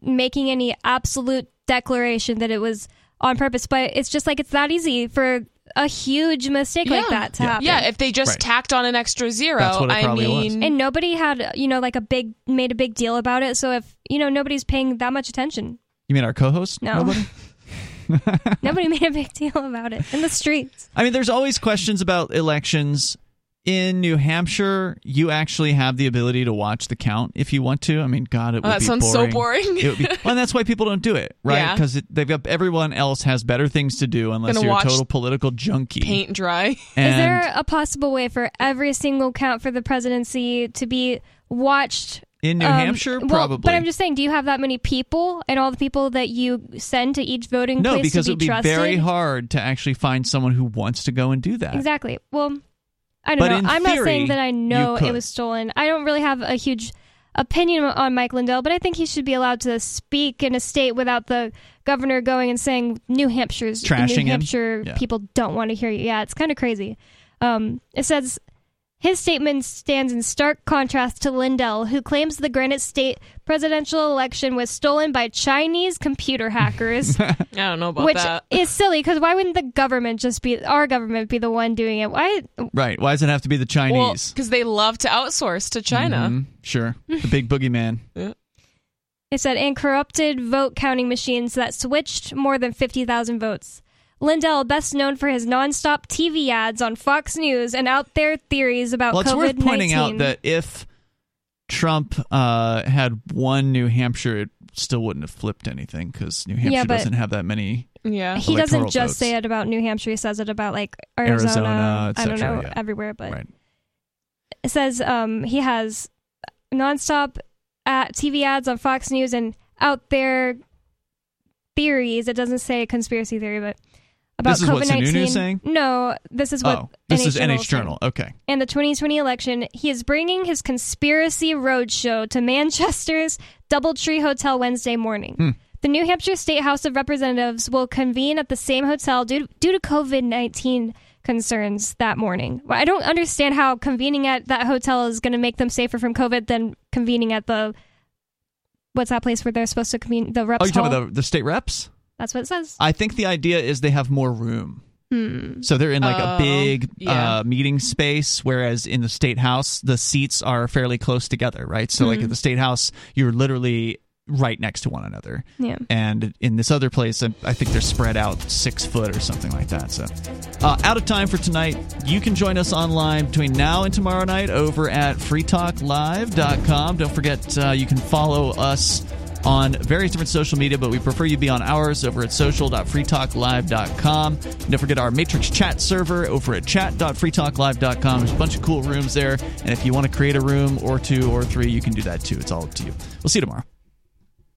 making any absolute declaration that it was on purpose, but it's just like it's that easy for a huge mistake like that to happen. Yeah, if they just Right. tacked on an extra zero, That's what it I probably was. mean, and nobody had you know like a big made a big deal about it so if you know nobody's paying that much attention you mean our co-host? No. Nobody? nobody made a big deal about it in the streets I mean, there's always questions about elections. In New Hampshire, you actually have the ability to watch the count if you want to. I mean, God, it oh, would Oh, that be sounds so boring. boring. It would be, well, and that's why people don't do it, right? Yeah. Because they've got everyone else has better things to do unless Gonna you're a total political junkie. paint dry. And is there a possible way for every single count for the presidency to be watched in New um, Hampshire, well, probably. but I'm just saying, do you have that many people and all the people that you send to each voting no, place because to it would be be trusted? very hard to actually find someone who wants to go and do that. Exactly. Well, I But don't in know. I'm not saying that I know it was stolen. I don't really have a huge opinion on Mike Lindell, but I think he should be allowed to speak in a state without the governor going and saying New Hampshire's Trashing New him? Hampshire Yeah. people don't want to hear you. Yeah, it's kind of crazy. Um, it says his statement stands in stark contrast to Lindell, who claims the Granite State presidential election was stolen by Chinese computer hackers. I don't know about which is silly because why wouldn't the government just be our government be the one doing it? Why? Right. Why does it have to be the Chinese? because they love to outsource to China. Mhm, Sure. The big boogeyman. Yeah. It said, and corrupted vote counting machines that switched more than 50,000 votes. Lindell, best known for his nonstop TV ads on Fox News and out there theories about Well, it's COVID worth pointing out that if Trump uh, had won New Hampshire, it still wouldn't have flipped anything because New Hampshire Yeah, but- doesn't have that many. Yeah. he doesn't just votes. say it about New Hampshire, he says it about like Arizona, Arizona, et I don't know, yeah. everywhere, but Right. it says um, he has nonstop at TV ads on Fox News and out there theories. It doesn't say conspiracy theory, but about This is what COVID nineteen. No, this is what oh, this is Journal NH Journal. Okay. and the 2020 election, he is bringing his conspiracy roadshow to Manchester's Doubletree Hotel Wednesday morning. Hmm. The New Hampshire State House of Representatives will convene at the same hotel due, due to COVID 19 concerns that morning. I don't understand how convening at that hotel is going to make them safer from COVID than convening at the. What's that place where they're supposed to convene? The reps Oh, you're talking about the, the state reps? That's what it says. I think the idea is they have more room. Hmm. So they're in like Oh, a big yeah. uh, meeting space, whereas in the state house, the seats are fairly close together, right? So, like Mhm. at the state house, you're literally right next to one another. Yeah. And in this other place, I I think they're spread out six foot or something like that. So, uh, out of time for tonight. You can join us online between now and tomorrow night over at freetalklive.com. Don't forget, uh, you can follow us on various different social media, but we prefer you be on ours over at social.freetalklive.com. And don't forget our Matrix chat server over at chat.freetalklive.com. There's a bunch of cool rooms there. And if you want to create a room or two or three, you can do that too. It's all up to you. We'll see you tomorrow.